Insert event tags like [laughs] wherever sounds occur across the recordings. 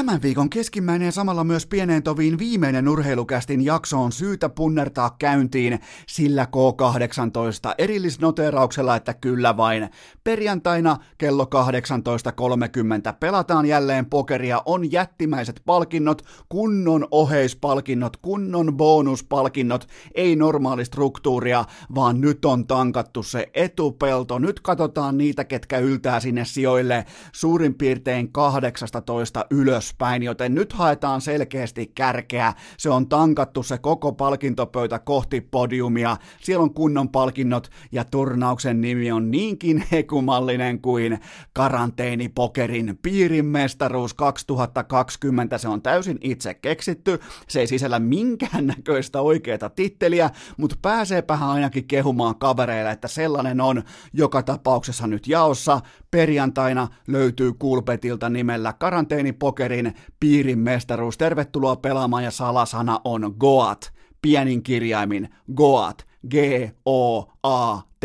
Tämän viikon keskimmäinen ja samalla myös pieneen toviin viimeinen urheilukästin jakso on syytä punnertaa käyntiin sillä K18 erillisnoteerauksella, että kyllä vain. Perjantaina kello 18.30 pelataan jälleen pokeria, on jättimäiset palkinnot, kunnon oheispalkinnot, kunnon bonuspalkinnot, ei normaali struktuuria, vaan nyt on tankattu se etupelto. Nyt katsotaan niitä, ketkä yltää sinne sijoille suurin piirtein 18 ylös ylöspäin, joten nyt haetaan selkeästi kärkeä. Se on tankattu se koko palkintopöytä kohti podiumia. Siellä on kunnon palkinnot ja turnauksen nimi on niinkin [laughs] hekumallinen kuin karanteenipokerin piirimestaruus 2020. Se on täysin itse keksitty. Se ei sisällä minkäännäköistä oikeaa titteliä, mutta pääseepähän ainakin kehumaan kavereille, että sellainen on joka tapauksessa nyt jaossa. Perjantaina löytyy Kulpetilta nimellä karanteenipokerin Pokerin piirin mestaruus. Tervetuloa pelaamaan ja salasana on Goat. Pienin kirjaimin Goat. G-O-A-T.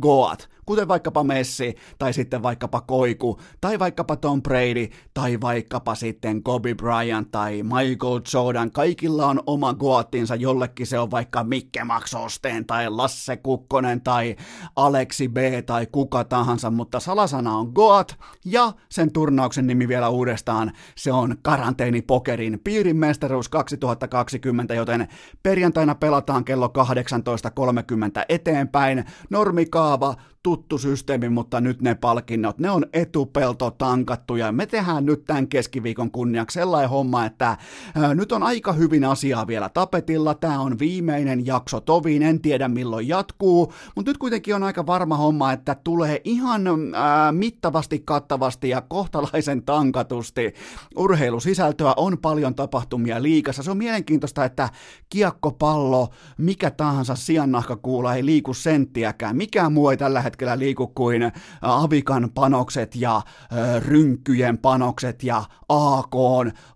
Goat kuten vaikkapa Messi, tai sitten vaikkapa Koiku, tai vaikkapa Tom Brady, tai vaikkapa sitten Kobe Bryant tai Michael Jordan. Kaikilla on oma goattinsa, jollekin se on vaikka Mikke Maxosten tai Lasse Kukkonen tai Aleksi B tai kuka tahansa, mutta salasana on Goat, ja sen turnauksen nimi vielä uudestaan, se on Karanteenipokerin piirin mestaruus 2020, joten perjantaina pelataan kello 18.30 eteenpäin. Normikaava, tuttu systeemi, mutta nyt ne palkinnot, ne on etupelto tankattu ja me tehdään nyt tämän keskiviikon kunniaksi sellainen homma, että ää, nyt on aika hyvin asiaa vielä tapetilla, tämä on viimeinen jakso toviin, en tiedä milloin jatkuu, mutta nyt kuitenkin on aika varma homma, että tulee ihan ää, mittavasti, kattavasti ja kohtalaisen tankatusti. Urheilusisältöä, on paljon tapahtumia liikassa, se on mielenkiintoista, että kiekkopallo, mikä tahansa sijannahkakuula ei liiku senttiäkään, mikään muu ei tällä hetkellä liiku kuin Avikan panokset ja rynkkyjen panokset ja AK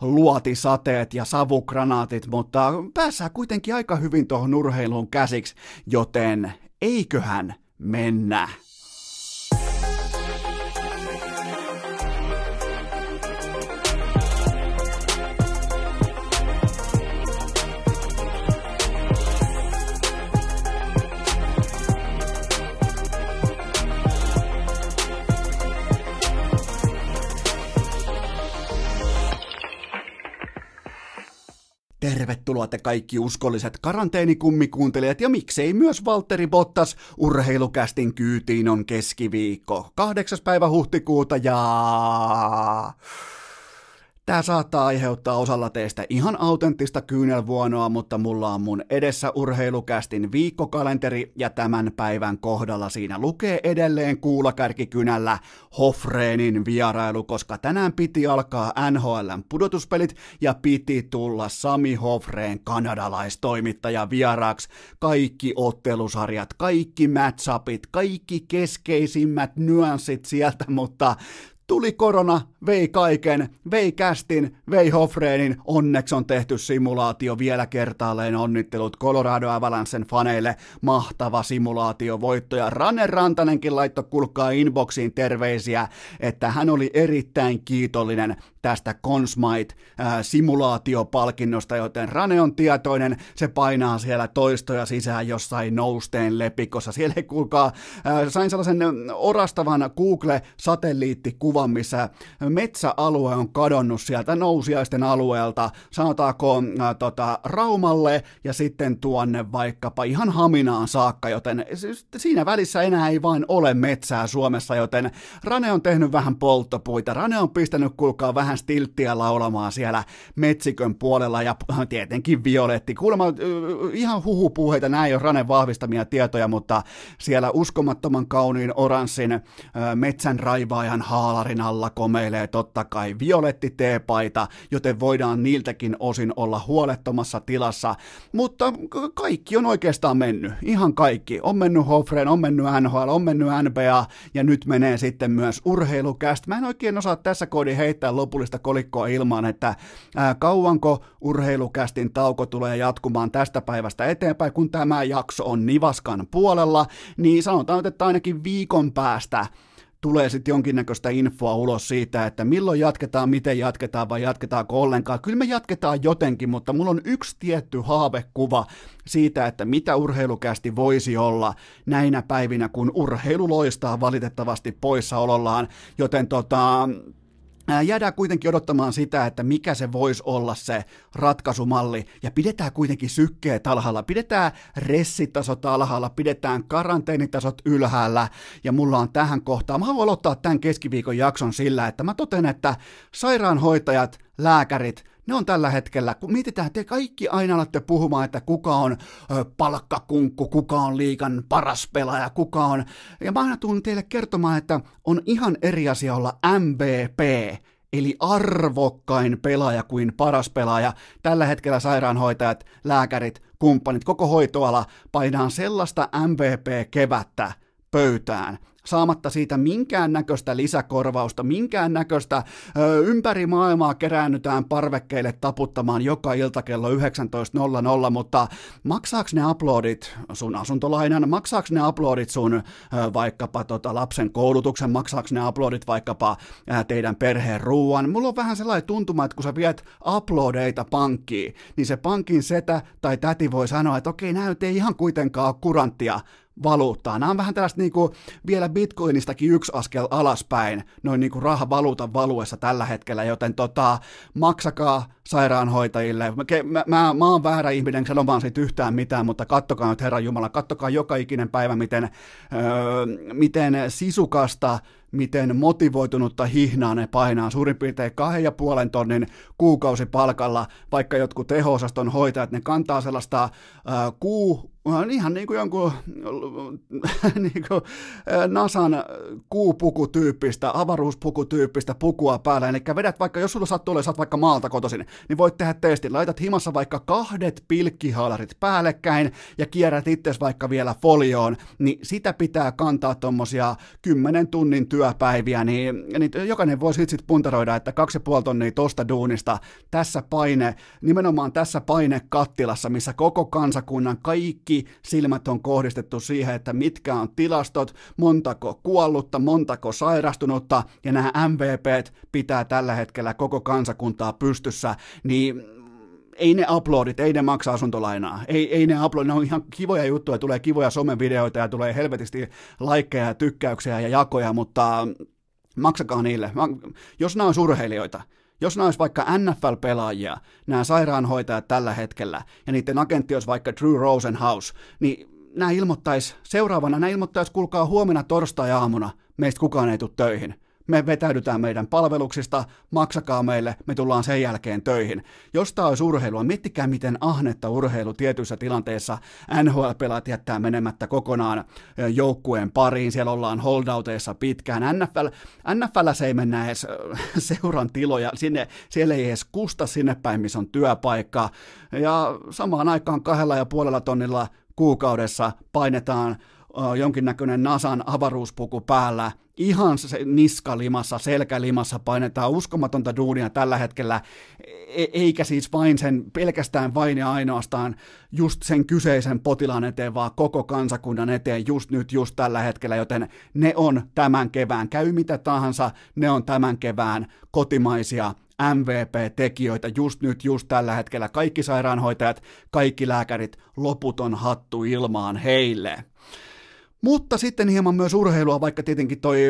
luotisateet ja savukranaatit, mutta päässään kuitenkin aika hyvin tuohon urheiluun käsiksi, joten eiköhän mennä. Tervetuloa te kaikki uskolliset karanteenikummikuuntelijat ja miksei myös Valtteri Bottas urheilukästin kyytiin on keskiviikko. Kahdeksas päivä huhtikuuta ja... Tämä saattaa aiheuttaa osalla teistä ihan autenttista kyynelvuonoa, mutta mulla on mun edessä urheilukästin viikkokalenteri ja tämän päivän kohdalla siinä lukee edelleen kuulakärkikynällä Hofreenin vierailu, koska tänään piti alkaa NHLn pudotuspelit ja piti tulla Sami Hofreen kanadalaistoimittaja vieraaksi. Kaikki ottelusarjat, kaikki matchupit, kaikki keskeisimmät nyanssit sieltä, mutta tuli korona, vei kaiken, vei kästin, vei Hofreenin, onneksi on tehty simulaatio vielä kertaalleen onnittelut Colorado Avalancen faneille, mahtava simulaatio voittoja. Ranne Rantanenkin laitto kulkaa inboxiin terveisiä, että hän oli erittäin kiitollinen tästä Consmite-simulaatiopalkinnosta, joten Rane on tietoinen, se painaa siellä toistoja sisään jossain nousteen lepikossa. Siellä ei kuulkaa, sain sellaisen orastavan Google-satelliittikuvan, missä metsäalue on kadonnut sieltä nousiaisten alueelta, sanotaanko äh, tota, Raumalle ja sitten tuonne vaikkapa ihan Haminaan saakka, joten siinä välissä enää ei vain ole metsää Suomessa, joten Rane on tehnyt vähän polttopuita, Rane on pistänyt kuulkaa vähän stilttiä laulamaan siellä metsikön puolella ja tietenkin Violetti. Kuulemma ihan huhupuheita, näin on Rane vahvistamia tietoja, mutta siellä uskomattoman kauniin oranssin metsän raivaajan haalarin alla komeilee totta kai violetti teepaita, joten voidaan niiltäkin osin olla huolettomassa tilassa, mutta kaikki on oikeastaan mennyt, ihan kaikki. On mennyt Hofreen, on mennyt NHL, on mennyt NBA ja nyt menee sitten myös urheilukäst. Mä en oikein osaa tässä koodi heittää lopullista kolikkoa ilman, että ää, kauanko urheilukästin tauko tulee jatkumaan tästä päivästä eteenpäin, kun tämä jakso on Nivaskan puolella, niin sanotaan, että ainakin viikon päästä tulee sitten jonkinnäköistä infoa ulos siitä, että milloin jatketaan, miten jatketaan vai jatketaanko ollenkaan. Kyllä me jatketaan jotenkin, mutta mulla on yksi tietty haavekuva siitä, että mitä urheilukästi voisi olla näinä päivinä, kun urheilu loistaa valitettavasti poissaolollaan, joten tota, jäädään kuitenkin odottamaan sitä, että mikä se voisi olla se ratkaisumalli, ja pidetään kuitenkin sykkeet alhaalla, pidetään ressitasot alhaalla, pidetään karanteenitasot ylhäällä, ja mulla on tähän kohtaan, mä haluan aloittaa tämän keskiviikon jakson sillä, että mä toten, että sairaanhoitajat, lääkärit, ne on tällä hetkellä, kun mietitään, te kaikki aina alatte puhumaan, että kuka on ö, palkkakunkku, kuka on liikan paras pelaaja, kuka on, ja mä aina tuun teille kertomaan, että on ihan eri asia olla MVP, eli arvokkain pelaaja kuin paras pelaaja. Tällä hetkellä sairaanhoitajat, lääkärit, kumppanit, koko hoitoala painaa sellaista MVP-kevättä pöytään, saamatta siitä minkään näköistä lisäkorvausta, minkään näköistä ympäri maailmaa keräännytään parvekkeille taputtamaan joka ilta kello 19.00, mutta maksaako ne uploadit sun asuntolainan, maksaako ne uploadit sun ö, vaikkapa tota, lapsen koulutuksen, maksaako ne uploadit vaikkapa ö, teidän perheen ruuan. Mulla on vähän sellainen tuntuma, että kun sä viet uploadeita pankkiin, niin se pankin setä tai täti voi sanoa, että okei, näyt ei ihan kuitenkaan ole kuranttia, valuuttaa. Nämä on vähän tällaista niin kuin vielä bitcoinistakin yksi askel alaspäin, noin niin kuin rahavaluutan valuessa tällä hetkellä, joten tota, maksakaa sairaanhoitajille. Mä, mä, mä, oon väärä ihminen sanomaan siitä yhtään mitään, mutta kattokaa nyt Herran Jumala, kattokaa joka ikinen päivä, miten, öö, miten sisukasta miten motivoitunutta hihnaa ne painaa suurin piirtein kahden ja puolen tonnin kuukausipalkalla, vaikka jotkut teho-osaston hoitajat, ne kantaa sellaista äh, kuu, äh, ihan niin kuin jonkun [laughs] niin kuin, Nasan kuupukutyyppistä, avaruuspukutyyppistä pukua päällä, eli vedät vaikka, jos sulla sattuu olemaan, vaikka maalta kotoisin, niin voit tehdä testin, laitat himassa vaikka kahdet pilkkihaalarit päällekkäin ja kierrät itse vaikka vielä folioon, niin sitä pitää kantaa tommosia 10 tunnin työpäiviä, niin, niin jokainen voisi itse puntaroida, että kaksi puoli tonnia tosta duunista tässä paine, nimenomaan tässä painekattilassa, missä koko kansakunnan kaikki silmät on kohdistettu siihen, että mitkä on tilastot, montako kuollutta, montako sairastunutta, ja nämä MVPt pitää tällä hetkellä koko kansakuntaa pystyssä, niin ei ne uploadit, ei ne maksa asuntolainaa, ei, ei ne uploadit, ne on ihan kivoja juttuja, tulee kivoja somevideoita ja tulee helvetisti laikkeja ja tykkäyksiä ja jakoja, mutta maksakaa niille. Jos nämä on urheilijoita, jos nämä olisi vaikka NFL-pelaajia, nämä sairaanhoitajat tällä hetkellä, ja niiden agentti olisi vaikka Drew Rosenhaus, niin nämä ilmoittaisi seuraavana, nämä ilmoittaisi, kuulkaa huomenna torstai-aamuna, meistä kukaan ei tule töihin me vetäydytään meidän palveluksista, maksakaa meille, me tullaan sen jälkeen töihin. Jos tämä olisi urheilua, miettikää miten ahnetta urheilu tietyissä tilanteissa NHL-pelaat jättää menemättä kokonaan joukkueen pariin, siellä ollaan holdouteissa pitkään. NFL, NFL se ei mennä edes [laughs] seuran tiloja, sinne, siellä ei edes kusta sinne päin, missä on työpaikka. Ja samaan aikaan kahdella ja puolella tonnilla kuukaudessa painetaan jonkinnäköinen Nasan avaruuspuku päällä, ihan se niskalimassa, selkälimassa painetaan uskomatonta duunia tällä hetkellä, e- eikä siis vain sen, pelkästään vain ja ainoastaan just sen kyseisen potilaan eteen, vaan koko kansakunnan eteen just nyt, just tällä hetkellä, joten ne on tämän kevään, käy mitä tahansa, ne on tämän kevään kotimaisia MVP-tekijöitä just nyt, just tällä hetkellä. Kaikki sairaanhoitajat, kaikki lääkärit, loputon hattu ilmaan heille. Mutta sitten hieman myös urheilua, vaikka tietenkin toi,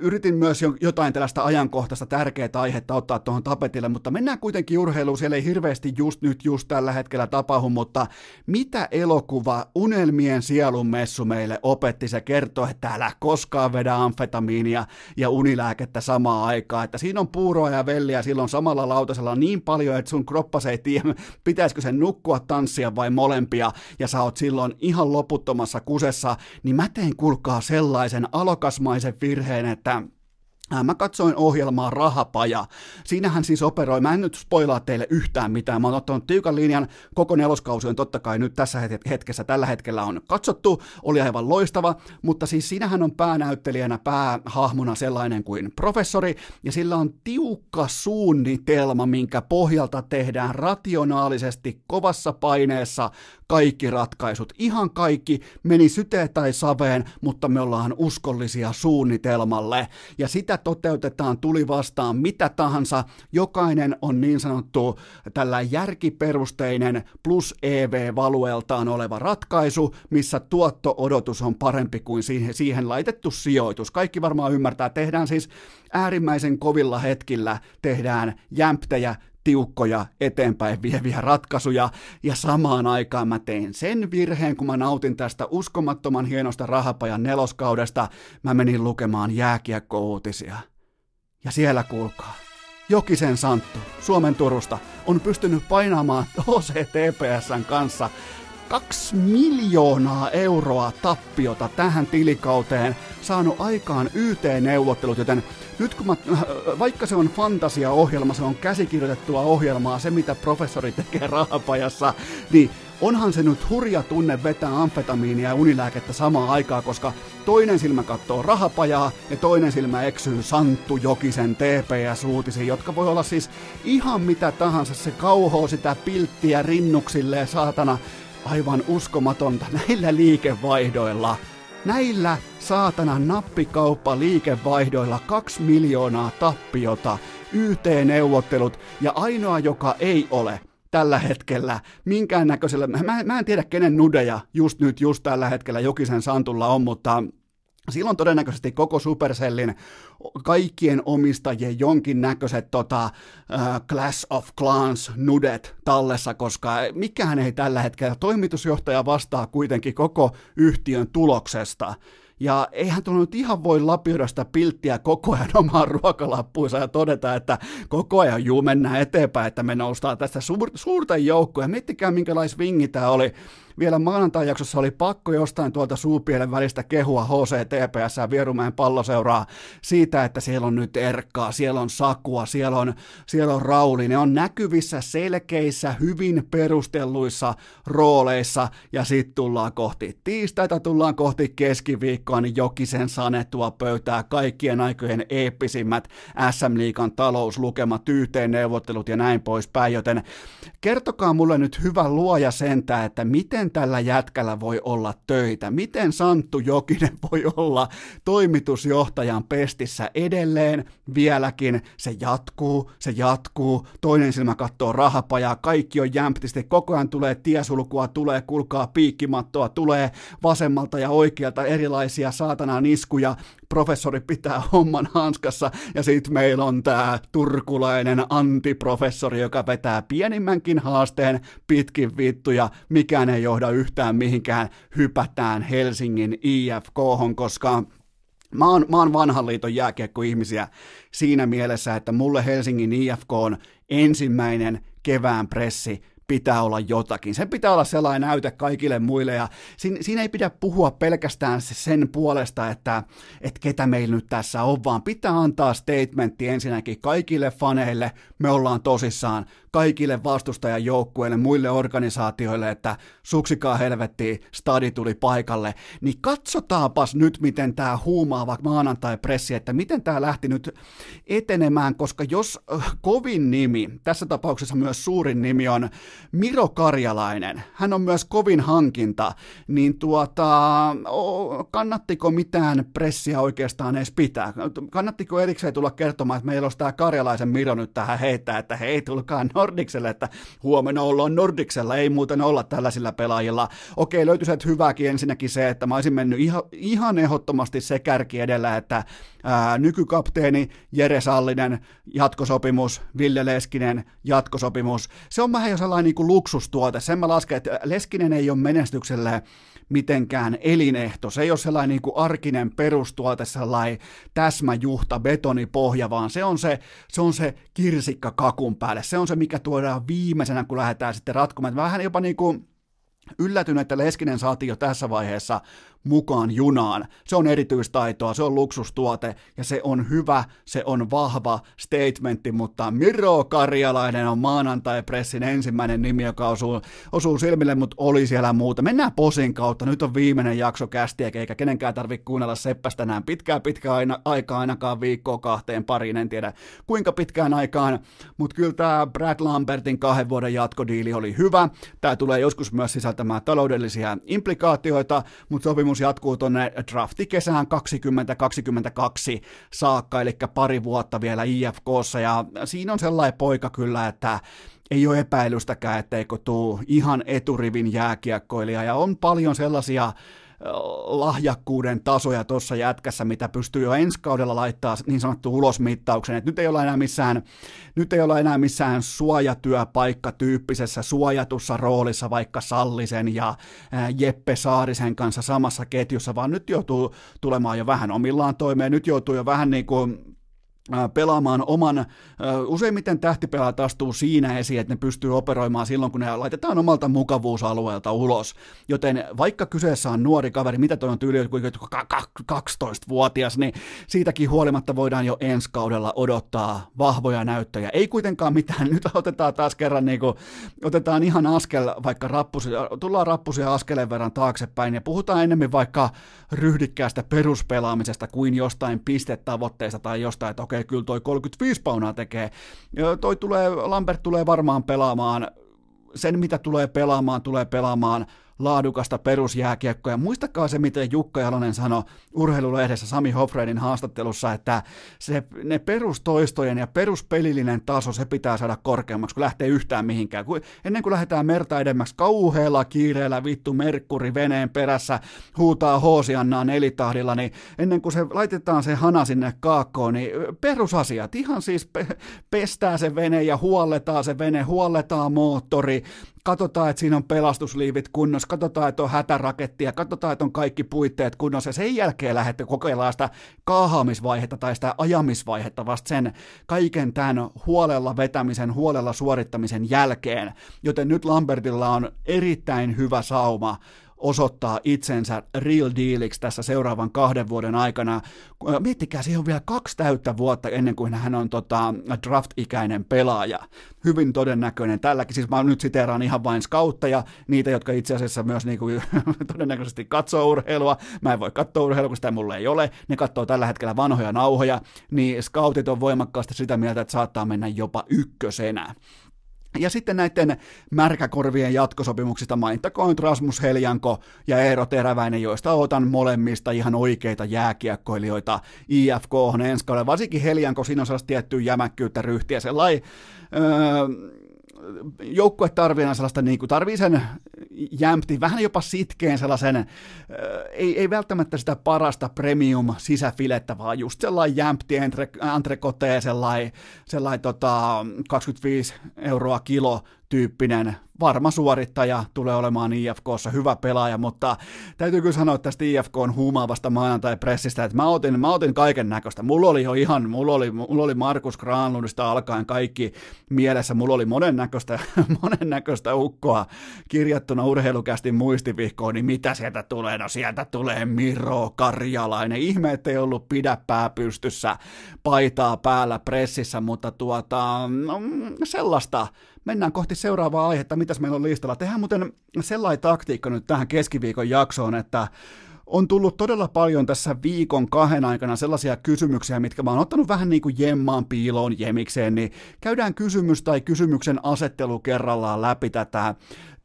yritin myös jotain tällaista ajankohtaista tärkeää aihetta ottaa tuohon tapetille, mutta mennään kuitenkin urheiluun, siellä ei hirveästi just nyt, just tällä hetkellä tapahdu, mutta mitä elokuva Unelmien sielun messu meille opetti, se kertoo, että älä koskaan vedä amfetamiinia ja unilääkettä samaan aikaan, että siinä on puuroa ja velliä silloin samalla lautasella niin paljon, että sun kroppa se ei tiedä, pitäisikö sen nukkua, tanssia vai molempia, ja sä oot silloin ihan loputtomassa kusessa, niin mä tein kulkaa sellaisen alokasmaisen virheen, että Mä katsoin ohjelmaa Rahapaja. Siinähän siis operoi, mä en nyt spoilaa teille yhtään mitään, mä oon ottanut tiukan linjan, koko neloskausi on totta kai nyt tässä hetkessä, tällä hetkellä on katsottu, oli aivan loistava, mutta siis siinähän on päänäyttelijänä, päähahmona sellainen kuin professori, ja sillä on tiukka suunnitelma, minkä pohjalta tehdään rationaalisesti, kovassa paineessa kaikki ratkaisut. Ihan kaikki meni syteen tai saveen, mutta me ollaan uskollisia suunnitelmalle. Ja sitä toteutetaan tuli vastaan mitä tahansa. Jokainen on niin sanottu tällä järkiperusteinen plus EV-valueltaan oleva ratkaisu, missä tuotto-odotus on parempi kuin siihen, siihen laitettu sijoitus. Kaikki varmaan ymmärtää. Tehdään siis äärimmäisen kovilla hetkillä, tehdään jämptejä, tiukkoja, eteenpäin vieviä ratkaisuja, ja samaan aikaan mä tein sen virheen, kun mä nautin tästä uskomattoman hienosta rahapajan neloskaudesta, mä menin lukemaan jääkiekkouutisia. Ja siellä kuulkaa. Jokisen Santtu Suomen Turusta on pystynyt painamaan OCTPSn kanssa kaksi miljoonaa euroa tappiota tähän tilikauteen, saanut aikaan YT-neuvottelut, joten nyt kun mä, vaikka se on fantasiaohjelma, se on käsikirjoitettua ohjelmaa, se mitä professori tekee rahapajassa, niin onhan se nyt hurja tunne vetää amfetamiinia ja unilääkettä samaan aikaan, koska toinen silmä katsoo rahapajaa ja toinen silmä eksyy Santtu Jokisen TPS-uutisiin, jotka voi olla siis ihan mitä tahansa, se kauhoo sitä pilttiä rinnuksille saatana, aivan uskomatonta [laughs] näillä liikevaihdoilla. Näillä saatana nappikauppa liikevaihdoilla 2 miljoonaa tappiota, YT-neuvottelut ja ainoa joka ei ole tällä hetkellä minkäännäköisellä, mä, mä en tiedä kenen nudeja just nyt, just tällä hetkellä Jokisen Santulla on, mutta Silloin todennäköisesti koko Supercellin kaikkien omistajien jonkinnäköiset tota, uh, Clash of Clans nudet tallessa, koska mikään ei tällä hetkellä, toimitusjohtaja vastaa kuitenkin koko yhtiön tuloksesta. Ja eihän tuolla nyt ihan voi lapioida sitä pilttiä koko ajan omaan ruokalappuunsa ja todeta, että koko ajan juu mennään eteenpäin, että me noustaan tästä suur- suurten joukkoja. Miettikää minkälais vingi tämä oli vielä maanantai-jaksossa oli pakko jostain tuolta suupielen välistä kehua HCTPS ja Vierumäen palloseuraa siitä, että siellä on nyt Erkkaa, siellä on Sakua, siellä on, siellä on Rauli. Ne on näkyvissä selkeissä, hyvin perustelluissa rooleissa ja sitten tullaan kohti tiistaita, tullaan kohti keskiviikkoa, niin Jokisen sanetua pöytää kaikkien aikojen eeppisimmät SM-liikan talouslukemat, yhteen neuvottelut ja näin poispäin, joten kertokaa mulle nyt hyvä luoja sentä, että miten miten tällä jätkällä voi olla töitä, miten Santtu Jokinen voi olla toimitusjohtajan pestissä edelleen, vieläkin, se jatkuu, se jatkuu, toinen silmä katsoo rahapajaa, kaikki on jämptisti, koko ajan tulee tiesulkua, tulee kulkaa piikkimattoa, tulee vasemmalta ja oikealta erilaisia saatanan iskuja, professori pitää homman hanskassa, ja sitten meillä on tämä turkulainen antiprofessori, joka vetää pienimmänkin haasteen pitkin vittuja, mikään ei johda yhtään mihinkään, hypätään Helsingin IFK, koska Mä oon, mä oon vanhan liiton jääkiekkoihmisiä siinä mielessä, että mulle Helsingin IFK on ensimmäinen kevään pressi, pitää olla jotakin. Sen pitää olla sellainen näyte kaikille muille ja siinä, siinä ei pidä puhua pelkästään sen puolesta, että, että ketä meillä nyt tässä on, vaan pitää antaa statementti ensinnäkin kaikille faneille, me ollaan tosissaan, kaikille vastustajajoukkueille, muille organisaatioille, että suksikaa helvettiin, stadi tuli paikalle, niin katsotaanpas nyt, miten tämä huumaava maanantai-pressi, että miten tämä lähti nyt etenemään, koska jos äh, kovin nimi, tässä tapauksessa myös suurin nimi on Miro Karjalainen, hän on myös kovin hankinta, niin tuota, kannattiko mitään pressiä oikeastaan edes pitää? Kannattiko erikseen tulla kertomaan, että meillä olisi tämä Karjalaisen Miro nyt tähän heittää, että hei, tulkaa Nordikselle, että huomenna ollaan Nordiksella, ei muuten olla tällaisilla pelaajilla. Okei, löytyy se hyväkin ensinnäkin se, että mä olisin mennyt ihan, ihan ehdottomasti se kärki edellä, että ää, nykykapteeni Jere Sallinen, jatkosopimus, Ville Leskinen, jatkosopimus. Se on vähän jo sellainen niin kuin luksustuote. Sen mä lasken, että Leskinen ei ole menestykselle mitenkään elinehto. Se ei ole sellainen niin kuin arkinen perustuote, sellainen täsmäjuhta, betonipohja, vaan se on se, se on se kirsikka kakun päälle. Se on se, mikä tuodaan viimeisenä, kun lähdetään sitten ratkomaan. Vähän jopa niin kuin yllätynyt, että Leskinen saatiin jo tässä vaiheessa mukaan junaan. Se on erityistaitoa, se on luksustuote ja se on hyvä, se on vahva statementti, mutta Miro Karjalainen on maanantai-pressin ensimmäinen nimi, joka osuu, osuu silmille, mutta oli siellä muuta. Mennään posin kautta, nyt on viimeinen jakso kästiä, eikä kenenkään tarvitse kuunnella Seppästä näin pitkään pitkään aina, aikaa, ainakaan viikkoa kahteen pariin, en tiedä kuinka pitkään aikaan, mutta kyllä tämä Brad Lambertin kahden vuoden jatkodiili oli hyvä. Tämä tulee joskus myös sisältämään taloudellisia implikaatioita, mutta sopimus jatkuu tuonne draftikesään 2022 saakka, eli pari vuotta vielä IFKssa, ja siinä on sellainen poika kyllä, että ei ole epäilystäkään, etteikö tuu ihan eturivin jääkiekkoilija, ja on paljon sellaisia lahjakkuuden tasoja tuossa jätkässä, mitä pystyy jo ensi kaudella laittaa niin sanottu ulosmittauksen. Et nyt ei olla enää missään, nyt ei olla enää missään suojatyöpaikka tyyppisessä suojatussa roolissa vaikka Sallisen ja Jeppe Saarisen kanssa samassa ketjussa, vaan nyt joutuu tulemaan jo vähän omillaan toimeen, nyt joutuu jo vähän niin kuin pelaamaan oman, useimmiten tähtipelaat astuu siinä esiin, että ne pystyy operoimaan silloin, kun ne laitetaan omalta mukavuusalueelta ulos. Joten vaikka kyseessä on nuori kaveri, mitä toi on tyyli 12-vuotias, niin siitäkin huolimatta voidaan jo ensi kaudella odottaa vahvoja näyttöjä. Ei kuitenkaan mitään, nyt otetaan taas kerran, niin kuin, otetaan ihan askel, vaikka rappusia, tullaan rappusia askeleen verran taaksepäin ja puhutaan enemmän vaikka ryhdikkäästä peruspelaamisesta kuin jostain pistetavoitteista tai jostain, että okei, okei, kyllä toi 35 paunaa tekee. Toi tulee, Lambert tulee varmaan pelaamaan sen, mitä tulee pelaamaan, tulee pelaamaan laadukasta perusjääkiekkoa. Ja muistakaa se, miten Jukka Jalonen sanoi urheilulehdessä Sami Hofredin haastattelussa, että se, ne perustoistojen ja peruspelillinen taso, se pitää saada korkeammaksi, kun lähtee yhtään mihinkään. Kun, ennen kuin lähdetään merta edemmäksi, kauhealla kiireellä vittu Merkkuri veneen perässä huutaa hoosiannaa nelitahdilla, niin ennen kuin se laitetaan se hana sinne kaakkoon, niin perusasiat, ihan siis pe- pestää se vene ja huolletaan se vene, huolletaan moottori, katsotaan, että siinä on pelastusliivit kunnossa, katsotaan, että on hätärakettia, katsotaan, että on kaikki puitteet kunnossa, ja sen jälkeen lähdette kokeilemaan sitä kaahaamisvaihetta tai sitä ajamisvaihetta vasta sen kaiken tämän huolella vetämisen, huolella suorittamisen jälkeen. Joten nyt Lambertilla on erittäin hyvä sauma osoittaa itsensä real dealiksi tässä seuraavan kahden vuoden aikana. Miettikää, siihen on vielä kaksi täyttä vuotta ennen kuin hän on tota, draft-ikäinen pelaaja. Hyvin todennäköinen tälläkin, siis mä nyt siteeraan ihan vain scoutteja, niitä, jotka itse asiassa myös niin kuin, [laughs] todennäköisesti katsoo urheilua. Mä en voi katsoa urheilua, kun sitä mulle ei ole. Ne katsoo tällä hetkellä vanhoja nauhoja, niin scoutit on voimakkaasti sitä mieltä, että saattaa mennä jopa ykkösenä. Ja sitten näiden märkäkorvien jatkosopimuksista mainittakoon Rasmus Heljanko ja Eero Teräväinen, joista otan molemmista ihan oikeita jääkiekkoilijoita IFK on ensi kaudella. Varsinkin Heljanko, siinä on tiettyä jämäkkyyttä, ryhtiä, sellainen öö, joukkue tarvii sellaista, niin kuin, tarvii sen jämpti, vähän jopa sitkeen sellaisen, äh, ei, ei välttämättä sitä parasta premium sisäfilettä, vaan just sellainen jämpti entre, entrecote, sellainen, sellainen tota, 25 euroa kilo tyyppinen varma suorittaja tulee olemaan IFKssa, hyvä pelaaja, mutta täytyy kyllä sanoa tästä IFK on huumaavasta maanantai-pressistä, että mä otin, mä otin kaiken näköistä. Mulla oli jo ihan, mulla oli, mulla oli Markus Granlundista alkaen kaikki mielessä, mulla oli monennäköistä, [laughs] monennäköistä ukkoa kirjattuna urheilukästin muistivihkoon, niin mitä sieltä tulee? No sieltä tulee Miro Karjalainen. Ihme, ettei ollut pidä pää pystyssä, paitaa päällä pressissä, mutta tuota, no, sellaista mennään kohti seuraavaa aihetta, mitäs meillä on listalla. Tehdään muuten sellainen taktiikka nyt tähän keskiviikon jaksoon, että on tullut todella paljon tässä viikon kahden aikana sellaisia kysymyksiä, mitkä mä oon ottanut vähän niin kuin jemmaan piiloon jemikseen, niin käydään kysymys tai kysymyksen asettelu kerrallaan läpi tätä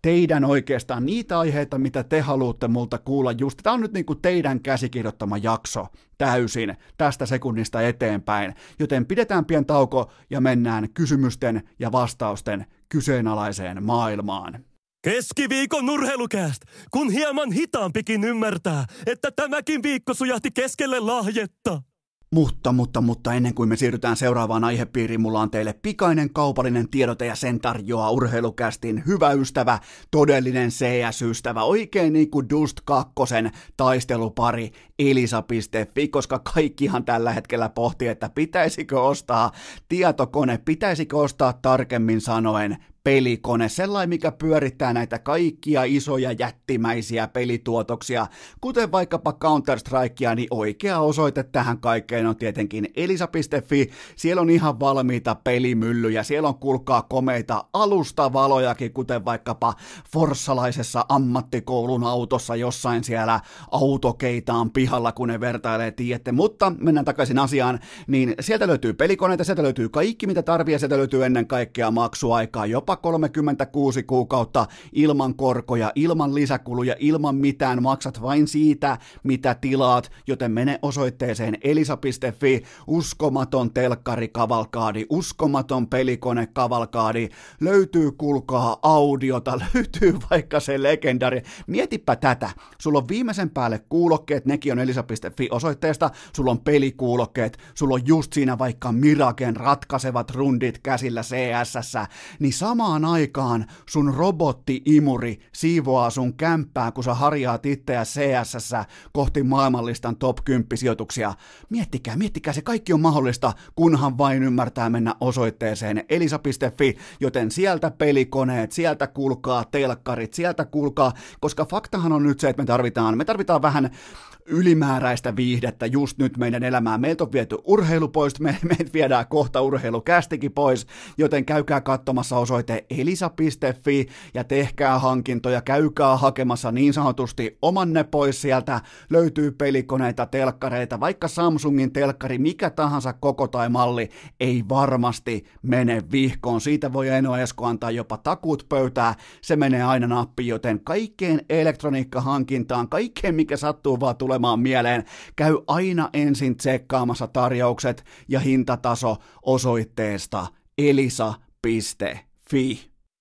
teidän oikeastaan niitä aiheita, mitä te haluatte multa kuulla just. Tämä on nyt niin kuin teidän käsikirjoittama jakso täysin tästä sekunnista eteenpäin, joten pidetään pian tauko ja mennään kysymysten ja vastausten kyseenalaiseen maailmaan. Keskiviikon urheilukääst, kun hieman hitaampikin ymmärtää, että tämäkin viikko sujahti keskelle lahjetta. Mutta, mutta, mutta ennen kuin me siirrytään seuraavaan aihepiiriin, mulla on teille pikainen kaupallinen tiedote ja sen tarjoaa urheilukästin hyvä ystävä, todellinen CS-ystävä, oikein niin kuin Dust 2 taistelupari elisa.fi, koska kaikkihan tällä hetkellä pohtii, että pitäisikö ostaa tietokone, pitäisikö ostaa tarkemmin sanoen pelikone, sellainen, mikä pyörittää näitä kaikkia isoja jättimäisiä pelituotoksia, kuten vaikkapa Counter-Strikea, niin oikea osoite tähän kaikkeen on tietenkin elisa.fi, siellä on ihan valmiita pelimyllyjä, siellä on kulkaa komeita alustavalojakin, kuten vaikkapa forssalaisessa ammattikoulun autossa jossain siellä autokeitaan pihalla, kun ne vertailee, tiedätte, mutta mennään takaisin asiaan, niin sieltä löytyy pelikoneita, sieltä löytyy kaikki, mitä tarvii, sieltä löytyy ennen kaikkea maksuaikaa, jopa 36 kuukautta ilman korkoja, ilman lisäkuluja, ilman mitään, maksat vain siitä, mitä tilaat, joten mene osoitteeseen elisa.fi, uskomaton telkkarikavalkaadi, uskomaton pelikonekavalkaadi, löytyy kulkaa audiota, [laughs] löytyy vaikka se legendari. Mietipä tätä, sulla on viimeisen päälle kuulokkeet, nekin on elisa.fi osoitteesta, sulla on pelikuulokkeet, sulla on just siinä vaikka Miraken ratkaisevat rundit käsillä CSS, niin samaan aikaan sun robotti-imuri siivoaa sun kämppää, kun sä harjaat itseä CSS kohti maailmanlistan top 10 sijoituksia. Miettikää, miettikää, se kaikki on mahdollista, kunhan vain ymmärtää mennä osoitteeseen elisa.fi, joten sieltä pelikoneet, sieltä kuulkaa telkkarit, sieltä kuulkaa, koska faktahan on nyt se, että me tarvitaan, me tarvitaan vähän ylimääräistä viihdettä just nyt meidän elämään. Meiltä on viety urheilu pois, me, meitä viedään kohta urheilukästikin pois, joten käykää katsomassa osoite elisa.fi ja tehkää hankintoja, käykää hakemassa niin sanotusti omanne pois sieltä, löytyy pelikoneita, telkkareita, vaikka Samsungin telkkari, mikä tahansa koko tai malli, ei varmasti mene vihkoon. Siitä voi Eno Esko antaa jopa takut pöytää, se menee aina nappiin, joten kaikkeen elektroniikkahankintaan, kaikkeen mikä sattuu vaan tulemaan mieleen, käy aina ensin tsekkaamassa tarjoukset ja hintataso osoitteesta elisa.fi.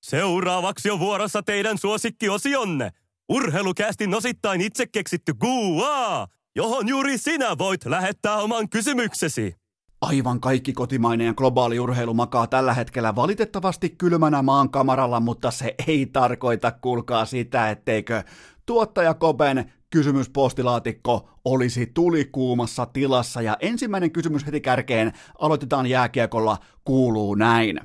Seuraavaksi on vuorossa teidän suosikkiosionne. Urheilukästi osittain itse keksitty Gua, johon juuri sinä voit lähettää oman kysymyksesi. Aivan kaikki kotimainen ja globaali urheilu makaa tällä hetkellä valitettavasti kylmänä maan kamaralla, mutta se ei tarkoita, kuulkaa sitä, etteikö tuottaja Koben kysymyspostilaatikko olisi tulikuumassa tilassa. Ja ensimmäinen kysymys heti kärkeen aloitetaan jääkiekolla kuuluu näin.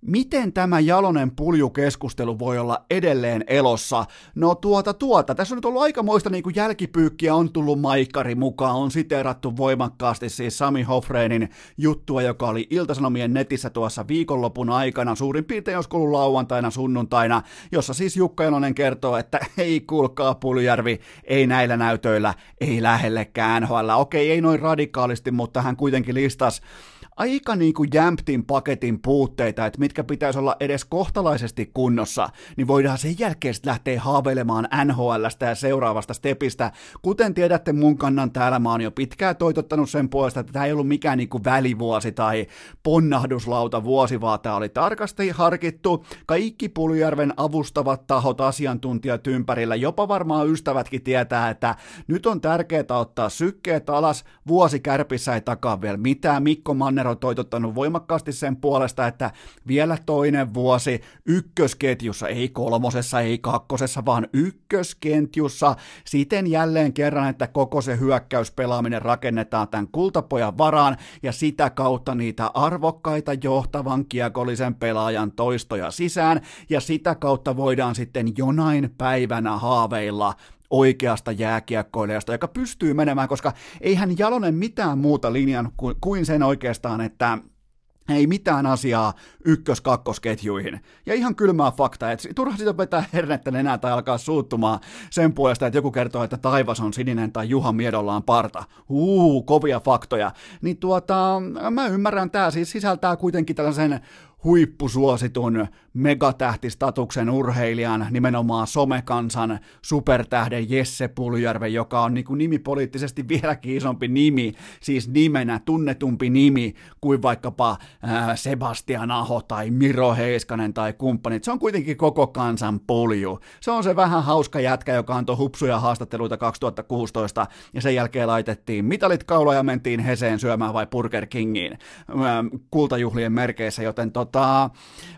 Miten tämä Jalonen puljukeskustelu voi olla edelleen elossa? No tuota tuota, tässä on nyt ollut aikamoista niin kuin jälkipyykkiä, on tullut Maikkari mukaan, on siteerattu voimakkaasti siis Sami Hofreinin juttua, joka oli Iltasanomien netissä tuossa viikonlopun aikana, suurin piirtein jos ollut lauantaina, sunnuntaina, jossa siis Jukka Jalonen kertoo, että [laughs] ei kuulkaa Puljärvi, ei näillä näytöillä, ei lähellekään NHL. Okei, ei noin radikaalisti, mutta hän kuitenkin listasi aika niin kuin jämptin paketin puutteita, että mitkä pitäisi olla edes kohtalaisesti kunnossa, niin voidaan sen jälkeen sitten lähteä haaveilemaan NHLstä ja seuraavasta stepistä. Kuten tiedätte, mun kannan täällä mä oon jo pitkään toitottanut sen puolesta, että tämä ei ollut mikään niin kuin välivuosi tai ponnahduslauta vuosi, vaan tämä oli tarkasti harkittu. Kaikki Puljärven avustavat tahot, asiantuntijat ympärillä, jopa varmaan ystävätkin tietää, että nyt on tärkeää ottaa sykkeet alas, vuosi kärpissä ei takaa vielä mitään. Mikko Manner Manner on toitottanut voimakkaasti sen puolesta, että vielä toinen vuosi ykkösketjussa, ei kolmosessa, ei kakkosessa, vaan ykkösketjussa, siten jälleen kerran, että koko se hyökkäyspelaaminen rakennetaan tämän kultapojan varaan, ja sitä kautta niitä arvokkaita johtavan kiekollisen pelaajan toistoja sisään, ja sitä kautta voidaan sitten jonain päivänä haaveilla oikeasta jääkiekkoilijasta, joka pystyy menemään, koska eihän Jalonen mitään muuta linjan kuin sen oikeastaan, että ei mitään asiaa ykkös-kakkosketjuihin. Ja ihan kylmää faktaa, että turha sitä vetää hernettä enää tai alkaa suuttumaan sen puolesta, että joku kertoo, että taivas on sininen tai Juha Miedolla on parta. Uu, kovia faktoja. Niin tuota, mä ymmärrän, tämä siis sisältää kuitenkin tällaisen huippusuositun megatähtistatuksen urheilijan, nimenomaan somekansan supertähden Jesse Puljärven, joka on niin kuin nimipoliittisesti vieläkin isompi nimi, siis nimenä tunnetumpi nimi kuin vaikkapa ää, Sebastian Aho tai Miro Heiskanen tai kumppanit. Se on kuitenkin koko kansan pulju. Se on se vähän hauska jätkä, joka antoi hupsuja haastatteluita 2016 ja sen jälkeen laitettiin mitalit kaula ja mentiin Heseen syömään vai Burger Kingiin kultajuhlien merkeissä, joten totta tota,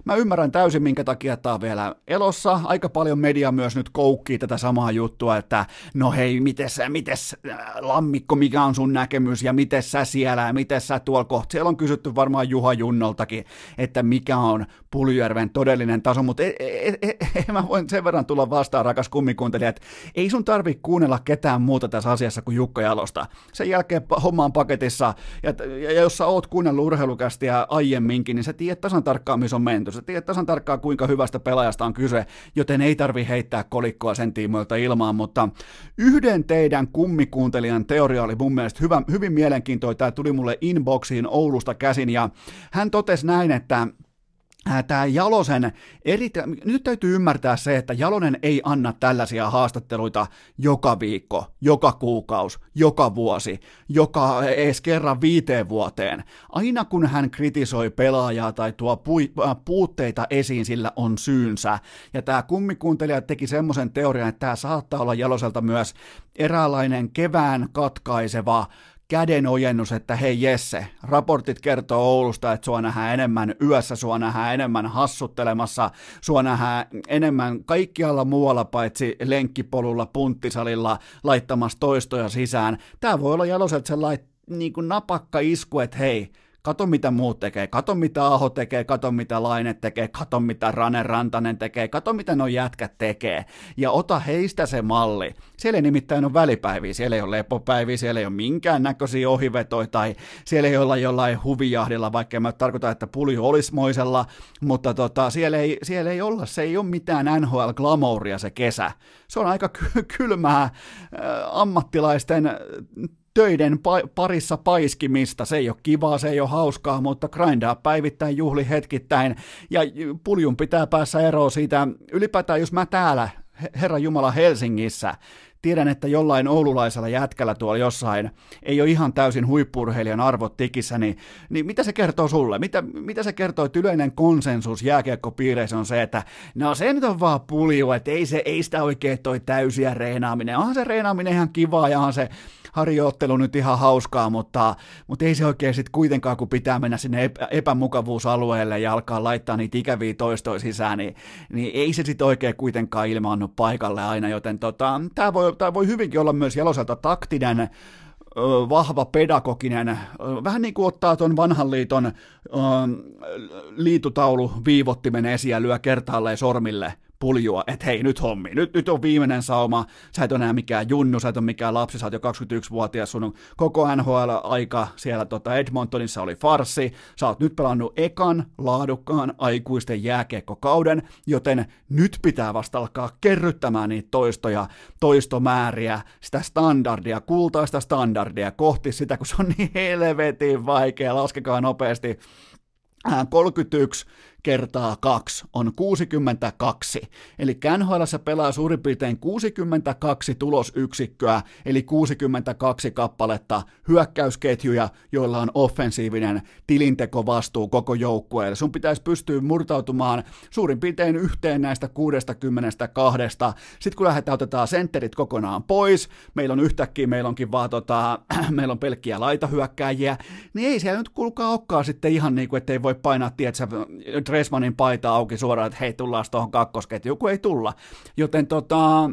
mä ymmärrän täysin, minkä takia tämä on vielä elossa. Aika paljon media myös nyt koukkii tätä samaa juttua, että no hei, mites, mites äh, Lammikko, mikä on sun näkemys ja miten sä siellä ja miten sä tuolla kohta. Siellä on kysytty varmaan Juha Junnoltakin, että mikä on Puljärven todellinen taso, mutta e, e, e, e, mä voin sen verran tulla vastaan, rakas kummikuuntelija, että ei sun tarvi kuunnella ketään muuta tässä asiassa kuin Jukka Jalosta. Sen jälkeen hommaan paketissa, ja, ja jos sä oot kuunnellut urheilukästiä aiemminkin, niin sä tiedät tasan tarkkaan, missä on menty. Sä tiedät tasan tarkkaan, kuinka hyvästä pelaajasta on kyse, joten ei tarvi heittää kolikkoa sen tiimoilta ilmaan, mutta yhden teidän kummikuuntelijan teoria oli mun mielestä hyvä, hyvin mielenkiintoinen. Tämä tuli mulle inboxiin Oulusta käsin, ja hän totesi näin, että tämä Jalosen, eri, nyt täytyy ymmärtää se, että Jalonen ei anna tällaisia haastatteluita joka viikko, joka kuukausi, joka vuosi, joka edes kerran viiteen vuoteen. Aina kun hän kritisoi pelaajaa tai tuo puutteita esiin, sillä on syynsä. Ja tämä kummikuuntelija teki semmoisen teorian, että tämä saattaa olla Jaloselta myös eräänlainen kevään katkaiseva kädenojennus, että hei Jesse, raportit kertoo Oulusta, että sua nähdään enemmän yössä, sua nähdään enemmän hassuttelemassa, sua nähdään enemmän kaikkialla muualla paitsi lenkkipolulla, punttisalilla laittamassa toistoja sisään. Tämä voi olla Jaloset sellainen niin napakka isku, että hei, Kato mitä muut tekee, kato mitä Aho tekee, kato mitä Laine tekee, kato mitä Rane Rantanen tekee, kato mitä nuo jätkät tekee. Ja ota heistä se malli. Siellä ei nimittäin ole välipäiviä, siellä ei ole lepopäiviä, siellä ei ole minkään näköisiä ohivetoja tai siellä ei olla jollain huvijahdilla, vaikka mä tarkoitan, että puli olisi moisella, mutta tota, siellä, ei, siellä ei olla, se ei ole mitään NHL-glamouria se kesä. Se on aika kylmää äh, ammattilaisten töiden pa- parissa paiskimista. Se ei ole kivaa, se ei ole hauskaa, mutta grindaa päivittäin, juhli hetkittäin. Ja puljun pitää päässä eroon siitä. Ylipäätään, jos mä täällä, Herra Jumala Helsingissä, tiedän, että jollain oululaisella jätkällä tuolla jossain ei ole ihan täysin huippurheilijan arvot tikissä, niin, niin mitä se kertoo sulle? Mitä, mitä se kertoo, että yleinen konsensus jääkiekkopiireissä on se, että no se nyt on vaan pulju, että ei, se, ei sitä oikein toi täysiä reenaaminen. Onhan se reenaaminen ihan kivaa ja onhan se harjoittelu nyt ihan hauskaa, mutta, mutta ei se oikein sitten kuitenkaan, kun pitää mennä sinne epä, epämukavuusalueelle ja alkaa laittaa niitä ikäviä toistoja sisään, niin, niin ei se sitten oikein kuitenkaan ilmaannut paikalle aina, joten tota, tämä voi, voi hyvinkin olla myös Jaloselta taktinen, vahva pedagoginen, vähän niin kuin ottaa tuon vanhan liiton liitutaulu viivottimen esiin ja lyö kertaalleen sormille – puljua, että hei, nyt hommi, nyt, nyt on viimeinen sauma, sä et ole enää mikään junnu, sä et ole mikään lapsi, sä oot jo 21-vuotias, sun koko NHL-aika siellä tota Edmontonissa oli farsi, sä oot nyt pelannut ekan laadukkaan aikuisten jääkiekkokauden, joten nyt pitää vasta alkaa kerryttämään niitä toistoja, toistomääriä, sitä standardia, kultaista standardia kohti sitä, kun se on niin helvetin vaikea, laskekaa nopeasti, 31 kertaa 2 on 62. Eli NHL pelaa suurin piirtein 62 tulosyksikköä, eli 62 kappaletta hyökkäysketjuja, joilla on offensiivinen tilintekovastuu koko joukkueelle. Sun pitäisi pystyä murtautumaan suurin piirtein yhteen näistä 62. Sitten kun lähdetään, otetaan sentterit kokonaan pois, meillä on yhtäkkiä, meillä onkin vaan tota, [clears throat] meillä on pelkkiä laitahyökkääjiä, niin ei siellä nyt kuulkaa okkaa sitten ihan niin kuin, ettei voi painaa, tiedätkö, Dressmanin paita auki suoraan, että hei, tullaan tuohon kakkosketjuun, kun ei tulla. Joten tota,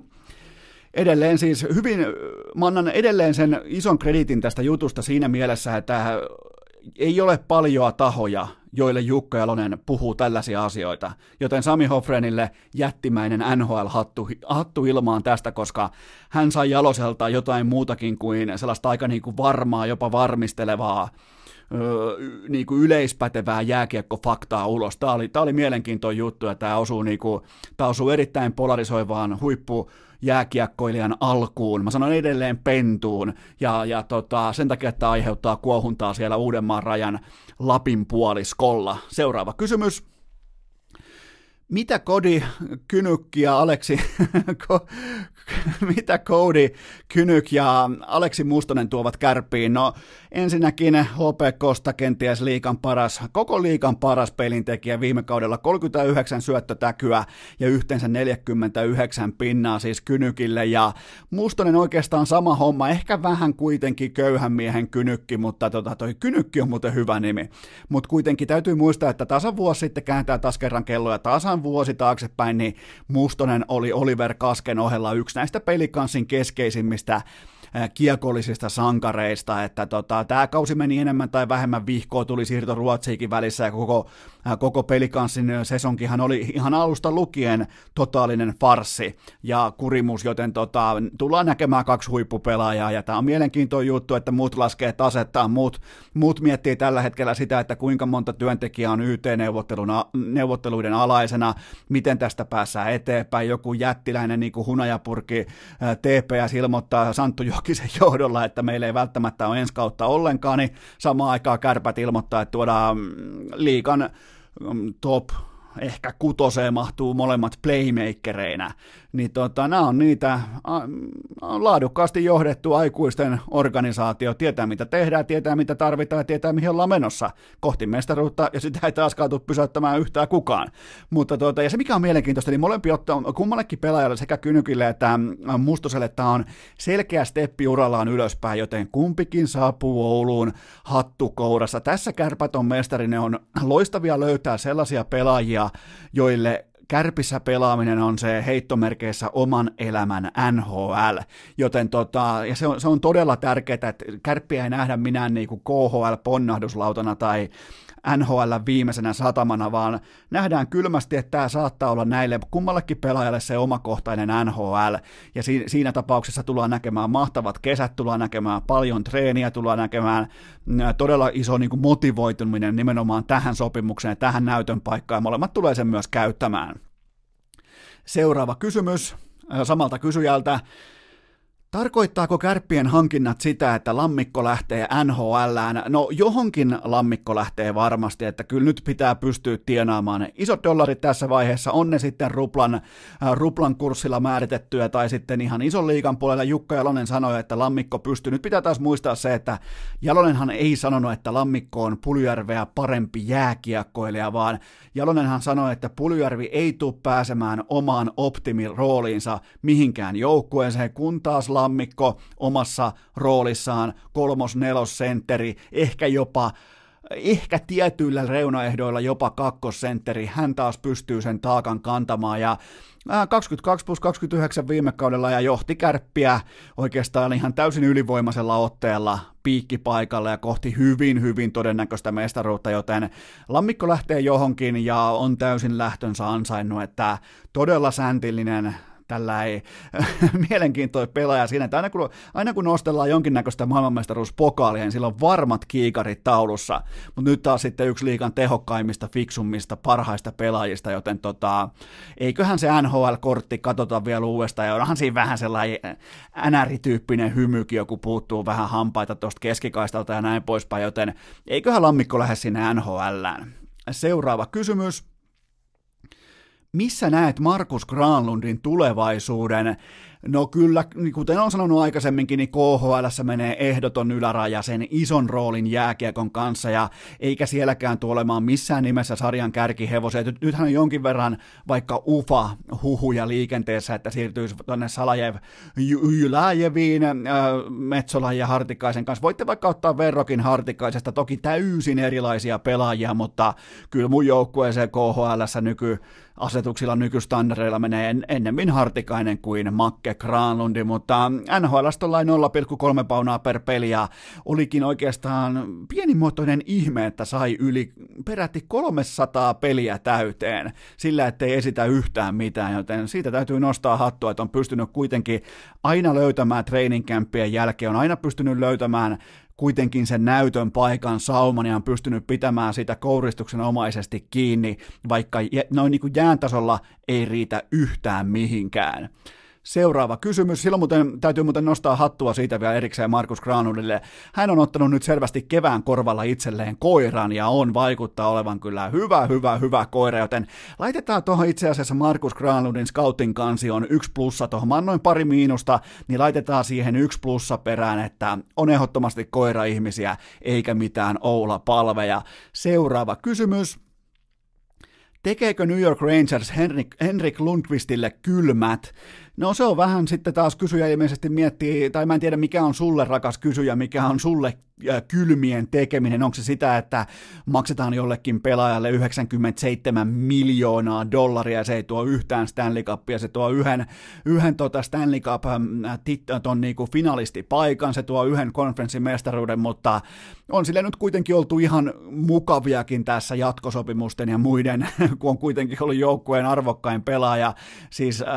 edelleen siis hyvin, mä annan edelleen sen ison kreditin tästä jutusta siinä mielessä, että ei ole paljoa tahoja, joille Jukka Jalonen puhuu tällaisia asioita. Joten Sami Hoffrenille jättimäinen NHL-hattu hattu ilmaan tästä, koska hän sai Jaloselta jotain muutakin kuin sellaista aika niin kuin varmaa, jopa varmistelevaa niin kuin yleispätevää jääkiekkofaktaa ulos. Tämä oli, tämä oli mielenkiintoinen juttu ja tämä osuu, niin kuin, tämä osuu erittäin polarisoivaan huippu jääkiekkoilijan alkuun. Mä sanon edelleen pentuun ja, ja tota, sen takia, että aiheuttaa kuohuntaa siellä Uudenmaan rajan Lapin puoliskolla. Seuraava kysymys. Mitä Kodi Kynykki ja Aleksi, [laughs] [laughs] mitä Cody Kynyk ja Aleksi Mustonen tuovat kärpiin? No ensinnäkin HPKsta kenties liikan paras, koko liikan paras pelintekijä viime kaudella 39 syöttötäkyä ja yhteensä 49 pinnaa siis Kynykille ja Mustonen oikeastaan sama homma, ehkä vähän kuitenkin köyhän miehen Kynykki, mutta tota, toi Kynykki on muuten hyvä nimi. Mutta kuitenkin täytyy muistaa, että tasan vuosi sitten kääntää taas kerran kelloja tasan vuosi taaksepäin, niin Mustonen oli Oliver Kasken ohella yksi näistä pelikanssin keskeisimmistä kiekollisista sankareista, että tota, tämä kausi meni enemmän tai vähemmän vihkoa, tuli siirto Ruotsiikin välissä ja koko, koko pelikanssin sesonkihan oli ihan alusta lukien totaalinen farsi ja kurimus, joten tota, tullaan näkemään kaksi huippupelaajaa ja tämä on mielenkiintoinen juttu, että muut laskee tasettaan, muut, muut miettii tällä hetkellä sitä, että kuinka monta työntekijää on YT-neuvotteluiden alaisena, miten tästä päässään eteenpäin, joku jättiläinen niin kuin hunajapurki TPS ilmoittaa Santtu Jokisen [laughs] johdolla, että meillä ei välttämättä ole ensi kautta ollenkaan, niin samaan aikaan kärpät ilmoittaa, että tuodaan mm, liikan top ehkä kutoseen mahtuu molemmat playmakereinä, niin tota, nämä on niitä on laadukkaasti johdettu aikuisten organisaatio, tietää mitä tehdään, tietää mitä tarvitaan ja tietää mihin ollaan menossa kohti mestaruutta, ja sitä ei taaskaan tule pysäyttämään yhtään kukaan. Mutta tota, ja se mikä on mielenkiintoista, niin molempi ottaa, kummallekin pelaajalle sekä Kynykille että Mustoselle tämä on selkeä steppi urallaan ylöspäin, joten kumpikin saapuu Ouluun hattukourassa. Tässä kärpät on mestari, ne on loistavia löytää sellaisia pelaajia, joille kärpissä pelaaminen on se heittomerkeissä oman elämän NHL, joten tota, ja se on, se on todella tärkeää, että kärppiä ei nähdä minään niin kuin KHL-ponnahduslautana tai NHL viimeisenä satamana, vaan nähdään kylmästi, että tämä saattaa olla näille kummallekin pelaajalle se omakohtainen NHL, ja si- siinä tapauksessa tullaan näkemään mahtavat kesät, tullaan näkemään paljon treeniä, tullaan näkemään todella iso niin kuin motivoituminen nimenomaan tähän sopimukseen, tähän näytön paikkaan, molemmat tulee sen myös käyttämään. Seuraava kysymys samalta kysyjältä. Tarkoittaako kärppien hankinnat sitä, että lammikko lähtee NHLään? No johonkin lammikko lähtee varmasti, että kyllä nyt pitää pystyä tienaamaan isot dollarit tässä vaiheessa, on ne sitten ruplan, äh, ruplan kurssilla määritettyä tai sitten ihan ison liikan puolella. Jukka Jalonen sanoi, että lammikko pystyy. Nyt pitää taas muistaa se, että Jalonenhan ei sanonut, että lammikko on Puljärveä parempi jääkiekkoilija, vaan Jalonenhan sanoi, että Puljärvi ei tule pääsemään omaan optimirooliinsa mihinkään joukkueeseen, kun taas omassa roolissaan kolmos-nelosentteri, ehkä jopa ehkä tietyillä reunaehdoilla jopa kakkosentteri, hän taas pystyy sen taakan kantamaan ja 22 plus 29 viime kaudella ja johti kärppiä oikeastaan ihan täysin ylivoimaisella otteella piikkipaikalle ja kohti hyvin, hyvin todennäköistä mestaruutta, joten Lammikko lähtee johonkin ja on täysin lähtönsä ansainnut, että todella säntillinen tällä ei [laughs] mielenkiintoinen pelaaja siinä, että aina kun, aina kun nostellaan jonkinnäköistä maailmanmestaruuspokaalia, niin sillä on varmat kiikarit taulussa, mutta nyt taas sitten yksi liikan tehokkaimmista, fiksummista, parhaista pelaajista, joten tota, eiköhän se NHL-kortti katsota vielä uudestaan, ja onhan siinä vähän sellainen NR-tyyppinen hymykin, joku puuttuu vähän hampaita tuosta keskikaistalta ja näin poispäin, joten eiköhän lammikko lähde sinne NHLään. Seuraava kysymys missä näet Markus Granlundin tulevaisuuden? No kyllä, niin kuten olen sanonut aikaisemminkin, niin KHL menee ehdoton yläraja sen ison roolin jääkiekon kanssa, ja eikä sielläkään tule olemaan missään nimessä sarjan kärkihevosia. Nythän on jonkin verran vaikka UFA huhuja liikenteessä, että siirtyisi tuonne Salajev Jyläjeviin äh, Metsolan ja Hartikaisen kanssa. Voitte vaikka ottaa verrokin Hartikaisesta, toki täysin erilaisia pelaajia, mutta kyllä mun joukkueeseen KHL nyky asetuksilla nykystandareilla menee en, ennemmin Hartikainen kuin Makke Granlundi, mutta NHL tuollain 0,3 paunaa per peli ja olikin oikeastaan pienimuotoinen ihme, että sai yli peräti 300 peliä täyteen sillä, ettei esitä yhtään mitään, joten siitä täytyy nostaa hattua, että on pystynyt kuitenkin aina löytämään training jälkeen, on aina pystynyt löytämään kuitenkin sen näytön paikan sauman ja on pystynyt pitämään sitä kouristuksen omaisesti kiinni, vaikka noin niin kuin ei riitä yhtään mihinkään. Seuraava kysymys. Silloin muuten, täytyy muuten nostaa hattua siitä vielä erikseen Markus Granulille. Hän on ottanut nyt selvästi kevään korvalla itselleen koiran ja on vaikuttaa olevan kyllä hyvä, hyvä, hyvä koira, joten laitetaan tuohon itse asiassa Markus Granulin scouting kansioon yksi plussa tuohon. Mä annoin pari miinusta, niin laitetaan siihen yksi plussa perään, että on ehdottomasti koira-ihmisiä eikä mitään Oula-palveja. Seuraava kysymys. Tekeekö New York Rangers Henrik, Henrik Lundqvistille kylmät? No se on vähän sitten taas kysyjä ilmeisesti miettii, tai mä en tiedä mikä on sulle rakas kysyjä, mikä on sulle kylmien tekeminen, onko se sitä, että maksetaan jollekin pelaajalle 97 miljoonaa dollaria, se ei tuo yhtään Stanley Cupia, se tuo yhden, yhden tota Stanley Cup ton niinku finalistipaikan, se tuo yhden konferenssimestaruuden, mutta on sille nyt kuitenkin oltu ihan mukaviakin tässä jatkosopimusten ja muiden, [laughs] kun on kuitenkin ollut joukkueen arvokkain pelaaja, siis äh,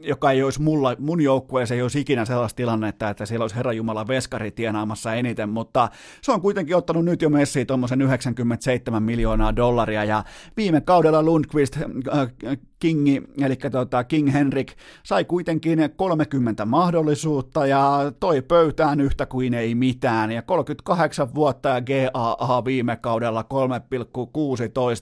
joka ei olisi mulla, mun joukkueeseen ei olisi ikinä sellaista tilannetta, että siellä olisi Herra Jumala veskari tienaamassa eniten, mutta se on kuitenkin ottanut nyt jo Messi tuommoisen 97 miljoonaa dollaria, ja viime kaudella Lundqvist äh, Kingi, eli tota King Henrik, sai kuitenkin 30 mahdollisuutta ja toi pöytään yhtä kuin ei mitään. Ja 38 vuotta ja GAA viime kaudella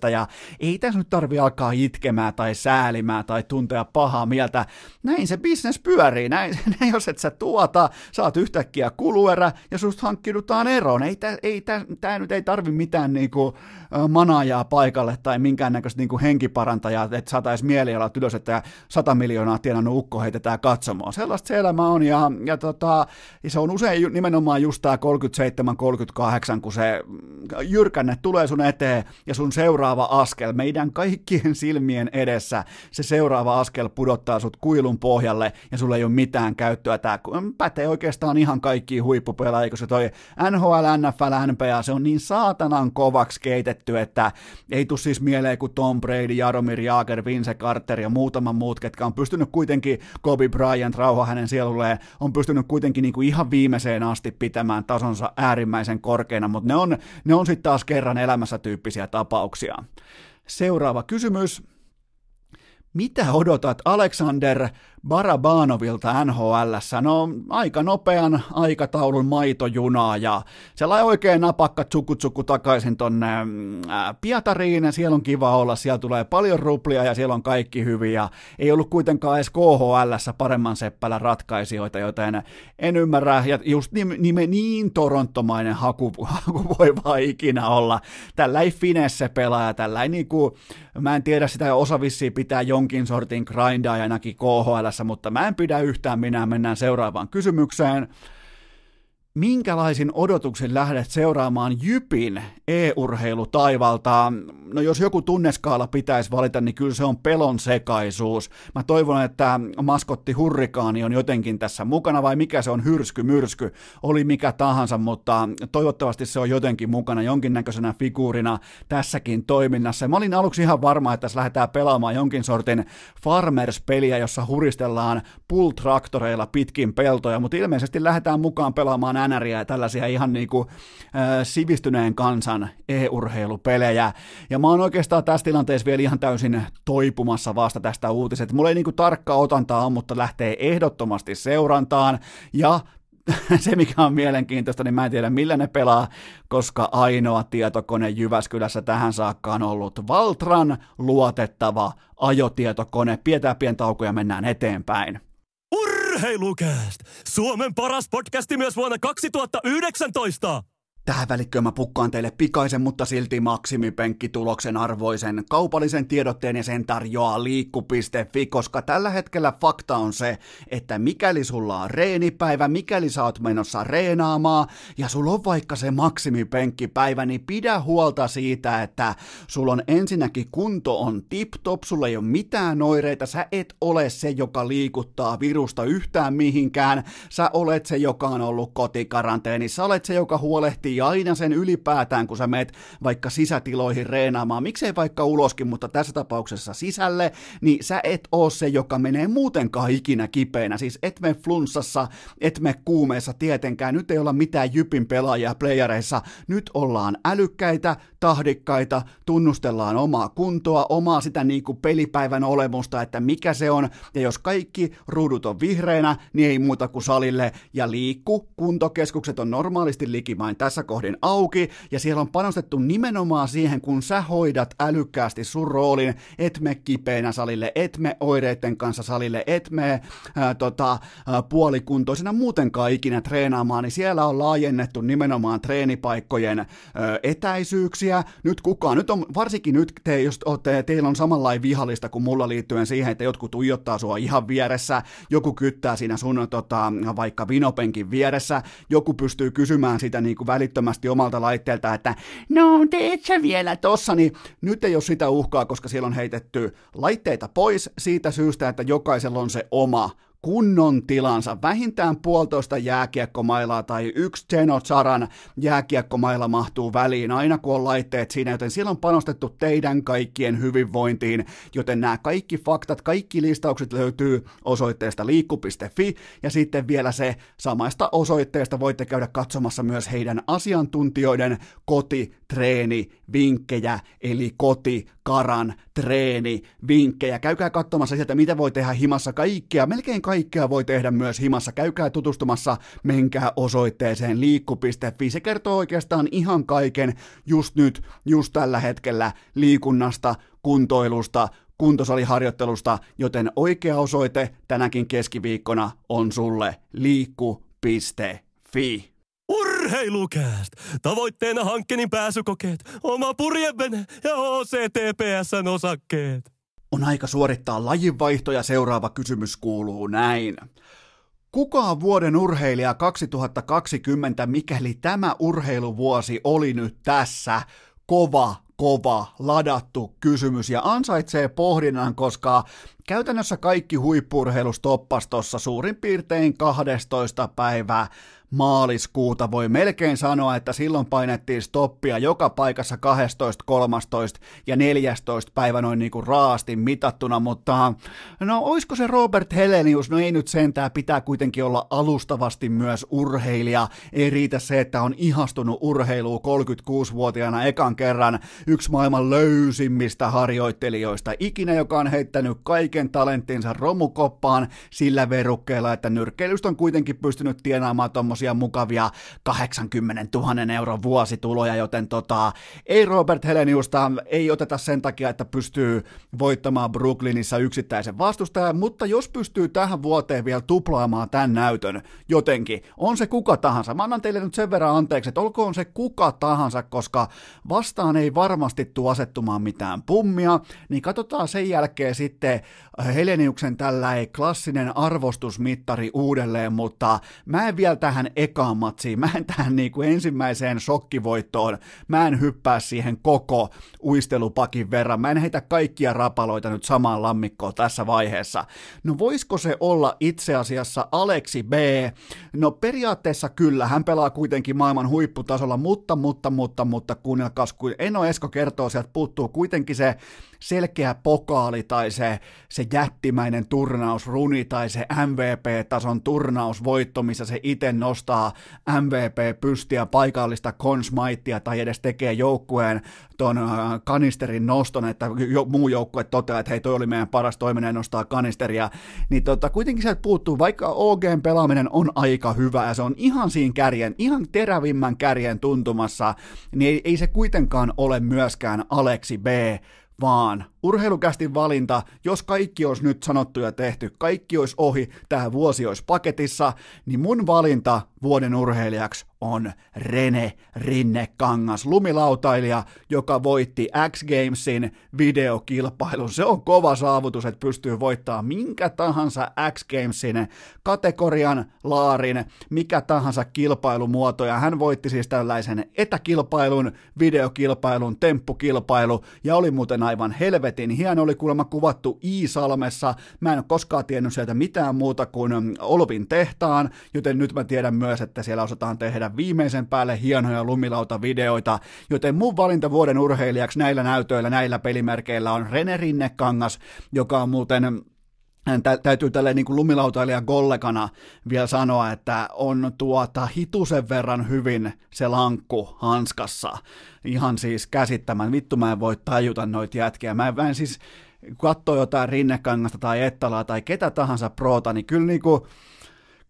3,16 ja ei tässä nyt tarvi alkaa itkemään tai säälimään tai tuntea pahaa mieltä. Näin se bisnes pyörii. Näin, [laughs] näin jos et sä tuota, saat yhtäkkiä kuluerä ja susta hankkiudutaan eroon. Ei, tää, ei tää, tää nyt ei tarvi mitään niinku, manaajaa paikalle tai minkäännäköistä niinku henkiparantajaa, että saataisiin mielialat ylös, että 100 miljoonaa tienannut ukko heitetään katsomaan. Sellaista se elämä on, ja, ja, tota, ja se on usein nimenomaan just tämä 37-38, kun se jyrkänne tulee sun eteen, ja sun seuraava askel, meidän kaikkien [laughs] silmien edessä, se seuraava askel pudottaa sut kuilun pohjalle, ja sulla ei ole mitään käyttöä. Tämä pätee oikeastaan ihan kaikkiin huippupelaajia, kun se toi NHL, NFL, NBA, se on niin saatanan kovaksi keitetty, että ei tuu siis mieleen kuin Tom Brady, Jaromir Jaager, Vince Carter ja muutama muut, ketkä on pystynyt kuitenkin, Kobe Bryant, rauha hänen sielulleen, on pystynyt kuitenkin niin kuin ihan viimeiseen asti pitämään tasonsa äärimmäisen korkeana, mutta ne on, ne on sitten taas kerran elämässä tyyppisiä tapauksia. Seuraava kysymys. Mitä odotat Alexander Barabanovilta NHL. No aika nopean aikataulun maitojunaa ja sellainen oikein napakka tsukutsukku takaisin tonne ää, Pietariin. Siellä on kiva olla, siellä tulee paljon ruplia ja siellä on kaikki hyviä. Ei ollut kuitenkaan edes KHL paremman seppälän ratkaisijoita, joten en ymmärrä. Ja just nime niin torontomainen haku, haku voi vaan ikinä olla. Tällä ei finesse pelaaja, tällä ei niinku, mä en tiedä sitä osa vissiin pitää jonkin sortin grindaa ainakin KHL tässä, mutta mä en pidä yhtään minä. Mennään seuraavaan kysymykseen minkälaisin odotuksin lähdet seuraamaan Jypin e-urheilutaivalta? No jos joku tunneskaala pitäisi valita, niin kyllä se on pelon sekaisuus. Mä toivon, että maskotti Hurrikaani on jotenkin tässä mukana, vai mikä se on hyrsky, myrsky, oli mikä tahansa, mutta toivottavasti se on jotenkin mukana jonkinnäköisenä figuurina tässäkin toiminnassa. Mä olin aluksi ihan varma, että tässä lähdetään pelaamaan jonkin sortin Farmers-peliä, jossa huristellaan pull-traktoreilla pitkin peltoja, mutta ilmeisesti lähdetään mukaan pelaamaan NRiä ja tällaisia ihan niin kuin, äh, sivistyneen kansan e-urheilupelejä. Ja mä oon oikeastaan tässä tilanteessa vielä ihan täysin toipumassa vasta tästä uutiset. Mulla ei niin kuin tarkka otantaa mutta lähtee ehdottomasti seurantaan ja [laughs] se, mikä on mielenkiintoista, niin mä en tiedä millä ne pelaa, koska ainoa tietokone Jyväskylässä tähän saakka on ollut Valtran luotettava ajotietokone. Pidetään pientä tauko ja mennään eteenpäin. Urheilukääst! Suomen paras podcasti myös vuonna 2019! Tähän välikköön mä pukkaan teille pikaisen, mutta silti maksimipenkkituloksen arvoisen kaupallisen tiedotteen ja sen tarjoaa liikku.fi, koska tällä hetkellä fakta on se, että mikäli sulla on reenipäivä, mikäli sä oot menossa reenaamaan ja sulla on vaikka se maksimipenkkipäivä, niin pidä huolta siitä, että sulla on ensinnäkin kunto on tip-top, sulla ei ole mitään oireita, sä et ole se, joka liikuttaa virusta yhtään mihinkään, sä olet se, joka on ollut kotikaranteenissa, sä olet se, joka huolehtii kokee aina sen ylipäätään, kun sä meet vaikka sisätiloihin reenaamaan, miksei vaikka uloskin, mutta tässä tapauksessa sisälle, niin sä et oo se, joka menee muutenkaan ikinä kipeänä. Siis et me flunssassa, et me kuumeessa tietenkään. Nyt ei olla mitään jypin pelaajia playereissa. Nyt ollaan älykkäitä, tahdikkaita, tunnustellaan omaa kuntoa, omaa sitä niin kuin pelipäivän olemusta, että mikä se on. Ja jos kaikki ruudut on vihreänä, niin ei muuta kuin salille ja liikku. Kuntokeskukset on normaalisti likimain tässä kohdin auki, ja siellä on panostettu nimenomaan siihen, kun sä hoidat älykkäästi sun roolin, et me kipeänä salille, et me oireiden kanssa salille, et me ää, tota, ää, puolikuntoisena muutenkaan ikinä treenaamaan, niin siellä on laajennettu nimenomaan treenipaikkojen ää, etäisyyksiä. Nyt kukaan, nyt on, varsinkin nyt te, jos olette, teillä on samanlainen vihallista kuin mulla liittyen siihen, että jotkut tuijottaa sua ihan vieressä, joku kyttää siinä sun tota, vaikka vinopenkin vieressä, joku pystyy kysymään sitä niin kuin välittömästi omalta laitteelta, että no teet sä vielä tossa, niin nyt ei ole sitä uhkaa, koska siellä on heitetty laitteita pois siitä syystä, että jokaisella on se oma kunnon tilansa, vähintään puolitoista jääkiekkomailaa tai yksi Geno Charan jääkiekkomailla mahtuu väliin, aina kun on laitteet siinä, joten siellä on panostettu teidän kaikkien hyvinvointiin, joten nämä kaikki faktat, kaikki listaukset löytyy osoitteesta liikku.fi, ja sitten vielä se samaista osoitteesta voitte käydä katsomassa myös heidän asiantuntijoiden kotitreeni vinkkejä, eli koti, karan, treeni, vinkkejä. Käykää katsomassa sieltä, mitä voi tehdä himassa kaikkea, melkein kaikkea voi tehdä myös himassa. Käykää tutustumassa, menkää osoitteeseen liikku.fi. Se kertoo oikeastaan ihan kaiken just nyt, just tällä hetkellä liikunnasta, kuntoilusta, kuntosaliharjoittelusta, joten oikea osoite tänäkin keskiviikkona on sulle liikku.fi. Urheilukääst! Tavoitteena hankkeen pääsykokeet, oma purjevene ja OCTPSn osakkeet. On aika suorittaa lajinvaihto ja seuraava kysymys kuuluu näin. Kuka on vuoden urheilija 2020, mikäli tämä urheiluvuosi oli nyt tässä? Kova, kova, ladattu kysymys ja ansaitsee pohdinnan, koska käytännössä kaikki huippurheilustoppastossa suurin piirtein 12 päivää maaliskuuta. Voi melkein sanoa, että silloin painettiin stoppia joka paikassa 12, 13 ja 14 päivä noin niin kuin raasti mitattuna, mutta no oisko se Robert Helenius? No ei nyt sentään, pitää kuitenkin olla alustavasti myös urheilija. Ei riitä se, että on ihastunut urheiluun 36-vuotiaana ekan kerran yksi maailman löysimmistä harjoittelijoista. Ikinä, joka on heittänyt kaiken talenttinsa romukoppaan sillä verukkeella, että nyrkkeilystä on kuitenkin pystynyt tienaamaan tommosia semmosia mukavia 80 000 euron vuosituloja, joten tota, ei Robert Heleniusta ei oteta sen takia, että pystyy voittamaan Brooklynissa yksittäisen vastustajan, mutta jos pystyy tähän vuoteen vielä tuplaamaan tämän näytön jotenkin, on se kuka tahansa. Mä annan teille nyt sen verran anteeksi, että olkoon se kuka tahansa, koska vastaan ei varmasti tule asettumaan mitään pummia, niin katsotaan sen jälkeen sitten Heleniuksen tällainen klassinen arvostusmittari uudelleen, mutta mä en vielä tähän ekaan matsiin, mä en tähän niin kuin ensimmäiseen shokkivoittoon, mä en hyppää siihen koko uistelupakin verran, mä en heitä kaikkia rapaloita nyt samaan lammikkoon tässä vaiheessa. No voisiko se olla itse asiassa Aleksi B? No periaatteessa kyllä, hän pelaa kuitenkin maailman huipputasolla, mutta, mutta, mutta, mutta kuunnelkaas, kun Eno Esko kertoo, sieltä puuttuu kuitenkin se selkeä pokaali tai se, se jättimäinen turnausruni tai se MVP-tason turnausvoitto, missä se itse nostaa MVP-pystiä paikallista konsmaittia tai edes tekee joukkueen ton äh, kanisterin noston, että jo, muu joukkue toteaa, että hei toi oli meidän paras toiminen nostaa kanisteria, niin tota, kuitenkin sieltä puuttuu, vaikka OGn pelaaminen on aika hyvä ja se on ihan siinä kärjen, ihan terävimmän kärjen tuntumassa, niin ei, ei se kuitenkaan ole myöskään Aleksi B, vaan urheilukästin valinta, jos kaikki olisi nyt sanottu ja tehty, kaikki olisi ohi, tämä vuosi olisi paketissa, niin mun valinta vuoden urheilijaksi on Rene Rinnekangas, lumilautailija, joka voitti X Gamesin videokilpailun. Se on kova saavutus, että pystyy voittamaan minkä tahansa X Gamesin kategorian, laarin, mikä tahansa kilpailumuoto, ja hän voitti siis tällaisen etäkilpailun, videokilpailun, temppukilpailu, ja oli muuten aivan helvetin helvetin hieno oli kuulemma kuvattu Iisalmessa. Mä en ole koskaan tiennyt sieltä mitään muuta kuin Olvin tehtaan, joten nyt mä tiedän myös, että siellä osataan tehdä viimeisen päälle hienoja lumilautavideoita, joten mun valinta vuoden urheilijaksi näillä näytöillä, näillä pelimerkeillä on Rene Rinnekangas, joka on muuten Tä, täytyy tälle niin kuin lumilautailija kollegana vielä sanoa, että on tuota hitusen verran hyvin se lankku hanskassa. Ihan siis käsittämään. Vittu mä en voi tajuta noita jätkiä. Mä en, mä en siis katsoa jotain rinnekangasta tai ettalaa tai ketä tahansa proota, niin kyllä niin kuin,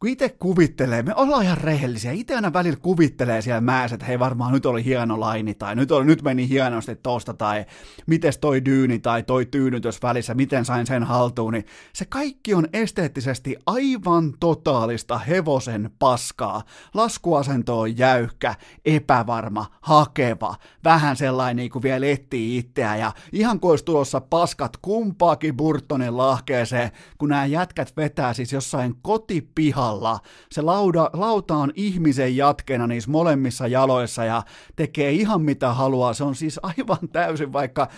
kun itse kuvittelee, me ollaan ihan rehellisiä, itse aina välillä kuvittelee siellä mäessä, että hei varmaan nyt oli hieno laini, tai nyt, oli, nyt meni hienosti tosta, tai mites toi dyyni, tai toi tyynytös välissä, miten sain sen haltuun, niin se kaikki on esteettisesti aivan totaalista hevosen paskaa. Laskuasento on jäykkä, epävarma, hakeva, vähän sellainen niin kuin vielä etsii itseä, ja ihan kuin olisi tulossa paskat kumpaakin Burtonin lahkeeseen, kun nämä jätkät vetää siis jossain kotipihalla, jalalla. Se lauda, lauta on ihmisen jatkeena niissä molemmissa jaloissa ja tekee ihan mitä haluaa. Se on siis aivan täysin, vaikka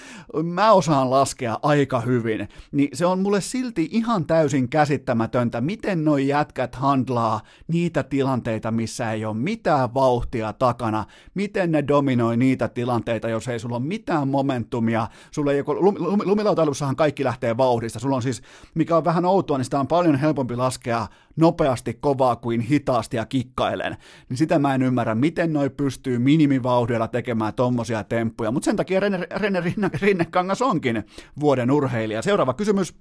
mä osaan laskea aika hyvin, niin se on mulle silti ihan täysin käsittämätöntä, miten noi jätkät handlaa niitä tilanteita, missä ei ole mitään vauhtia takana, miten ne dominoi niitä tilanteita, jos ei sulla ole mitään momentumia, sulla ei lumilautailussahan kaikki lähtee vauhdista, sulla on siis, mikä on vähän outoa, niin sitä on paljon helpompi laskea nopeasti kovaa kuin hitaasti ja kikkailen, niin sitä mä en ymmärrä, miten noi pystyy minimivauhdilla tekemään tommosia temppuja, mutta sen takia Renne, Renne Rinnekangas onkin vuoden urheilija. Seuraava kysymys.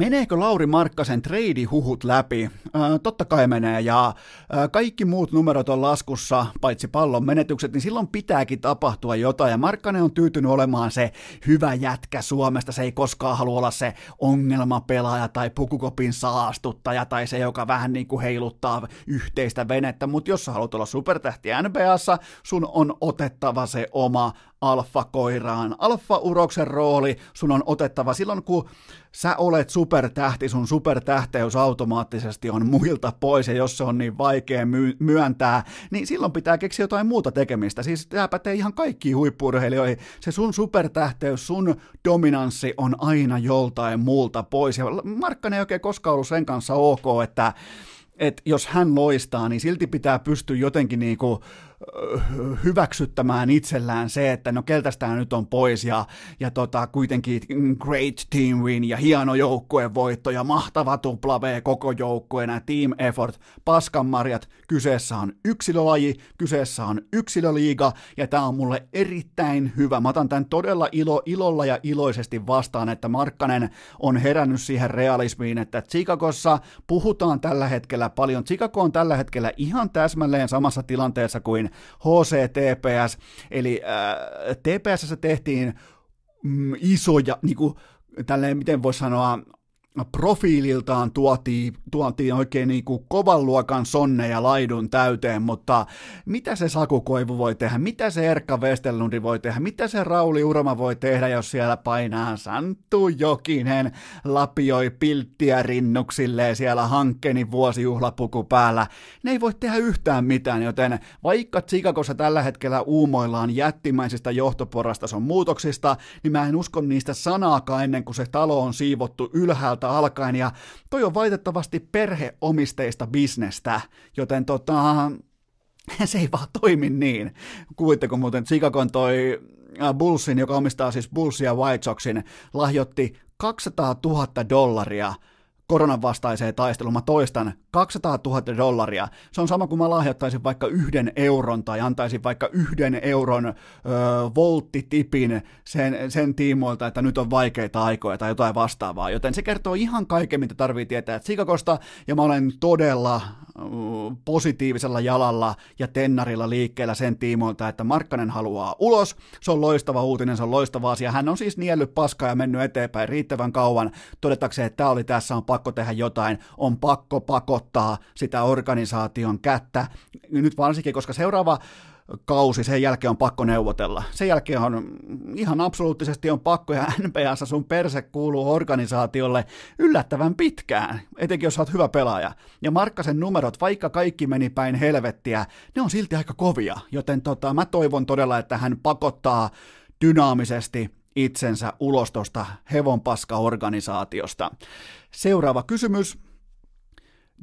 Meneekö Lauri Markkasen trade-huhut läpi? Äh, totta kai menee, ja äh, kaikki muut numerot on laskussa, paitsi pallon menetykset, niin silloin pitääkin tapahtua jotain, ja Markkanen on tyytynyt olemaan se hyvä jätkä Suomesta, se ei koskaan halua olla se ongelmapelaaja tai pukukopin saastuttaja tai se, joka vähän niin kuin heiluttaa yhteistä venettä, mutta jos sä haluat olla supertähti NBAssa, sun on otettava se oma alfa-koiraan. Alfa-uroksen rooli sun on otettava silloin, kun sä olet supertähti, sun supertähteys automaattisesti on muilta pois, ja jos se on niin vaikea my- myöntää, niin silloin pitää keksiä jotain muuta tekemistä. Siis tämä pätee ihan kaikkiin huippurheilijoihin. Se sun supertähteys, sun dominanssi on aina joltain muulta pois, ja Markkanen ei oikein koskaan ollut sen kanssa ok, että että jos hän loistaa, niin silti pitää pystyä jotenkin niinku hyväksyttämään itsellään se, että no keltästä nyt on pois ja, ja tota, kuitenkin great team win ja hieno joukkueen voitto ja mahtava tupla V koko joukkueena, team effort, paskanmarjat, kyseessä on yksilölaji, kyseessä on yksilöliiga ja tämä on mulle erittäin hyvä. Mä otan tämän todella ilo, ilolla ja iloisesti vastaan, että Markkanen on herännyt siihen realismiin, että Chicagossa puhutaan tällä hetkellä paljon. Chicago on tällä hetkellä ihan täsmälleen samassa tilanteessa kuin HCTPS, eli äh, TPS tehtiin mm, isoja, niin kuin, tälleen, miten voisi sanoa, profiililtaan tuotiin, tuotiin oikein niin kuin kovan luokan sonneja laidun täyteen, mutta mitä se Sakukoivu voi tehdä, mitä se Erkka Westerlundi voi tehdä, mitä se Rauli Urma voi tehdä, jos siellä painaa Santtu Jokinen, lapioi pilttiä rinnuksilleen siellä hankkeni vuosijuhlapuku päällä. Ne ei voi tehdä yhtään mitään, joten vaikka Chicagossa tällä hetkellä uumoillaan jättimäisistä johtoporrastason muutoksista, niin mä en usko niistä sanaakaan ennen kuin se talo on siivottu ylhäältä ajalta alkaen, ja toi on valitettavasti perheomisteista bisnestä, joten tota, [laughs] se ei vaan toimi niin. Kuvitteko muuten Chicagon toi äh, Bullsin, joka omistaa siis Bullsia White Soxin, lahjoitti 200 000 dollaria koronan vastaiseen taisteluun. Mä toistan, 200 000 dollaria. Se on sama kuin mä lahjoittaisin vaikka yhden euron tai antaisin vaikka yhden euron ö, volttitipin sen, sen tiimoilta, että nyt on vaikeita aikoja tai jotain vastaavaa. Joten se kertoo ihan kaiken, mitä tarvii tietää Chicagosta, ja mä olen todella positiivisella jalalla ja tennarilla liikkeellä sen tiimoilta, että Markkanen haluaa ulos. Se on loistava uutinen, se on loistava asia. Hän on siis niellyt paskaa ja mennyt eteenpäin riittävän kauan todetakseen, että tämä oli tässä, on pakko tehdä jotain, on pakko pakko ottaa sitä organisaation kättä, nyt varsinkin, koska seuraava kausi, sen jälkeen on pakko neuvotella. Sen jälkeen on ihan absoluuttisesti on pakko, ja NBAssa sun perse kuuluu organisaatiolle yllättävän pitkään, etenkin jos oot hyvä pelaaja. Ja Markkasen numerot, vaikka kaikki meni päin helvettiä, ne on silti aika kovia, joten tota, mä toivon todella, että hän pakottaa dynaamisesti itsensä ulos tuosta hevonpaska-organisaatiosta. Seuraava kysymys.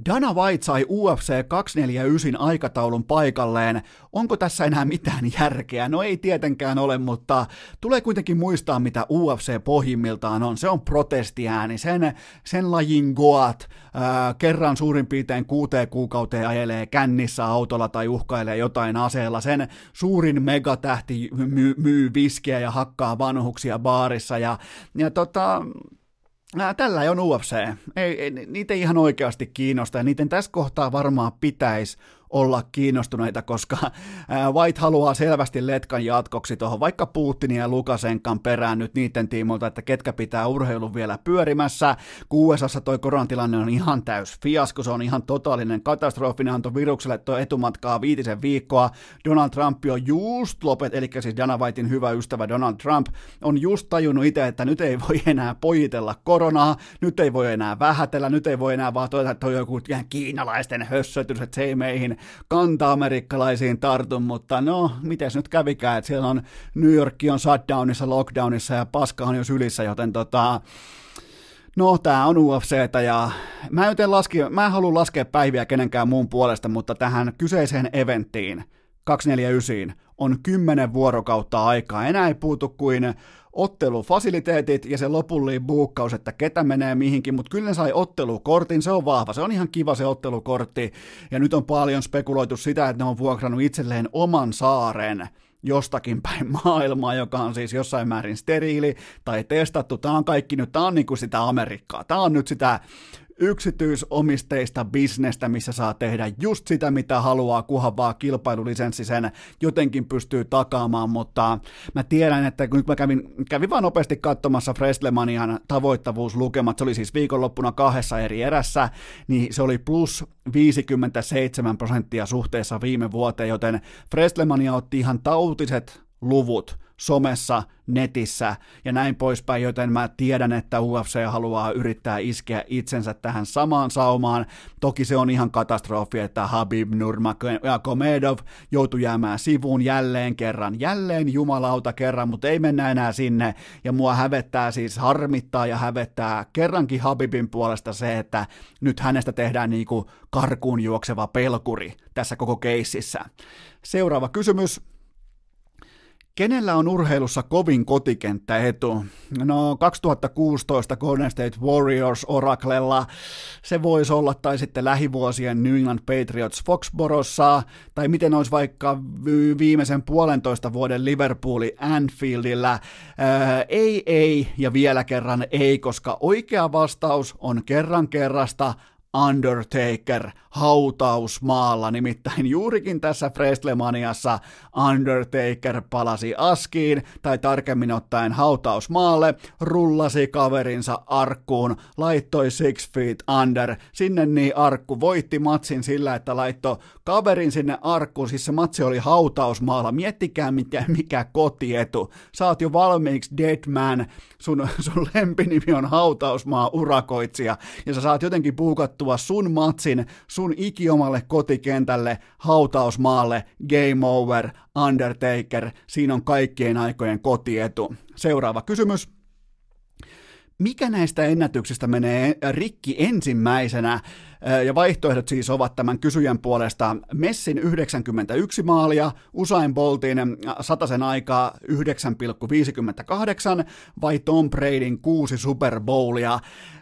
Dana White sai UFC 249 aikataulun paikalleen. Onko tässä enää mitään järkeä? No ei tietenkään ole, mutta tulee kuitenkin muistaa, mitä UFC pohjimmiltaan on. Se on protestiääni, sen, sen lajin goat ää, kerran suurin piirtein kuuteen kuukauteen ajelee kännissä autolla tai uhkailee jotain aseella. Sen suurin megatähti myy, myy viskiä ja hakkaa vanhuksia baarissa ja, ja tota, Tällä on UFC. Ei, ei, niitä ei ihan oikeasti kiinnosta ja niiden tässä kohtaa varmaan pitäisi olla kiinnostuneita, koska White haluaa selvästi letkan jatkoksi tuohon vaikka Putinin ja Lukasenkan perään nyt niiden tiimoilta, että ketkä pitää urheilun vielä pyörimässä. USAssa toi koronatilanne on ihan täys fiasko, se on ihan totaalinen katastrofi, ne antoi virukselle tuo etumatkaa viitisen viikkoa. Donald Trump on just lopet, eli siis Dana Whitein hyvä ystävä Donald Trump on just tajunnut itse, että nyt ei voi enää pojitella koronaa, nyt ei voi enää vähätellä, nyt ei voi enää vaan todeta, että on joku kiinalaisten hössötys, että se ei meihin kanta-amerikkalaisiin tartun, mutta no, miten nyt kävikään, että siellä on New York on shutdownissa, lockdownissa ja paska on jo sylissä, joten tota, No, tää on UFCtä ja mä en, laski, mä en halua laskea päiviä kenenkään muun puolesta, mutta tähän kyseiseen eventtiin 249 on 10 vuorokautta aikaa. Enää ei puutu kuin ottelufasiliteetit ja se lopullinen buukkaus, että ketä menee mihinkin, mutta kyllä ne sai ottelukortin, se on vahva, se on ihan kiva se ottelukortti, ja nyt on paljon spekuloitu sitä, että ne on vuokrannut itselleen oman saaren, jostakin päin [laughs] maailmaa, joka on siis jossain määrin steriili tai testattu. Tämä on kaikki nyt, tämä on niin kuin sitä Amerikkaa. Tämä on nyt sitä yksityisomisteista bisnestä, missä saa tehdä just sitä, mitä haluaa, kunhan vaan kilpailulisenssi sen jotenkin pystyy takaamaan, mutta mä tiedän, että kun nyt mä kävin, kävin vaan nopeasti katsomassa Frestlemanian tavoittavuuslukemat, se oli siis viikonloppuna kahdessa eri erässä, niin se oli plus 57 prosenttia suhteessa viime vuoteen, joten Frestlemania otti ihan tautiset luvut somessa, netissä ja näin poispäin, joten mä tiedän, että UFC haluaa yrittää iskeä itsensä tähän samaan saumaan. Toki se on ihan katastrofi, että Habib Nurmagomedov joutui jäämään sivuun jälleen kerran, jälleen jumalauta kerran, mutta ei mennä enää sinne. Ja mua hävettää siis, harmittaa ja hävettää kerrankin Habibin puolesta se, että nyt hänestä tehdään niinku karkuun juokseva pelkuri tässä koko keississä. Seuraava kysymys. Kenellä on urheilussa kovin kotikenttäetu? No 2016 Golden State Warriors Oraclella se voisi olla, tai sitten lähivuosien New England Patriots Foxborossa, tai miten olisi vaikka viimeisen puolentoista vuoden Liverpooli Anfieldillä. Ää, ei, ei ja vielä kerran ei, koska oikea vastaus on kerran kerrasta Undertaker hautausmaalla, nimittäin juurikin tässä Frestlemaniassa Undertaker palasi askiin, tai tarkemmin ottaen hautausmaalle, rullasi kaverinsa arkkuun, laittoi Six Feet Under, sinne niin arkku voitti matsin sillä, että laittoi kaverin sinne arkkuun, siis se matsi oli hautausmaalla, miettikää mikä, mikä kotietu, sä oot jo valmiiksi dead man, sun, sun lempinimi on hautausmaa urakoitsija, ja sä saat jotenkin puukattua sun matsin, sun ikiomalle kotikentälle, hautausmaalle, game over, Undertaker, siinä on kaikkien aikojen kotietu. Seuraava kysymys. Mikä näistä ennätyksistä menee rikki ensimmäisenä? Ja vaihtoehdot siis ovat tämän kysyjän puolesta Messin 91 maalia, Usain Boltin sataisen aikaa 9,58 vai Tom Bradyn 6 Super Bowlia.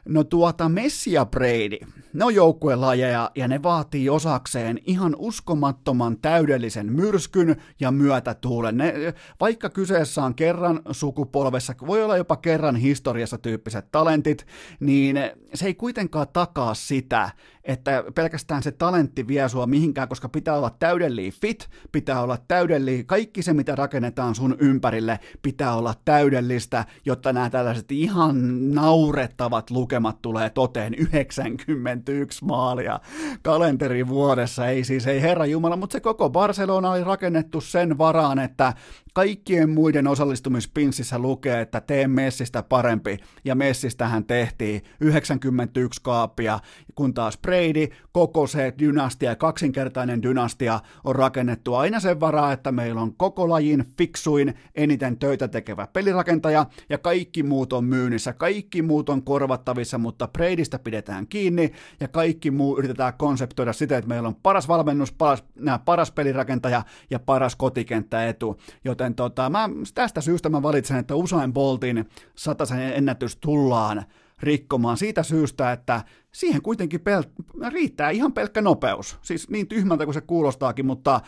No tuota Messi ja Brady, ne on joukkuelajeja ja ne vaatii osakseen ihan uskomattoman täydellisen myrskyn ja myötätuulen. Ne, vaikka kyseessä on kerran sukupolvessa, voi olla jopa kerran historiassa tyyppiset talentit, niin se ei kuitenkaan takaa sitä, että pelkästään se talentti vie sua mihinkään, koska pitää olla täydellinen fit, pitää olla täydellinen, kaikki se mitä rakennetaan sun ympärille pitää olla täydellistä, jotta nämä tällaiset ihan naurettavat lukemat tulee toteen 91 maalia kalenterivuodessa, ei siis ei herra Jumala, mutta se koko Barcelona oli rakennettu sen varaan, että kaikkien muiden osallistumispinssissä lukee, että tee Messistä parempi, ja Messistähän tehtiin 91 kaapia, kun taas Brady, koko se dynastia, kaksinkertainen dynastia on rakennettu aina sen varaa, että meillä on koko lajin fiksuin, eniten töitä tekevä pelirakentaja, ja kaikki muut on myynnissä, kaikki muut on korvattavissa, mutta Bradystä pidetään kiinni, ja kaikki muu yritetään konseptoida sitä, että meillä on paras valmennus, paras, paras pelirakentaja ja paras kotikenttäetu, joten tota, mä, tästä syystä mä valitsen, että Usain Boltin sataisen ennätys tullaan rikkomaan siitä syystä, että siihen kuitenkin pel- riittää ihan pelkkä nopeus. Siis niin tyhmältä kuin se kuulostaakin, mutta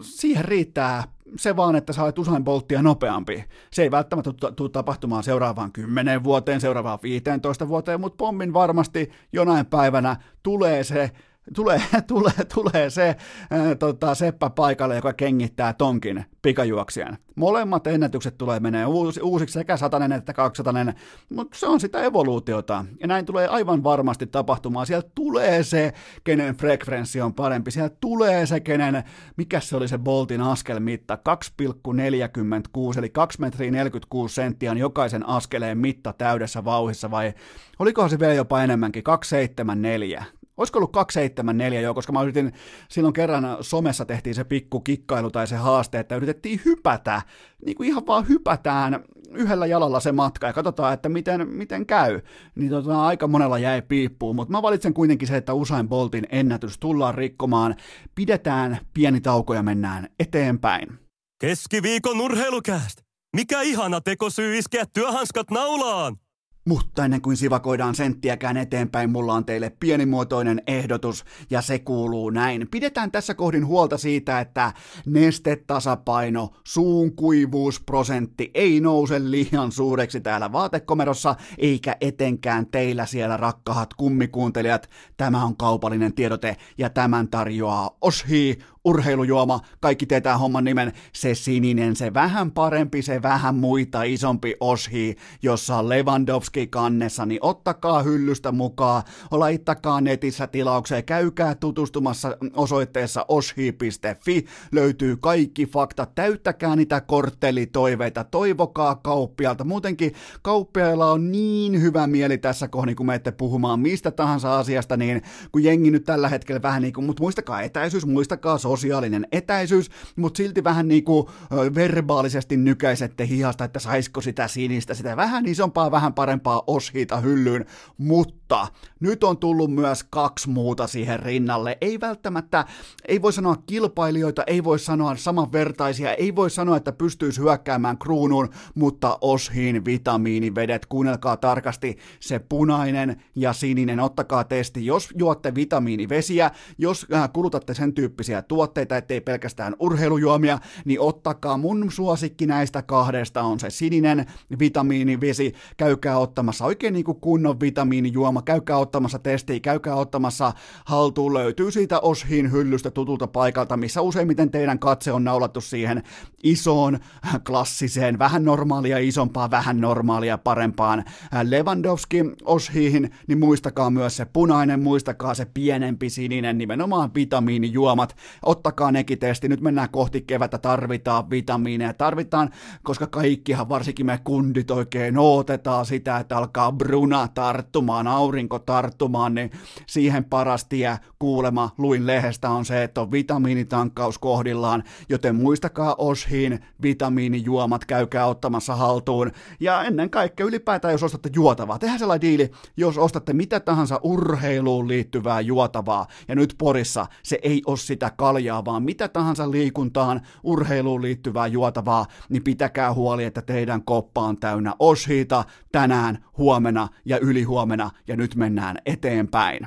siihen riittää se vaan, että sä olet Usain Bolttia nopeampi. Se ei välttämättä tule tapahtumaan seuraavaan 10 vuoteen, seuraavaan 15 vuoteen, mutta pommin varmasti jonain päivänä tulee se tulee, [laughs] tulee, tulee se ää, tota, Seppä paikalle, joka kengittää tonkin pikajuoksijan. Molemmat ennätykset tulee menee uusi, uusiksi, sekä satanen että kaksisatanen, mutta se on sitä evoluutiota. Ja näin tulee aivan varmasti tapahtumaan. Sieltä tulee se, kenen frekvenssi on parempi. Sieltä tulee se, kenen, mikä se oli se Boltin askelmitta, 2,46, eli 2 metriä 46 senttiä on jokaisen askeleen mitta täydessä vauhissa, vai olikohan se vielä jopa enemmänkin, 274 Olisiko ollut 274 jo, koska mä yritin, silloin kerran somessa tehtiin se pikku kikkailu tai se haaste, että yritettiin hypätä, niin kuin ihan vaan hypätään yhdellä jalalla se matka ja katsotaan, että miten, miten käy. Niin tota, aika monella jäi piippuun, mutta mä valitsen kuitenkin se, että Usain Boltin ennätys tullaan rikkomaan, pidetään pieni tauko ja mennään eteenpäin. Keskiviikon urheilukääst! Mikä ihana tekosyy iskeä työhanskat naulaan! Mutta ennen kuin sivakoidaan senttiäkään eteenpäin, mulla on teille pienimuotoinen ehdotus, ja se kuuluu näin. Pidetään tässä kohdin huolta siitä, että nestetasapaino, suun kuivuusprosentti ei nouse liian suureksi täällä vaatekomerossa, eikä etenkään teillä siellä rakkahat kummikuuntelijat. Tämä on kaupallinen tiedote, ja tämän tarjoaa Oshi urheilujuoma, kaikki tietää homman nimen, se sininen, se vähän parempi, se vähän muita isompi oshi, jossa on Lewandowski kannessa, niin ottakaa hyllystä mukaan, laittakaa netissä tilaukseen, käykää tutustumassa osoitteessa oshi.fi, löytyy kaikki faktat, täyttäkää niitä korttelitoiveita, toivokaa kauppialta, muutenkin kauppiailla on niin hyvä mieli tässä kohdin, kun menette puhumaan mistä tahansa asiasta, niin kun jengi nyt tällä hetkellä vähän niin kuin, mutta muistakaa etäisyys, muistakaa sosiaalinen etäisyys, mutta silti vähän niin kuin verbaalisesti nykäisette hihasta, että saisiko sitä sinistä, sitä. Vähän isompaa, vähän parempaa oshita hyllyyn, mutta nyt on tullut myös kaksi muuta siihen rinnalle. Ei välttämättä, ei voi sanoa kilpailijoita, ei voi sanoa samanvertaisia, ei voi sanoa, että pystyisi hyökkäämään kruunuun, mutta Oshin vitamiinivedet, kuunnelkaa tarkasti se punainen ja sininen, ottakaa testi, jos juotte vitamiinivesiä, jos äh, kulutatte sen tyyppisiä tuotteita, tuotteita, ettei pelkästään urheilujuomia, niin ottakaa mun suosikki näistä kahdesta on se sininen vitamiinivesi, käykää ottamassa oikein niin kuin kunnon vitamiinijuoma, käykää ottamassa testiä, käykää ottamassa haltuun, löytyy siitä Oshin hyllystä tutulta paikalta, missä useimmiten teidän katse on naulattu siihen isoon, klassiseen, vähän normaalia, isompaa, vähän normaalia, parempaan Lewandowski Oshiin, niin muistakaa myös se punainen, muistakaa se pienempi sininen, nimenomaan vitamiinijuomat, ottakaa nekin testi, nyt mennään kohti kevättä, tarvitaan vitamiineja, tarvitaan, koska kaikkihan, varsinkin me kundit oikein odotetaan sitä, että alkaa bruna tarttumaan, aurinko tarttumaan, niin siihen paras tie kuulema luin lehdestä on se, että on vitamiinitankkaus kohdillaan, joten muistakaa Oshin vitamiinijuomat, käykää ottamassa haltuun, ja ennen kaikkea ylipäätään, jos ostatte juotavaa, tehdään sellainen diili, jos ostatte mitä tahansa urheiluun liittyvää juotavaa, ja nyt Porissa se ei ole sitä kaljaa, kaljaa, vaan mitä tahansa liikuntaan, urheiluun liittyvää juotavaa, niin pitäkää huoli, että teidän koppa on täynnä oshiita tänään, huomenna ja ylihuomenna, ja nyt mennään eteenpäin.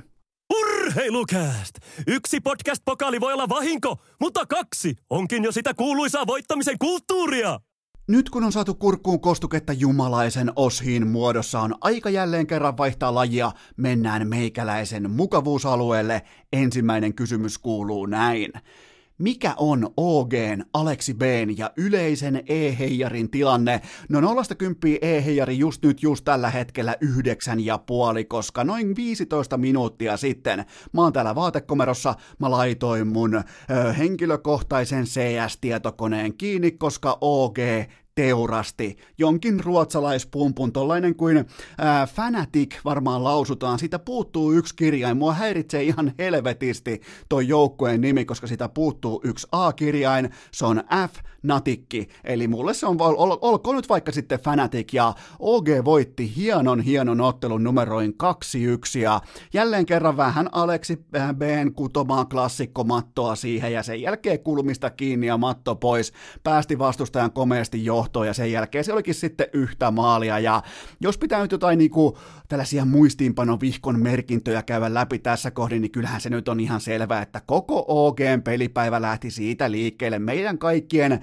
Urheilukääst! Yksi podcast-pokaali voi olla vahinko, mutta kaksi onkin jo sitä kuuluisaa voittamisen kulttuuria! Nyt kun on saatu kurkkuun kostuketta jumalaisen oshiin muodossa, on aika jälleen kerran vaihtaa lajia. Mennään meikäläisen mukavuusalueelle. Ensimmäinen kysymys kuuluu näin. Mikä on OGn, Aleksi Bn ja yleisen E-heijarin tilanne? No 0 10 E-heijari just nyt, just tällä hetkellä yhdeksän ja puoli, koska noin 15 minuuttia sitten mä oon täällä vaatekomerossa, mä laitoin mun ö, henkilökohtaisen CS-tietokoneen kiinni, koska OG teurasti. Jonkin ruotsalaispumpun, tollainen kuin ää, Fanatic varmaan lausutaan, siitä puuttuu yksi kirjain, mua häiritsee ihan helvetisti toi joukkueen nimi, koska sitä puuttuu yksi A-kirjain, se on F, Natikki, eli mulle se on, ol, ol, olkoon nyt vaikka sitten Fanatic, ja OG voitti hienon hienon ottelun numeroin 2-1, ja jälleen kerran vähän Aleksi Bn kutomaan klassikkomattoa siihen, ja sen jälkeen kulmista kiinni ja matto pois, päästi vastustajan komeasti jo johtoon ja sen jälkeen se olikin sitten yhtä maalia. Ja jos pitää nyt jotain niinku tällaisia muistiinpanovihkon merkintöjä käydä läpi tässä kohdin, niin kyllähän se nyt on ihan selvää, että koko OGn pelipäivä lähti siitä liikkeelle meidän kaikkien äh,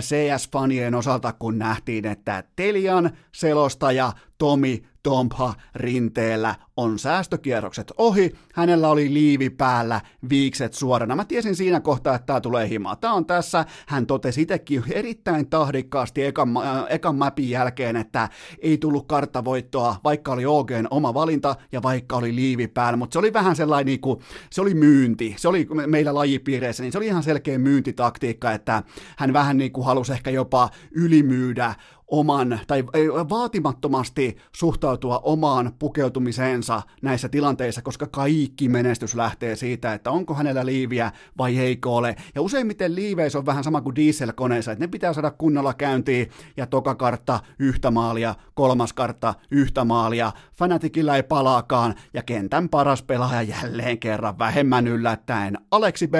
CS-fanien osalta, kun nähtiin, että Telian selostaja Tomi Tompha rinteellä on säästökierrokset ohi, hänellä oli liivi päällä, viikset suorana. Mä tiesin siinä kohtaa, että tämä tulee himaa. Tämä on tässä, hän totesi itsekin erittäin tahdikkaasti ekan, äh, ekan mapin jälkeen, että ei tullut karttavoittoa, vaikka oli OGn oma valinta ja vaikka oli liivi päällä, mutta se oli vähän sellainen, niin kuin, se oli myynti, se oli meillä lajipiireissä, niin se oli ihan selkeä myyntitaktiikka, että hän vähän niin kuin halusi ehkä jopa ylimyydä oman, tai vaatimattomasti suhtautua omaan pukeutumiseensa näissä tilanteissa, koska kaikki menestys lähtee siitä, että onko hänellä liiviä vai eikö ole. Ja useimmiten liiveissä on vähän sama kuin dieselkoneissa, että ne pitää saada kunnolla käyntiin, ja toka kartta yhtä maalia, kolmas kartta yhtä maalia, Fanatikilla ei palaakaan, ja kentän paras pelaaja jälleen kerran vähemmän yllättäen. Aleksi B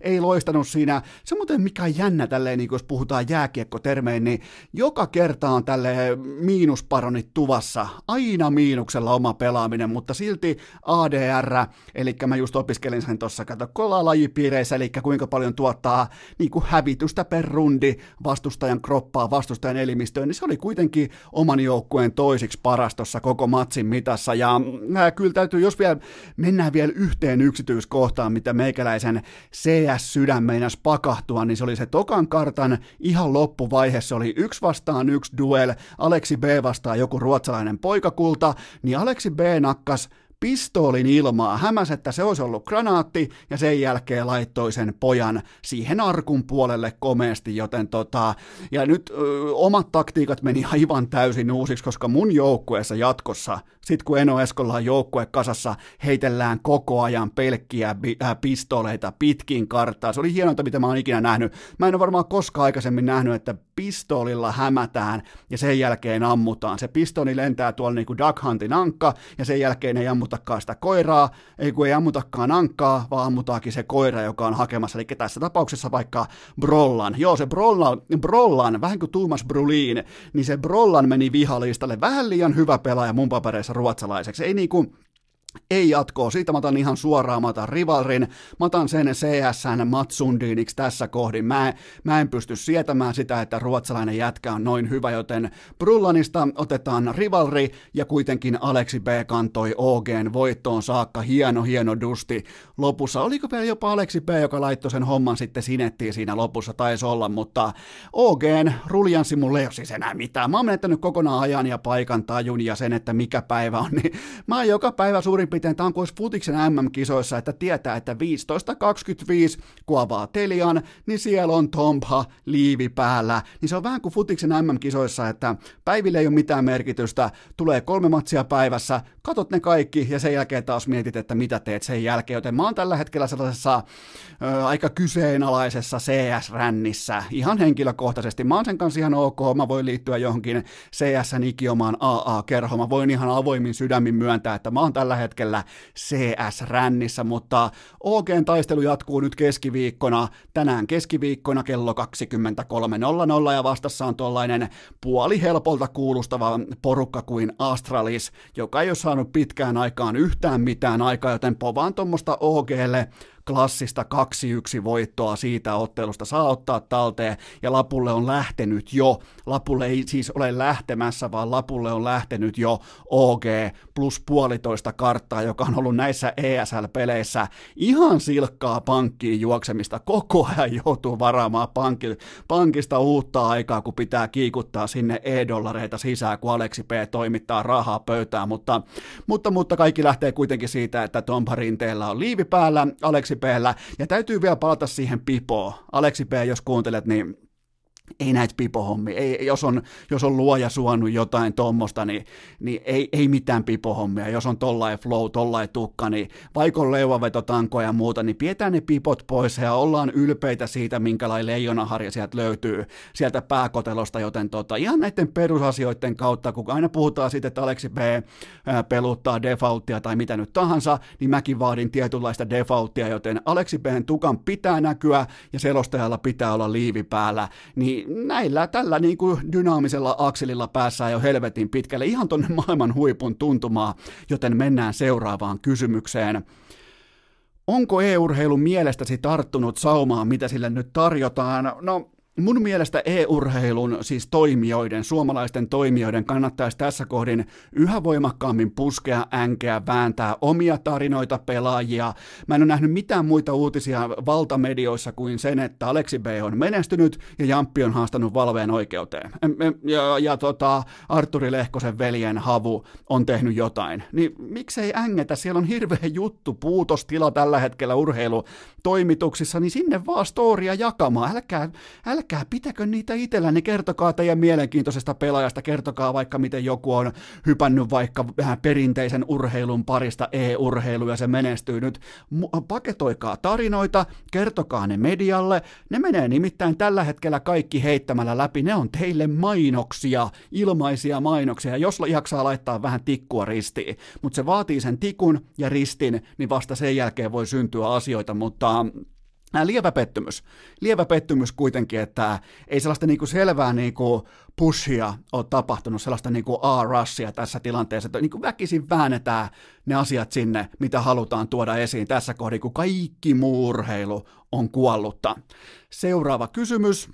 ei loistanut siinä, se muuten mikä on jännä tälleen, niin jos puhutaan jääkiekkotermein, niin joka kerta kerta on tälle miinusparonit tuvassa, aina miinuksella oma pelaaminen, mutta silti ADR, eli mä just opiskelin sen tuossa, kato, kolla lajipiireissä, eli kuinka paljon tuottaa niin kuin hävitystä per rundi vastustajan kroppaa, vastustajan elimistöön, niin se oli kuitenkin oman joukkueen toisiksi paras tuossa koko matsin mitassa, ja äh, kyllä täytyy, jos vielä mennään vielä yhteen yksityiskohtaan, mitä meikäläisen CS-sydän meinas pakahtua, niin se oli se tokan kartan ihan loppuvaihe, se oli yksi vastaan yksi duel, Aleksi B vastaa joku ruotsalainen poikakulta, niin Aleksi B nakkas pistoolin ilmaa, hämäs, että se olisi ollut granaatti, ja sen jälkeen laittoi sen pojan siihen arkun puolelle komeasti, joten tota, ja nyt ö, omat taktiikat meni aivan täysin uusiksi, koska mun joukkueessa jatkossa, sit kun Eno Eskolla on joukkue kasassa, heitellään koko ajan pelkkiä bi- äh, pistoleita pitkin karttaa. Se oli hienointa, mitä mä oon ikinä nähnyt. Mä en ole varmaan koskaan aikaisemmin nähnyt, että pistoolilla hämätään ja sen jälkeen ammutaan. Se pistoli lentää tuolla niin kuin Duck Huntin ankka ja sen jälkeen ei ammutakaan sitä koiraa, ei kun ei ammutakaan ankkaa, vaan ammutaakin se koira, joka on hakemassa. Eli tässä tapauksessa vaikka Brollan. Joo, se Brollan, Brollan vähän kuin Tuomas Brulin, niin se Brollan meni vihalistalle. Vähän liian hyvä pelaaja mun papereissa ruotsalaiseksi. Ei niinku, ei jatkoa. Siitä mä otan ihan suoraan, mä otan rivalrin, mä otan sen CSN Matsundiiniksi tässä kohdin. Mä, mä en pysty sietämään sitä, että ruotsalainen jätkä on noin hyvä, joten Brullanista otetaan rivalri ja kuitenkin Aleksi B kantoi OGn voittoon saakka. Hieno, hieno dusti lopussa. Oliko vielä jopa Aleksi B, joka laittoi sen homman sitten sinettiin siinä lopussa, taisi olla, mutta OGn ruljanssi mulle ei ole siis enää mitään. Mä oon menettänyt kokonaan ajan ja paikan tajun ja sen, että mikä päivä on, niin mä oon joka päivä suurin suurin piirtein tämä on kuin futiksen MM-kisoissa, että tietää, että 15.25 kun avaa Telian, niin siellä on Tompa liivi päällä. Niin se on vähän kuin futiksen MM-kisoissa, että päiville ei ole mitään merkitystä, tulee kolme matsia päivässä, katot ne kaikki ja sen jälkeen taas mietit, että mitä teet sen jälkeen. Joten mä oon tällä hetkellä sellaisessa ö, aika kyseenalaisessa CS-rännissä ihan henkilökohtaisesti. Mä oon sen kanssa ihan ok, mä voin liittyä johonkin CS-n ikiomaan AA-kerhoon, mä voin ihan avoimin sydämin myöntää, että mä oon tällä hetkellä hetkellä CS-rännissä, mutta OGn taistelu jatkuu nyt keskiviikkona, tänään keskiviikkona kello 23.00 ja vastassa on tuollainen puoli helpolta kuulustava porukka kuin Astralis, joka ei ole saanut pitkään aikaan yhtään mitään aikaa, joten povaan tuommoista OGlle klassista 2-1 voittoa siitä ottelusta saa ottaa talteen, ja lapulle on lähtenyt jo, lapulle ei siis ole lähtemässä, vaan lapulle on lähtenyt jo OG plus puolitoista karttaa, joka on ollut näissä ESL-peleissä ihan silkkaa pankkiin juoksemista, koko ajan joutuu varaamaan pankki, pankista uutta aikaa, kun pitää kiikuttaa sinne e-dollareita sisään, kun Aleksi P toimittaa rahaa pöytään, mutta, mutta, mutta kaikki lähtee kuitenkin siitä, että Tom Rinteellä on liivi päällä, Aleksi P:llä, ja täytyy vielä palata siihen pipoon. Aleksi P, jos kuuntelet, niin ei näitä pipohommia, ei, jos, on, jos on luoja suonut jotain tuommoista, niin, niin ei, ei mitään pipohommia, jos on tollain flow, tollain tukka, niin vaikka on leuvavetotankoja ja muuta, niin pidetään ne pipot pois ja ollaan ylpeitä siitä, minkälainen leijonaharja sieltä löytyy sieltä pääkotelosta, joten tota, ihan näiden perusasioiden kautta, kun aina puhutaan siitä, että Aleksi B peluttaa defaulttia tai mitä nyt tahansa, niin mäkin vaadin tietynlaista defaulttia, joten Aleksi Bn tukan pitää näkyä ja selostajalla pitää olla liivi päällä, niin niin näillä tällä niin kuin dynaamisella akselilla päässään jo helvetin pitkälle ihan tonne maailman huipun tuntumaa, joten mennään seuraavaan kysymykseen. Onko e-urheilu mielestäsi tarttunut saumaan, mitä sille nyt tarjotaan? No, Mun mielestä e-urheilun, siis toimijoiden, suomalaisten toimijoiden kannattaisi tässä kohdin yhä voimakkaammin puskea, änkeä, vääntää omia tarinoita, pelaajia. Mä en ole nähnyt mitään muita uutisia valtamedioissa kuin sen, että Aleksi B on menestynyt ja Jamppi on haastanut Valveen oikeuteen. Ja, ja tota, Arturi Lehkosen veljen Havu on tehnyt jotain. Niin miksei ängetä? Siellä on hirveä juttu, puutostila tällä hetkellä urheilutoimituksissa, niin sinne vaan storia jakamaan. Älkää, älkää älkää pitäkö niitä itsellänne, kertokaa teidän mielenkiintoisesta pelaajasta, kertokaa vaikka miten joku on hypännyt vaikka vähän perinteisen urheilun parista e-urheilu ja se menestyy nyt. Paketoikaa tarinoita, kertokaa ne medialle, ne menee nimittäin tällä hetkellä kaikki heittämällä läpi, ne on teille mainoksia, ilmaisia mainoksia, jos jaksaa laittaa vähän tikkua ristiin, mutta se vaatii sen tikun ja ristin, niin vasta sen jälkeen voi syntyä asioita, mutta lievä pettymys. Lievä pettymys kuitenkin, että ei sellaista niinku selvää niinku pushia ole tapahtunut, sellaista niinku A-russia tässä tilanteessa, että niinku väkisin väännetään ne asiat sinne, mitä halutaan tuoda esiin tässä kohdassa, kun kaikki muu urheilu on kuollutta. Seuraava kysymys.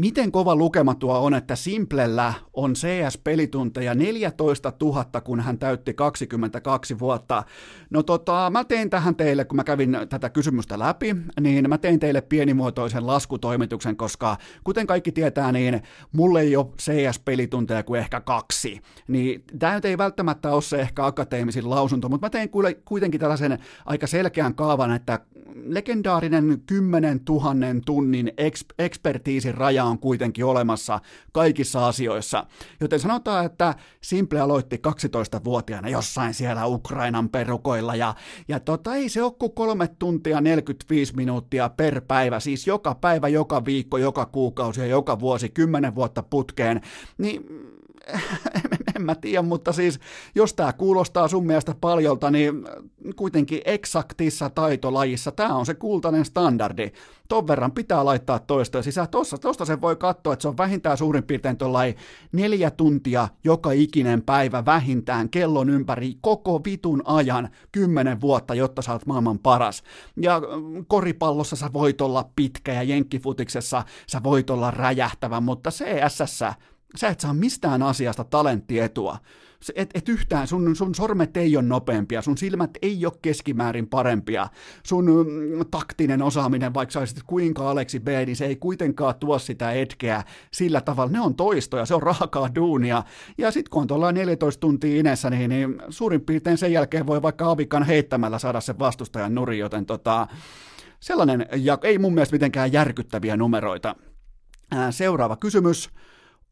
Miten kova lukema tuo on, että Simplellä on CS-pelitunteja 14 000, kun hän täytti 22 vuotta? No tota, mä tein tähän teille, kun mä kävin tätä kysymystä läpi, niin mä tein teille pienimuotoisen laskutoimituksen, koska kuten kaikki tietää, niin mulle ei ole CS-pelitunteja kuin ehkä kaksi. Niin tämä ei välttämättä ole se ehkä akateemisin lausunto, mutta mä tein kuitenkin tällaisen aika selkeän kaavan, että legendaarinen 10 000 tunnin eks- ekspertiisin raja on kuitenkin olemassa kaikissa asioissa. Joten sanotaan, että Simple aloitti 12-vuotiaana jossain siellä Ukrainan perukoilla ja, ja tota, ei se ole kuin kolme tuntia 45 minuuttia per päivä, siis joka päivä, joka viikko, joka kuukausi ja joka vuosi, kymmenen vuotta putkeen, niin [laughs] en mä tiedä, mutta siis jos tämä kuulostaa sun mielestä paljolta, niin kuitenkin eksaktissa taitolajissa tämä on se kultainen standardi. Ton verran pitää laittaa toistoja sisään. Tossa, tosta sen voi katsoa, että se on vähintään suurin piirtein tuollain neljä tuntia joka ikinen päivä vähintään kellon ympäri koko vitun ajan kymmenen vuotta, jotta sä oot maailman paras. Ja mm, koripallossa sä voit olla pitkä ja jenkkifutiksessa sä voit olla räjähtävä, mutta CSS Sä et saa mistään asiasta talenttietua. Et, et yhtään, sun, sun sormet ei ole nopeampia, sun silmät ei ole keskimäärin parempia, sun mm, taktinen osaaminen, vaikka sä kuinka Aleksi B, niin se ei kuitenkaan tuo sitä etkeä sillä tavalla. Ne on toistoja, se on raakaa duunia. Ja sitten kun on tuolla 14 tuntia inessä, niin, niin suurin piirtein sen jälkeen voi vaikka avikan heittämällä saada sen vastustajan nuri, joten tota, sellainen, ja ei mun mielestä mitenkään järkyttäviä numeroita. Seuraava kysymys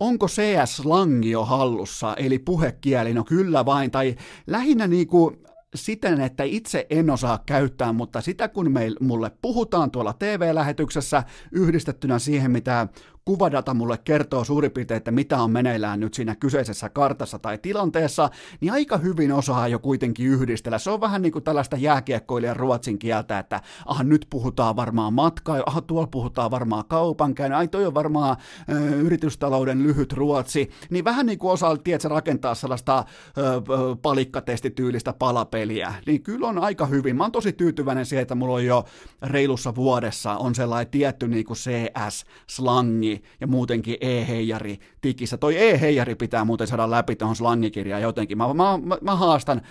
onko CS-langi jo hallussa, eli puhekieli, no kyllä vain, tai lähinnä niinku siten, että itse en osaa käyttää, mutta sitä kun meil, mulle puhutaan tuolla TV-lähetyksessä yhdistettynä siihen, mitä kuvadata mulle kertoo suurin piirtein, että mitä on meneillään nyt siinä kyseisessä kartassa tai tilanteessa, niin aika hyvin osaa jo kuitenkin yhdistellä. Se on vähän niin kuin tällaista jääkiekkoilijan ruotsin kieltä, että aha, nyt puhutaan varmaan matkaa, aha, tuolla puhutaan varmaan kaupankäynnin, ai toi on varmaan ö, yritystalouden lyhyt ruotsi, niin vähän niin kuin osaa, tiedätkö, rakentaa sellaista ö, ö, palikkatestityylistä palapeliä, niin kyllä on aika hyvin. Mä oon tosi tyytyväinen siihen, että mulla on jo reilussa vuodessa on sellainen tietty niin kuin CS-slangi ja muutenkin E-heijari tikissä. Toi E-heijari pitää muuten saada läpi tuohon slangikirjaan jotenkin. Mä, mä, mä, mä haastan,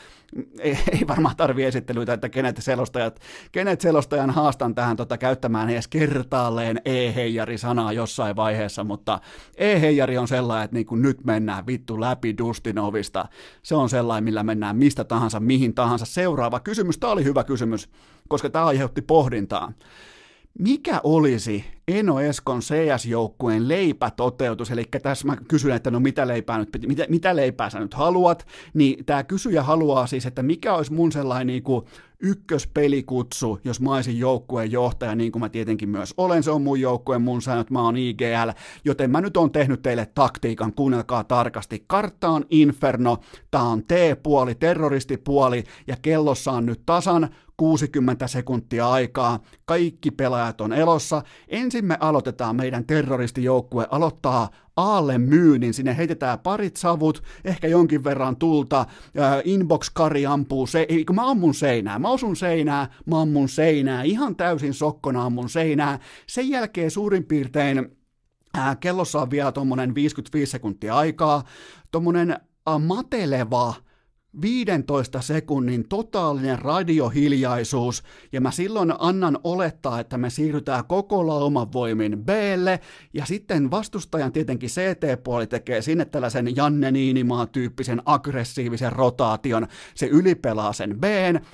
ei, ei varmaan tarvi esittelyitä, että kenet, selostajat, kenet selostajan haastan tähän tota, käyttämään edes kertaalleen E-heijari-sanaa jossain vaiheessa, mutta E-heijari on sellainen, että niin kuin nyt mennään vittu läpi Dustinovista. Se on sellainen, millä mennään mistä tahansa, mihin tahansa. Seuraava kysymys, tämä oli hyvä kysymys, koska tämä aiheutti pohdintaa. Mikä olisi Eno Eskon CS-joukkueen leipätoteutus, eli tässä mä kysyn, että no mitä leipää, nyt, mitä, mitä leipää sä nyt haluat, niin tämä kysyjä haluaa siis, että mikä olisi mun sellainen niin kuin ykköspelikutsu, jos mä olisin joukkueen johtaja, niin kuin mä tietenkin myös olen, se on mun joukkueen, mun säännöt, mä oon IGL, joten mä nyt on tehnyt teille taktiikan, kuunnelkaa tarkasti. Kartta on Inferno, tää on T-puoli, terroristipuoli, ja kellossa on nyt tasan 60 sekuntia aikaa, kaikki pelaajat on elossa. Ensin me aloitetaan, meidän terroristijoukkue aloittaa aalle myynnin, sinne heitetään parit savut, ehkä jonkin verran tulta, inbox-kari ampuu, se, kun mä ammun seinää, mä osun seinää, mä ammun seinää, ihan täysin sokkona ammun seinää, sen jälkeen suurin piirtein kellossa on vielä tuommoinen 55 sekuntia aikaa, tuommoinen mateleva 15 sekunnin totaalinen radiohiljaisuus, ja mä silloin annan olettaa, että me siirrytään koko lauman voimin Blle, ja sitten vastustajan tietenkin CT-puoli tekee sinne tällaisen Janne Niinimaa-tyyppisen aggressiivisen rotaation, se ylipelaa sen B,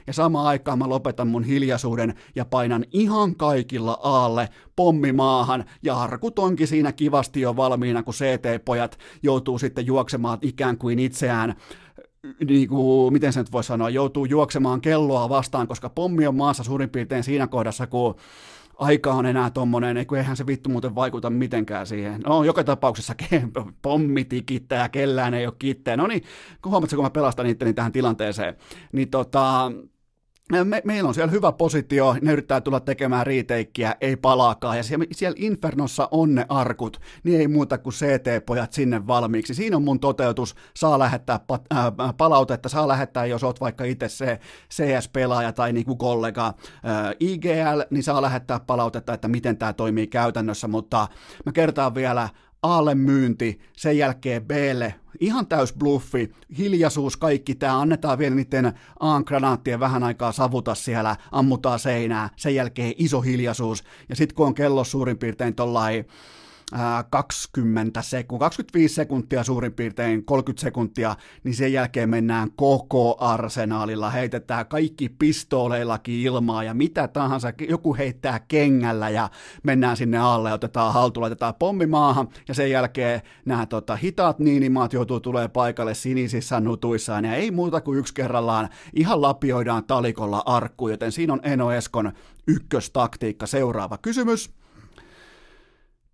ja samaan aikaan mä lopetan mun hiljaisuuden ja painan ihan kaikilla aalle pommi maahan, ja arkut onkin siinä kivasti jo valmiina, kun CT-pojat joutuu sitten juoksemaan ikään kuin itseään niin kuin, miten se nyt voi sanoa, joutuu juoksemaan kelloa vastaan, koska pommi on maassa suurin piirtein siinä kohdassa, kun aika on enää tommonen, eihän se vittu muuten vaikuta mitenkään siihen. No, joka tapauksessa pommi tikittää, kellään ei ole kittää. No niin, kun huomaat, kun mä pelastan itteni tähän tilanteeseen, niin tota, me, meillä on siellä hyvä positio, ne yrittää tulla tekemään riiteikkiä, ei palaakaan, ja siellä, siellä Infernossa on ne arkut, niin ei muuta kuin CT-pojat sinne valmiiksi. Siinä on mun toteutus, saa lähettää pat, äh, palautetta, saa lähettää, jos oot vaikka itse se CS-pelaaja tai niinku kollega äh, IGL, niin saa lähettää palautetta, että miten tämä toimii käytännössä, mutta mä kertaan vielä, Aalle myynti, sen jälkeen Blle ihan täys bluffi, hiljaisuus, kaikki tämä, annetaan vielä niiden A-granaattien vähän aikaa savuta siellä, ammutaan seinää, sen jälkeen iso hiljaisuus, ja sitten kun on kello suurin piirtein tollain 20 sekuntia, 25 sekuntia suurin piirtein, 30 sekuntia, niin sen jälkeen mennään koko arsenaalilla, heitetään kaikki pistooleillakin ilmaa ja mitä tahansa, joku heittää kengällä ja mennään sinne alle otetaan haltu, laitetaan pommi maahan ja sen jälkeen nämä tota, hitaat niinimaat joutuu tulee paikalle sinisissä nutuissaan ja ei muuta kuin yksi kerrallaan ihan lapioidaan talikolla arkku, joten siinä on Eno Eskon ykköstaktiikka. Seuraava kysymys.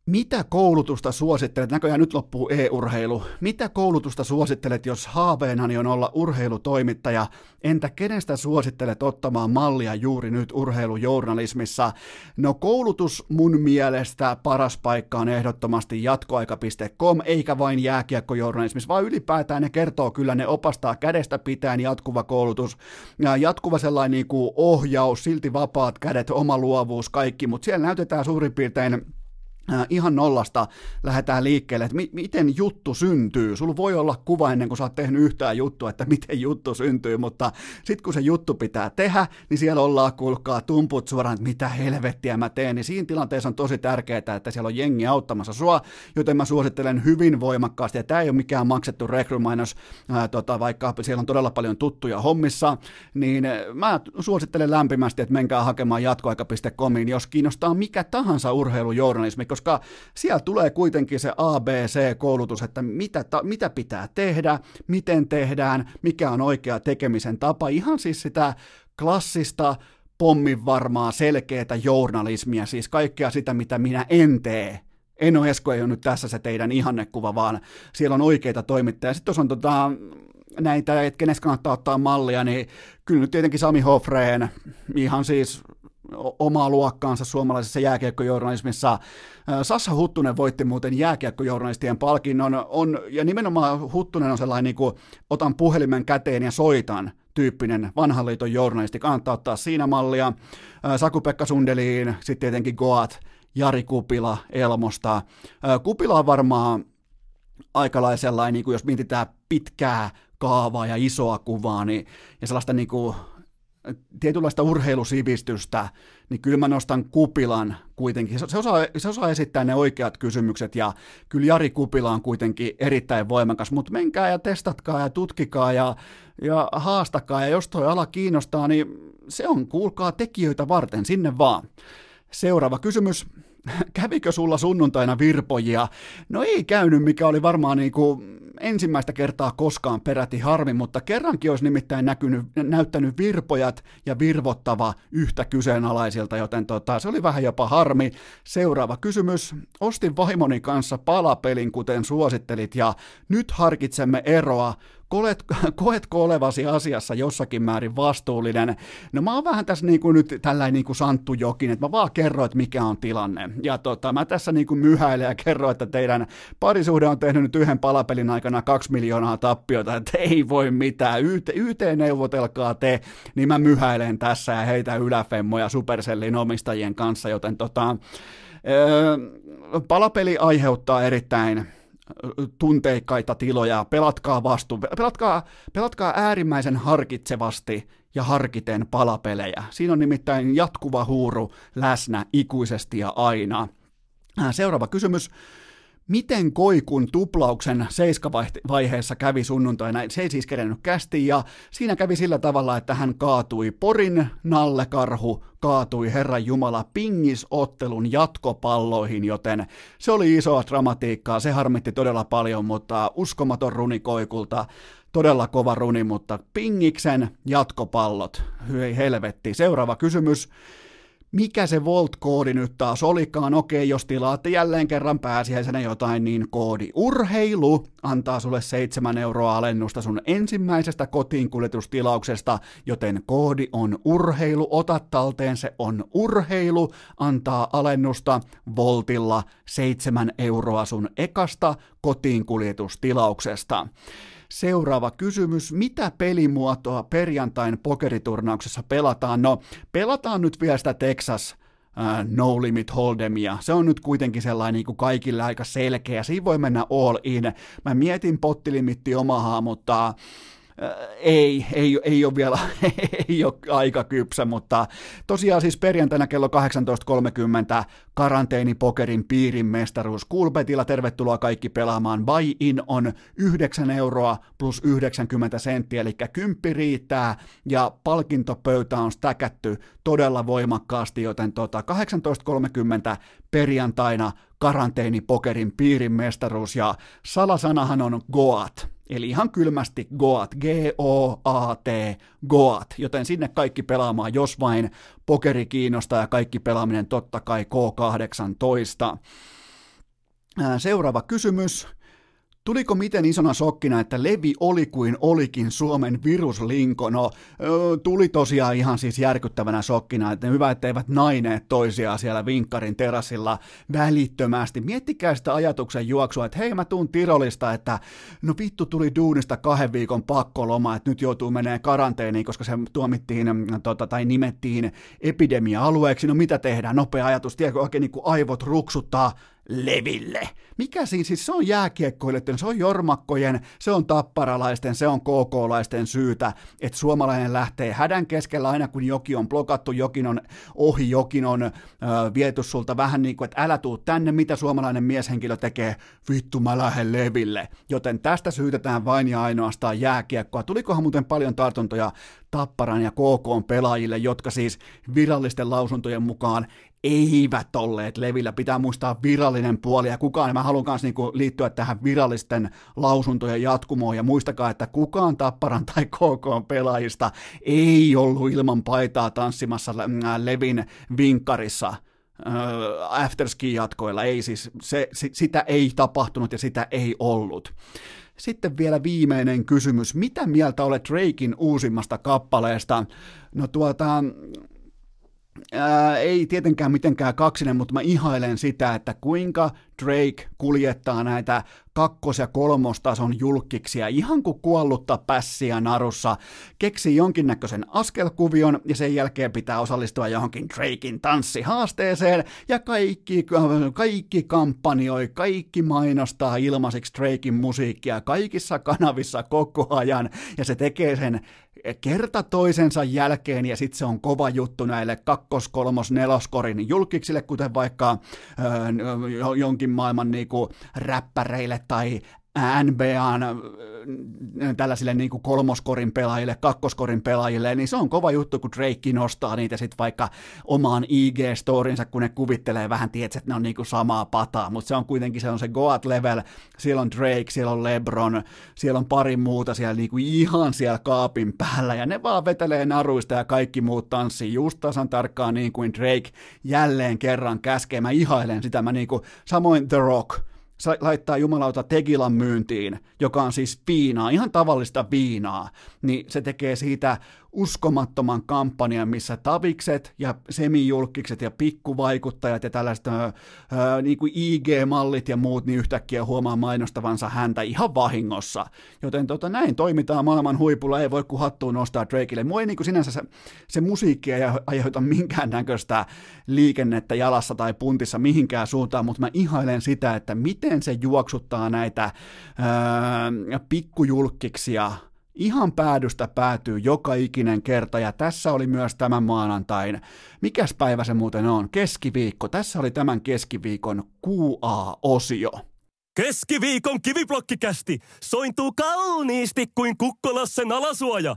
Mitä koulutusta suosittelet, näköjään nyt loppuu e-urheilu, mitä koulutusta suosittelet, jos haaveenani on olla urheilutoimittaja, entä kenestä suosittelet ottamaan mallia juuri nyt urheilujournalismissa? No koulutus mun mielestä paras paikka on ehdottomasti jatkoaika.com, eikä vain jääkiekkojournalismissa, vaan ylipäätään ne kertoo kyllä, ne opastaa kädestä pitäen jatkuva koulutus, ja jatkuva sellainen niin kuin ohjaus, silti vapaat kädet, oma luovuus, kaikki, mutta siellä näytetään suurin piirtein ihan nollasta lähdetään liikkeelle, että mi- miten juttu syntyy. Sulla voi olla kuva ennen kuin sä oot tehnyt yhtään juttua, että miten juttu syntyy, mutta sitten kun se juttu pitää tehdä, niin siellä ollaan kulkaa tumput suoraan, että mitä helvettiä mä teen, niin siinä tilanteessa on tosi tärkeää, että siellä on jengi auttamassa sua, joten mä suosittelen hyvin voimakkaasti, ja tämä ei ole mikään maksettu rekrymainos, tota, vaikka siellä on todella paljon tuttuja hommissa, niin mä suosittelen lämpimästi, että menkää hakemaan jatkoaika.comiin, jos kiinnostaa mikä tahansa urheilujournalismi, koska siellä tulee kuitenkin se ABC-koulutus, että mitä, ta, mitä pitää tehdä, miten tehdään, mikä on oikea tekemisen tapa, ihan siis sitä klassista pommin varmaa selkeää journalismia, siis kaikkea sitä, mitä minä en tee Eno Esko ei ole nyt tässä se teidän ihannekuva, vaan siellä on oikeita toimittajia. Sitten tuossa on tota, näitä, että kenestä kannattaa ottaa mallia, niin kyllä nyt tietenkin Sami Hofreen, ihan siis omaa luokkaansa suomalaisessa jääkiekkojournalismissa. Sassa Huttunen voitti muuten jääkiekkojournalistien palkinnon, on, ja nimenomaan Huttunen on sellainen, niin kuin, otan puhelimen käteen ja soitan tyyppinen vanhan liiton journalisti, kannattaa ottaa siinä mallia. Saku-Pekka Sundeliin, sitten tietenkin Goat, Jari Kupila Elmosta. Kupila on varmaan aikalaisella, niin kuin jos mietitään pitkää kaavaa ja isoa kuvaa, niin, ja sellaista niin kuin, tietynlaista urheilusivistystä, niin kyllä mä nostan Kupilan kuitenkin. Se osaa, se osaa esittää ne oikeat kysymykset ja kyllä Jari Kupila on kuitenkin erittäin voimakas, mutta menkää ja testatkaa ja tutkikaa ja, ja haastakaa ja jos toi ala kiinnostaa, niin se on kuulkaa tekijöitä varten, sinne vaan. Seuraava kysymys. [laughs] Kävikö sulla sunnuntaina virpojia? No ei käynyt, mikä oli varmaan niin kuin ensimmäistä kertaa koskaan peräti harmi, mutta kerrankin olisi nimittäin näkynyt, näyttänyt virpojat ja virvottava yhtä kyseenalaisilta, joten tota, se oli vähän jopa harmi. Seuraava kysymys. Ostin vaimoni kanssa palapelin, kuten suosittelit, ja nyt harkitsemme eroa. Koet, [laughs] koetko olevasi asiassa jossakin määrin vastuullinen? No mä oon vähän tässä niin kuin nyt tällainen niin kuin Santtu Jokin, että mä vaan kerron, että mikä on tilanne. Ja tota, mä tässä niin kuin myhäilen ja kerron, että teidän parisuhde on tehnyt nyt yhden palapelin aikana kaksi miljoonaa tappiota, että ei voi mitään, YT neuvotelkaa te, niin mä myhäilen tässä ja heitä yläfemmoja Supercellin omistajien kanssa, joten tota, öö, palapeli aiheuttaa erittäin tunteikkaita tiloja, pelatkaa vastu, pelatkaa, pelatkaa äärimmäisen harkitsevasti ja harkiten palapelejä. Siinä on nimittäin jatkuva huuru läsnä ikuisesti ja aina. Seuraava kysymys. Miten Koikun tuplauksen seiskavaiheessa kävi sunnuntaina? Se ei siis kerennyt kästi ja siinä kävi sillä tavalla, että hän kaatui Porin nallekarhu, kaatui Herran Jumala pingisottelun jatkopalloihin, joten se oli isoa dramatiikkaa, se harmitti todella paljon, mutta uskomaton runi Koikulta todella kova runi, mutta pingiksen jatkopallot, hyi helvetti. Seuraava kysymys mikä se Volt-koodi nyt taas olikaan. Okei, jos tilaatte jälleen kerran pääsiäisenä jotain, niin koodi urheilu antaa sulle 7 euroa alennusta sun ensimmäisestä kotiinkuljetustilauksesta, joten koodi on urheilu, ota talteen se on urheilu, antaa alennusta Voltilla 7 euroa sun ekasta kotiinkuljetustilauksesta. Seuraava kysymys. Mitä pelimuotoa perjantain pokeriturnauksessa pelataan? No, pelataan nyt vielä sitä Texas uh, No Limit Hold'emia. Se on nyt kuitenkin sellainen niin kuin kaikille aika selkeä. Siinä voi mennä all in. Mä mietin pottilimitti omahaa, mutta ei, ei, ei ole vielä [laughs] ei ole aika kypsä, mutta tosiaan siis perjantaina kello 18.30 karanteenipokerin piirin mestaruus. Kulpetilla tervetuloa kaikki pelaamaan. Buy-in on 9 euroa plus 90 senttiä, eli kymppi riittää ja palkintopöytä on stäkätty todella voimakkaasti, joten tota 18.30 perjantaina karanteenipokerin piirin mestaruus ja salasanahan on Goat Eli ihan kylmästi Goat, G-O-A-T, Goat, joten sinne kaikki pelaamaan, jos vain pokeri kiinnostaa ja kaikki pelaaminen totta kai K18. Seuraava kysymys. Tuliko miten isona sokkina, että Levi oli kuin olikin Suomen viruslinko? No, tuli tosiaan ihan siis järkyttävänä sokkina, että hyvä, että eivät naineet toisiaan siellä vinkkarin terassilla välittömästi. Miettikää sitä ajatuksen juoksua, että hei mä tuun Tirolista, että no vittu tuli duunista kahden viikon pakkoloma, että nyt joutuu menee karanteeniin, koska se tuomittiin tota, tai nimettiin epidemia-alueeksi. No mitä tehdään? Nopea ajatus, tiedätkö, oikein niin kuin aivot ruksuttaa leville. Mikä siinä siis, se on jääkiekkoilijoiden, se on jormakkojen, se on tapparalaisten, se on KK-laisten syytä, että suomalainen lähtee hädän keskellä aina kun joki on blokattu, jokin on ohi, jokin on ö, viety sulta vähän niin kuin, että älä tuu tänne, mitä suomalainen mieshenkilö tekee, vittu mä lähden leville. Joten tästä syytetään vain ja ainoastaan jääkiekkoa. Tulikohan muuten paljon tartuntoja Tapparan ja KK pelaajille, jotka siis virallisten lausuntojen mukaan eivät olleet levillä. Pitää muistaa virallinen puoli ja kukaan, mä haluan myös niinku liittyä tähän virallisten lausuntojen jatkumoon ja muistakaa, että kukaan Tapparan tai KK pelaajista ei ollut ilman paitaa tanssimassa Levin vinkkarissa afterski-jatkoilla, ei siis, se, sitä ei tapahtunut ja sitä ei ollut. Sitten vielä viimeinen kysymys. Mitä mieltä olet Drakein uusimmasta kappaleesta? No tuota, ää, ei tietenkään mitenkään kaksinen, mutta mä ihailen sitä, että kuinka Drake kuljettaa näitä kakkos- ja kolmostason julkkiksia. Ihan kuin kuollutta pässiä narussa, keksii jonkinnäköisen askelkuvion ja sen jälkeen pitää osallistua johonkin Drakein tanssihaasteeseen. Ja kaikki, kaikki kampanjoi, kaikki mainostaa ilmaiseksi Drakein musiikkia kaikissa kanavissa koko ajan. Ja se tekee sen kerta toisensa jälkeen, ja sitten se on kova juttu näille kakkos-, kolmos-, neloskorin julkiksille, kuten vaikka öö, jonkin maailman niinku räppäreille tai NBAn tällaisille niin kuin kolmoskorin pelaajille, kakkoskorin pelaajille, niin se on kova juttu, kun Drake nostaa niitä sitten vaikka omaan IG-storinsa, kun ne kuvittelee vähän, tiedät, että ne on niin kuin samaa pataa, mutta se on kuitenkin se on se Goat level, siellä on Drake, siellä on LeBron, siellä on pari muuta siellä niin kuin ihan siellä kaapin päällä, ja ne vaan vetelee naruista ja kaikki muut tanssii just tasan tarkkaan niin kuin Drake jälleen kerran käskee, mä ihailen sitä, mä niin kuin, samoin The Rock, laittaa jumalauta tegilan myyntiin, joka on siis viinaa, ihan tavallista viinaa, niin se tekee siitä uskomattoman kampanjan, missä tavikset ja semijulkikset ja pikkuvaikuttajat ja tällaiset ää, niin kuin IG-mallit ja muut niin yhtäkkiä huomaa mainostavansa häntä ihan vahingossa. Joten tota, näin toimitaan maailman huipulla, ei voi kuin hattuun nostaa Drakeille. Mua ei niin kuin sinänsä se, se musiikki ei aiheuta minkäännäköistä liikennettä jalassa tai puntissa mihinkään suuntaan, mutta mä ihailen sitä, että miten se juoksuttaa näitä ää, pikkujulkkiksia ihan päädystä päätyy joka ikinen kerta, ja tässä oli myös tämän maanantain. Mikäs päivä se muuten on? Keskiviikko. Tässä oli tämän keskiviikon QA-osio. Keskiviikon kiviblokkikästi sointuu kauniisti kuin kukkolassen alasuoja.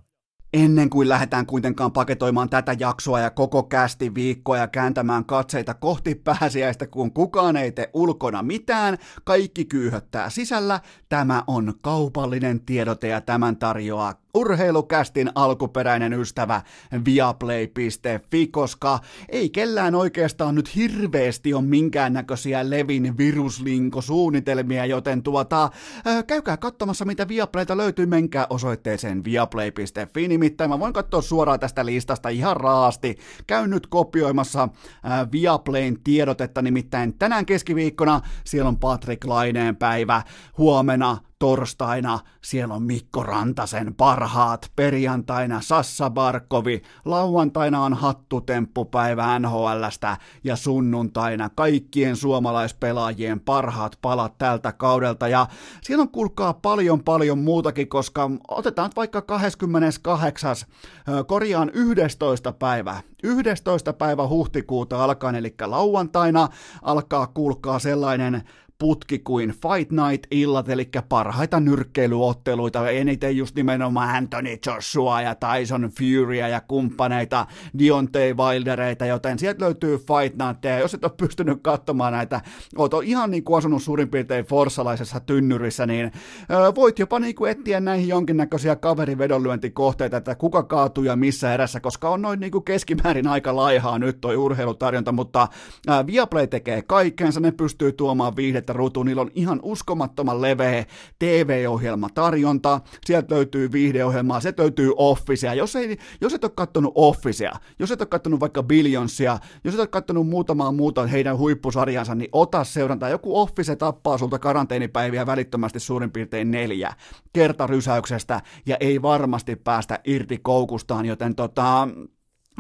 Ennen kuin lähdetään kuitenkaan paketoimaan tätä jaksoa ja koko kästi viikkoa ja kääntämään katseita kohti pääsiäistä, kun kukaan ei tee ulkona mitään, kaikki kyyhöttää sisällä, tämä on kaupallinen tiedote ja tämän tarjoaa urheilukästin alkuperäinen ystävä viaplay.fi, koska ei kellään oikeastaan nyt hirveästi ole minkäännäköisiä Levin viruslinko-suunnitelmia, joten tuota, ää, käykää katsomassa mitä Viaplayta löytyy, menkää osoitteeseen viaplay.fi, nimittäin mä voin katsoa suoraan tästä listasta ihan raasti, käyn nyt kopioimassa ää, Viaplayn tiedotetta, nimittäin tänään keskiviikkona siellä on Patrick Laineen päivä, huomenna torstaina siellä on Mikko Rantasen parhaat, perjantaina Sassa Barkovi, lauantaina on hattutemppupäivä NHLstä ja sunnuntaina kaikkien suomalaispelaajien parhaat palat tältä kaudelta ja siellä on kuulkaa paljon paljon muutakin, koska otetaan vaikka 28. korjaan 11. päivä, 11. päivä huhtikuuta alkaen, eli lauantaina alkaa kuulkaa sellainen putki kuin Fight Night-illat, eli parhaita nyrkkeilyotteluita, eniten just nimenomaan Anthony Joshua ja Tyson Furya ja kumppaneita, Deontay Wildereita, joten sieltä löytyy Fight Night, ja jos et ole pystynyt katsomaan näitä, oot ihan niin kuin asunut suurin piirtein forsalaisessa tynnyrissä, niin voit jopa niin kuin etsiä näihin jonkinnäköisiä kaverivedonlyöntikohteita, että kuka kaatuu ja missä erässä, koska on noin niin kuin keskimäärin aika laihaa nyt toi urheilutarjonta, mutta Viaplay tekee kaikkensa, ne pystyy tuomaan viihdettä ruutuun, niillä on ihan uskomattoman leveä TV-ohjelma tarjonta, sieltä löytyy viihdeohjelmaa, se löytyy Officea, jos, ei, jos et ole katsonut Officea, jos et ole katsonut vaikka Billionsia, jos et ole katsonut muutamaa muuta heidän huippusarjansa, niin ota seurantaa, joku Office tappaa sulta karanteenipäiviä välittömästi suurin piirtein neljä kertarysäyksestä, ja ei varmasti päästä irti koukustaan, joten tota,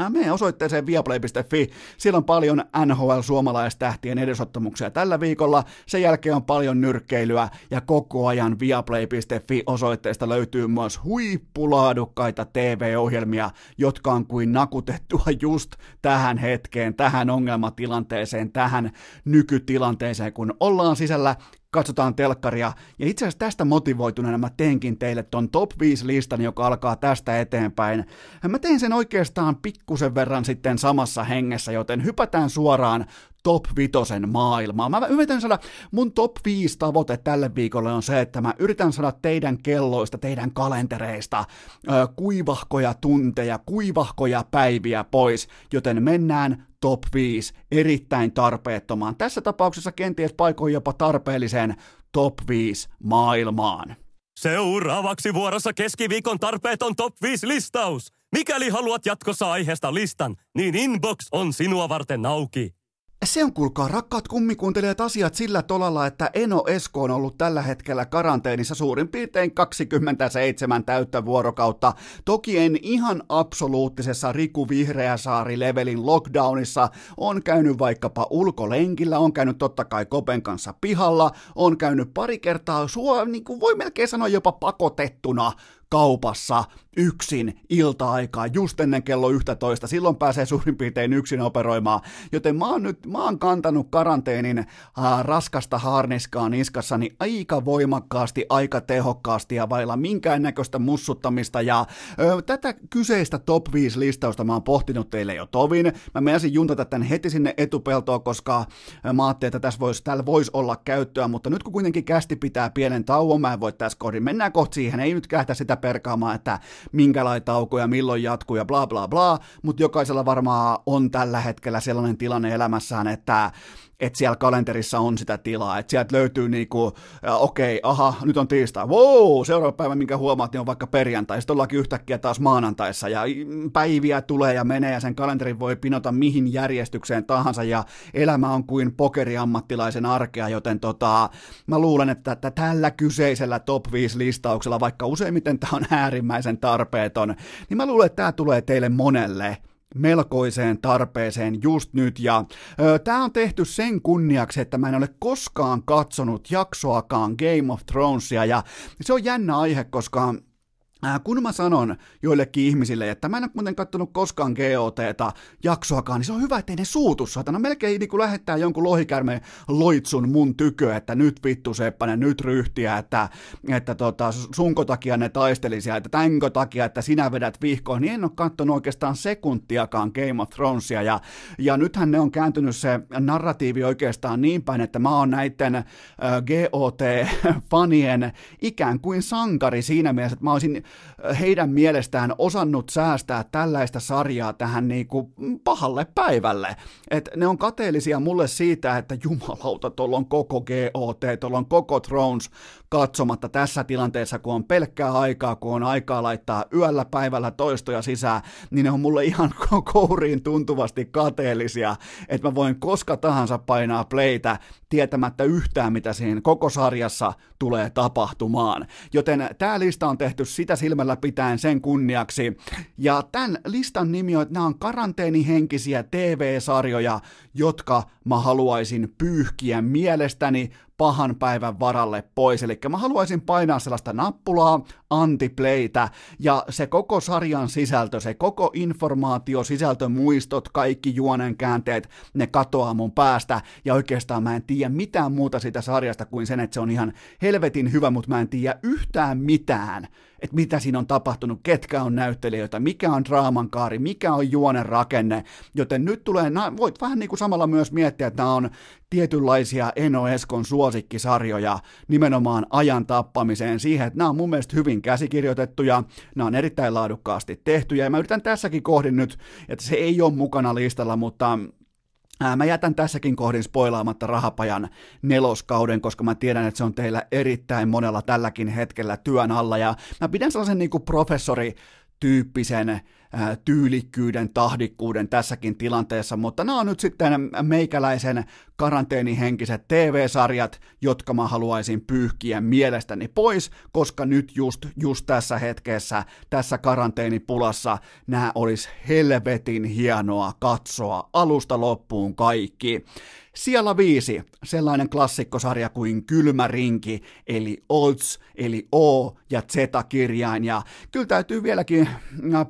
Mene osoitteeseen viaplay.fi. Siellä on paljon NHL-suomalaistähtien edesottamuksia tällä viikolla. Sen jälkeen on paljon nyrkkeilyä ja koko ajan viaplay.fi osoitteesta löytyy myös huippulaadukkaita TV-ohjelmia, jotka on kuin nakutettua just tähän hetkeen, tähän ongelmatilanteeseen, tähän nykytilanteeseen, kun ollaan sisällä katsotaan telkkaria. Ja itse asiassa tästä motivoituneena mä teenkin teille ton top 5 listan, joka alkaa tästä eteenpäin. Mä tein sen oikeastaan pikkusen verran sitten samassa hengessä, joten hypätään suoraan top vitosen maailmaa. Mä yritän saada, mun top 5 tavoite tälle viikolle on se, että mä yritän saada teidän kelloista, teidän kalentereista ö, kuivahkoja tunteja, kuivahkoja päiviä pois, joten mennään top 5 erittäin tarpeettomaan. Tässä tapauksessa kenties paikoin jopa tarpeelliseen top 5 maailmaan. Seuraavaksi vuorossa keskiviikon tarpeeton top 5 listaus. Mikäli haluat jatkossa aiheesta listan, niin inbox on sinua varten auki. Se on kuulkaa rakkaat kummikuuntelijat asiat sillä tolalla, että Eno Esko on ollut tällä hetkellä karanteenissa suurin piirtein 27 täyttä vuorokautta. Toki en ihan absoluuttisessa Riku Vihreäsaari-levelin lockdownissa, on käynyt vaikkapa ulkolenkillä, on käynyt totta kai Kopen kanssa pihalla, on käynyt pari kertaa sua, niin kuin voi melkein sanoa jopa pakotettuna kaupassa yksin ilta-aikaa just ennen kello 11. Silloin pääsee suurin piirtein yksin operoimaan. Joten mä oon nyt mä oon kantanut karanteenin äh, raskasta harniskaa niskassani aika voimakkaasti, aika tehokkaasti ja vailla minkäännäköistä mussuttamista. Ja ö, tätä kyseistä top 5 listausta mä oon pohtinut teille jo tovin. Mä menisin juntata tän heti sinne etupeltoon, koska mä ajattelin, että tässä vois, täällä voisi olla käyttöä, mutta nyt kun kuitenkin kästi pitää pienen tauon, mä en voi tässä kohdin. Mennään kohti siihen, ei nyt kähtä sitä perkaamaan, että minkälainen tauko ja milloin jatkuu ja bla bla bla, mutta jokaisella varmaan on tällä hetkellä sellainen tilanne elämässään, että että siellä kalenterissa on sitä tilaa, että sieltä löytyy niinku, okei, okay, aha, nyt on tiistai, wow, seuraava päivä, minkä huomaat, niin on vaikka perjantai, sitten ollaankin yhtäkkiä taas maanantaissa, ja päiviä tulee ja menee, ja sen kalenterin voi pinota mihin järjestykseen tahansa, ja elämä on kuin pokeriammattilaisen arkea, joten tota, mä luulen, että, että tällä kyseisellä top 5 listauksella, vaikka useimmiten tämä on äärimmäisen tarpeeton, niin mä luulen, että tämä tulee teille monelle melkoiseen tarpeeseen just nyt. Ja tämä on tehty sen kunniaksi, että mä en ole koskaan katsonut jaksoakaan Game of Thronesia. Ja se on jännä aihe, koska kun mä sanon joillekin ihmisille, että mä en ole muuten katsonut koskaan GOTta jaksoakaan, niin se on hyvä, ettei ne suutu, satana. Melkein niin kuin lähettää jonkun lohikärme loitsun mun tykö, että nyt vittu Seppänen, nyt ryhtiä, että, että tota, sunko takia ne taistelisi, että tänkö takia, että sinä vedät vihkoon, niin en ole katsonut oikeastaan sekuntiakaan Game of Thronesia, ja, ja nythän ne on kääntynyt se narratiivi oikeastaan niin päin, että mä oon näiden äh, GOT-fanien ikään kuin sankari siinä mielessä, että mä olisin heidän mielestään osannut säästää tällaista sarjaa tähän niin kuin pahalle päivälle. Et ne on kateellisia mulle siitä, että jumalauta, tuolla on koko GOT, tuolla on koko Thrones katsomatta tässä tilanteessa, kun on pelkkää aikaa, kun on aikaa laittaa yöllä päivällä toistoja sisään, niin ne on mulle ihan [laughs] kouriin tuntuvasti kateellisia, että mä voin koska tahansa painaa playtä tietämättä yhtään, mitä siinä koko sarjassa tulee tapahtumaan. Joten tämä lista on tehty sitä silmällä pitäen sen kunniaksi. Ja tämän listan nimi on, että nämä on karanteenihenkisiä TV-sarjoja, jotka mä haluaisin pyyhkiä mielestäni pahan päivän varalle pois. Eli mä haluaisin painaa sellaista nappulaa, antiplaytä, ja se koko sarjan sisältö, se koko informaatio, sisältö, muistot, kaikki juonen käänteet, ne katoaa mun päästä, ja oikeastaan mä en tiedä mitään muuta siitä sarjasta kuin sen, että se on ihan helvetin hyvä, mutta mä en tiedä yhtään mitään että mitä siinä on tapahtunut, ketkä on näyttelijöitä, mikä on draaman kaari, mikä on juonen rakenne, joten nyt tulee, voit vähän niin kuin samalla myös miettiä, että nämä on tietynlaisia Eno Eskon suosikkisarjoja nimenomaan ajan tappamiseen siihen, että nämä on mun mielestä hyvin käsikirjoitettuja, nämä on erittäin laadukkaasti tehtyjä, ja mä yritän tässäkin kohdin nyt, että se ei ole mukana listalla, mutta Mä jätän tässäkin kohdin spoilaamatta rahapajan neloskauden, koska mä tiedän, että se on teillä erittäin monella tälläkin hetkellä työn alla. Ja mä pidän sellaisen niin kuin professori tyyppisen tyylikkyyden, tahdikkuuden tässäkin tilanteessa, mutta nämä on nyt sitten meikäläisen karanteenihenkiset TV-sarjat, jotka mä haluaisin pyyhkiä mielestäni pois, koska nyt just, just tässä hetkessä, tässä karanteenipulassa, nämä olisi helvetin hienoa katsoa alusta loppuun kaikki. Siellä viisi, sellainen klassikkosarja kuin Kylmä rinki, eli Olds, eli O ja Z-kirjain, ja kyllä täytyy vieläkin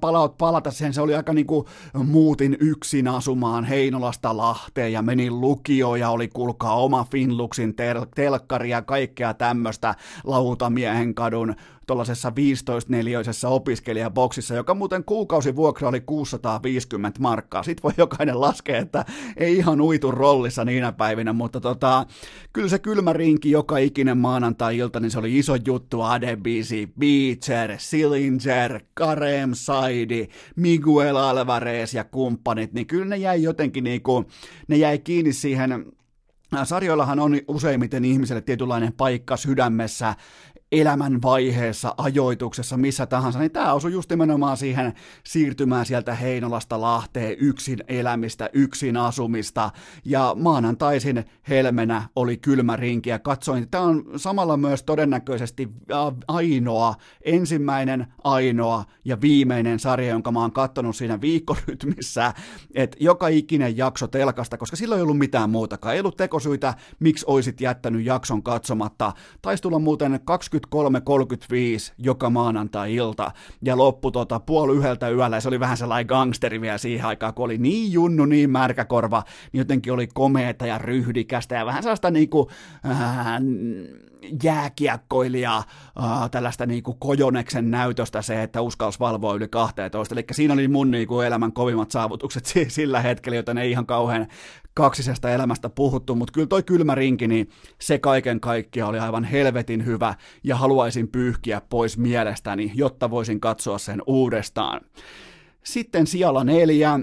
palaut palata sen, se oli aika niinku muutin yksin asumaan Heinolasta Lahteen ja menin lukioon ja oli kulkaa oma Finluxin tel- telkkari ja kaikkea tämmöistä Lautamiehen kadun tuollaisessa 15-neliöisessä opiskelijaboksissa, joka muuten kuukausivuokra oli 650 markkaa. Sitten voi jokainen laskea, että ei ihan uitu rollissa niinä päivinä, mutta tota, kyllä se kylmä rinki joka ikinen maanantai-ilta, niin se oli iso juttu. Adebisi, Beecher, Sillinger, Karem Saidi, Miguel Alvarez ja kumppanit, niin kyllä ne jäi jotenkin niinku, ne jäi kiinni siihen Sarjoillahan on useimmiten ihmiselle tietynlainen paikka sydämessä, elämänvaiheessa, ajoituksessa, missä tahansa, niin tämä osui just nimenomaan siihen siirtymään sieltä Heinolasta Lahteen yksin elämistä, yksin asumista, ja maanantaisin helmenä oli kylmä rinki, ja katsoin, tämä on samalla myös todennäköisesti ainoa, ensimmäinen, ainoa ja viimeinen sarja, jonka mä oon katsonut siinä viikkorytmissä, että joka ikinen jakso telkasta, koska silloin ei ollut mitään muutakaan, ei ollut tekosyitä, miksi oisit jättänyt jakson katsomatta, taisi tulla muuten 20 23.35 joka maanantai-ilta, ja loppu tota, puoli yhdeltä yöllä, ja se oli vähän sellainen gangsteri vielä siihen aikaan, kun oli niin junnu, niin märkäkorva, niin jotenkin oli komeeta ja ryhdikästä, ja vähän sellaista niinku, äh, jääkiekkoilija, äh, tällaista niinku kojoneksen näytöstä se, että uskalsi valvoa yli 12, eli siinä oli mun niinku elämän kovimmat saavutukset sillä hetkellä, joten ei ihan kauhean kaksisesta elämästä puhuttu, mutta kyllä toi kylmä rinki, niin se kaiken kaikkiaan oli aivan helvetin hyvä. Ja haluaisin pyyhkiä pois mielestäni, jotta voisin katsoa sen uudestaan. Sitten siellä neljä,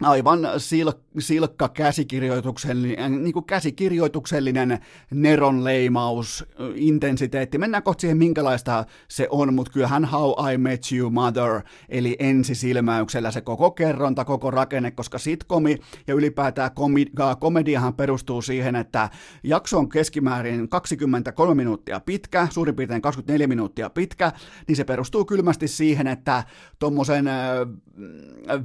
aivan sil- silkka käsikirjoituksellinen, niin kuin käsikirjoituksellinen neron leimaus, intensiteetti. Mennään kohta siihen, minkälaista se on, mutta kyllähän How I Met You Mother, eli ensisilmäyksellä se koko kerronta, koko rakenne, koska sitkomi ja ylipäätään komi- komediahan perustuu siihen, että jakso on keskimäärin 23 minuuttia pitkä, suurin piirtein 24 minuuttia pitkä, niin se perustuu kylmästi siihen, että tuommoisen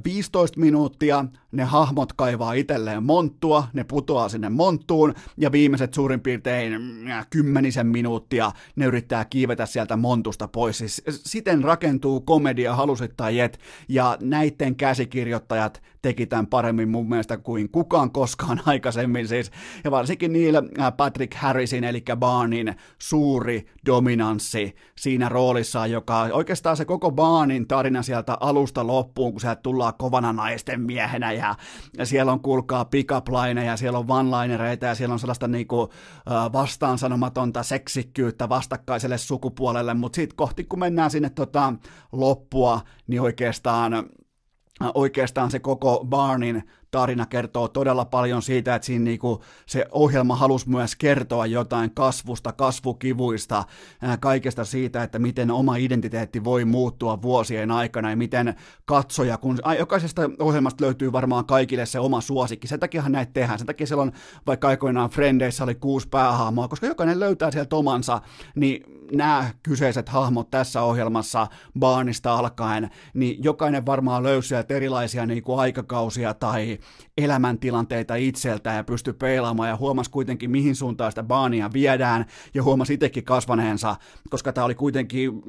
15 minuuttia ne hahmot kaivaa itselleen monttua, ne putoaa sinne monttuun, ja viimeiset suurin piirtein äh, kymmenisen minuuttia ne yrittää kiivetä sieltä montusta pois. Siis siten rakentuu komedia, halusit tai et, ja näiden käsikirjoittajat teki tämän paremmin mun mielestä kuin kukaan koskaan [laughs] aikaisemmin siis, ja varsinkin niillä äh, Patrick Harrisin, eli Barnin suuri dominanssi siinä roolissa, joka oikeastaan se koko Barnin tarina sieltä alusta loppuun, kun sieltä tullaan kovana naisten miehenä, ja, siellä on kuulkaa pick up ja siellä on one-linereita, ja siellä on sellaista niinku, äh, vastaansanomatonta seksikkyyttä vastakkaiselle sukupuolelle, mutta sitten kohti kun mennään sinne tota, loppua, niin oikeastaan oikeastaan se koko Barnin tarina kertoo todella paljon siitä, että siinä niinku se ohjelma halusi myös kertoa jotain kasvusta, kasvukivuista, kaikesta siitä, että miten oma identiteetti voi muuttua vuosien aikana ja miten katsoja, kun jokaisesta ohjelmasta löytyy varmaan kaikille se oma suosikki, sen takiahan näitä tehdään, sen takia silloin vaikka aikoinaan Frendeissä oli kuusi päähahmoa, koska jokainen löytää sieltä omansa, niin nämä kyseiset hahmot tässä ohjelmassa Barnista alkaen, niin jokainen varmaan löysi sieltä erilaisia niin kuin aikakausia tai elämäntilanteita itseltä ja pystyi peilaamaan ja huomasi kuitenkin mihin suuntaan sitä Barnia viedään ja huomasi itsekin kasvaneensa, koska tämä oli kuitenkin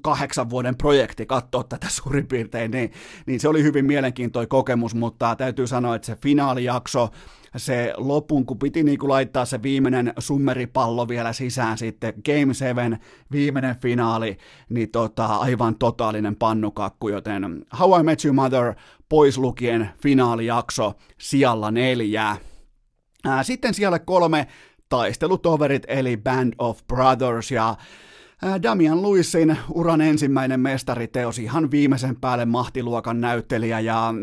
kahdeksan vuoden projekti katsoa tätä suurin piirtein, niin, niin se oli hyvin mielenkiintoinen kokemus, mutta täytyy sanoa, että se finaalijakso, se lopun, kun piti niin kuin laittaa se viimeinen summeripallo vielä sisään sitten, Game 7, viimeinen finaali, niin tota, aivan totaalinen pannukakku, joten How I Met Your Mother pois lukien finaalijakso sijalla neljää. Sitten siellä kolme taistelutoverit eli Band of Brothers ja Damian Lewisin uran ensimmäinen mestariteos, ihan viimeisen päälle mahtiluokan näyttelijä ja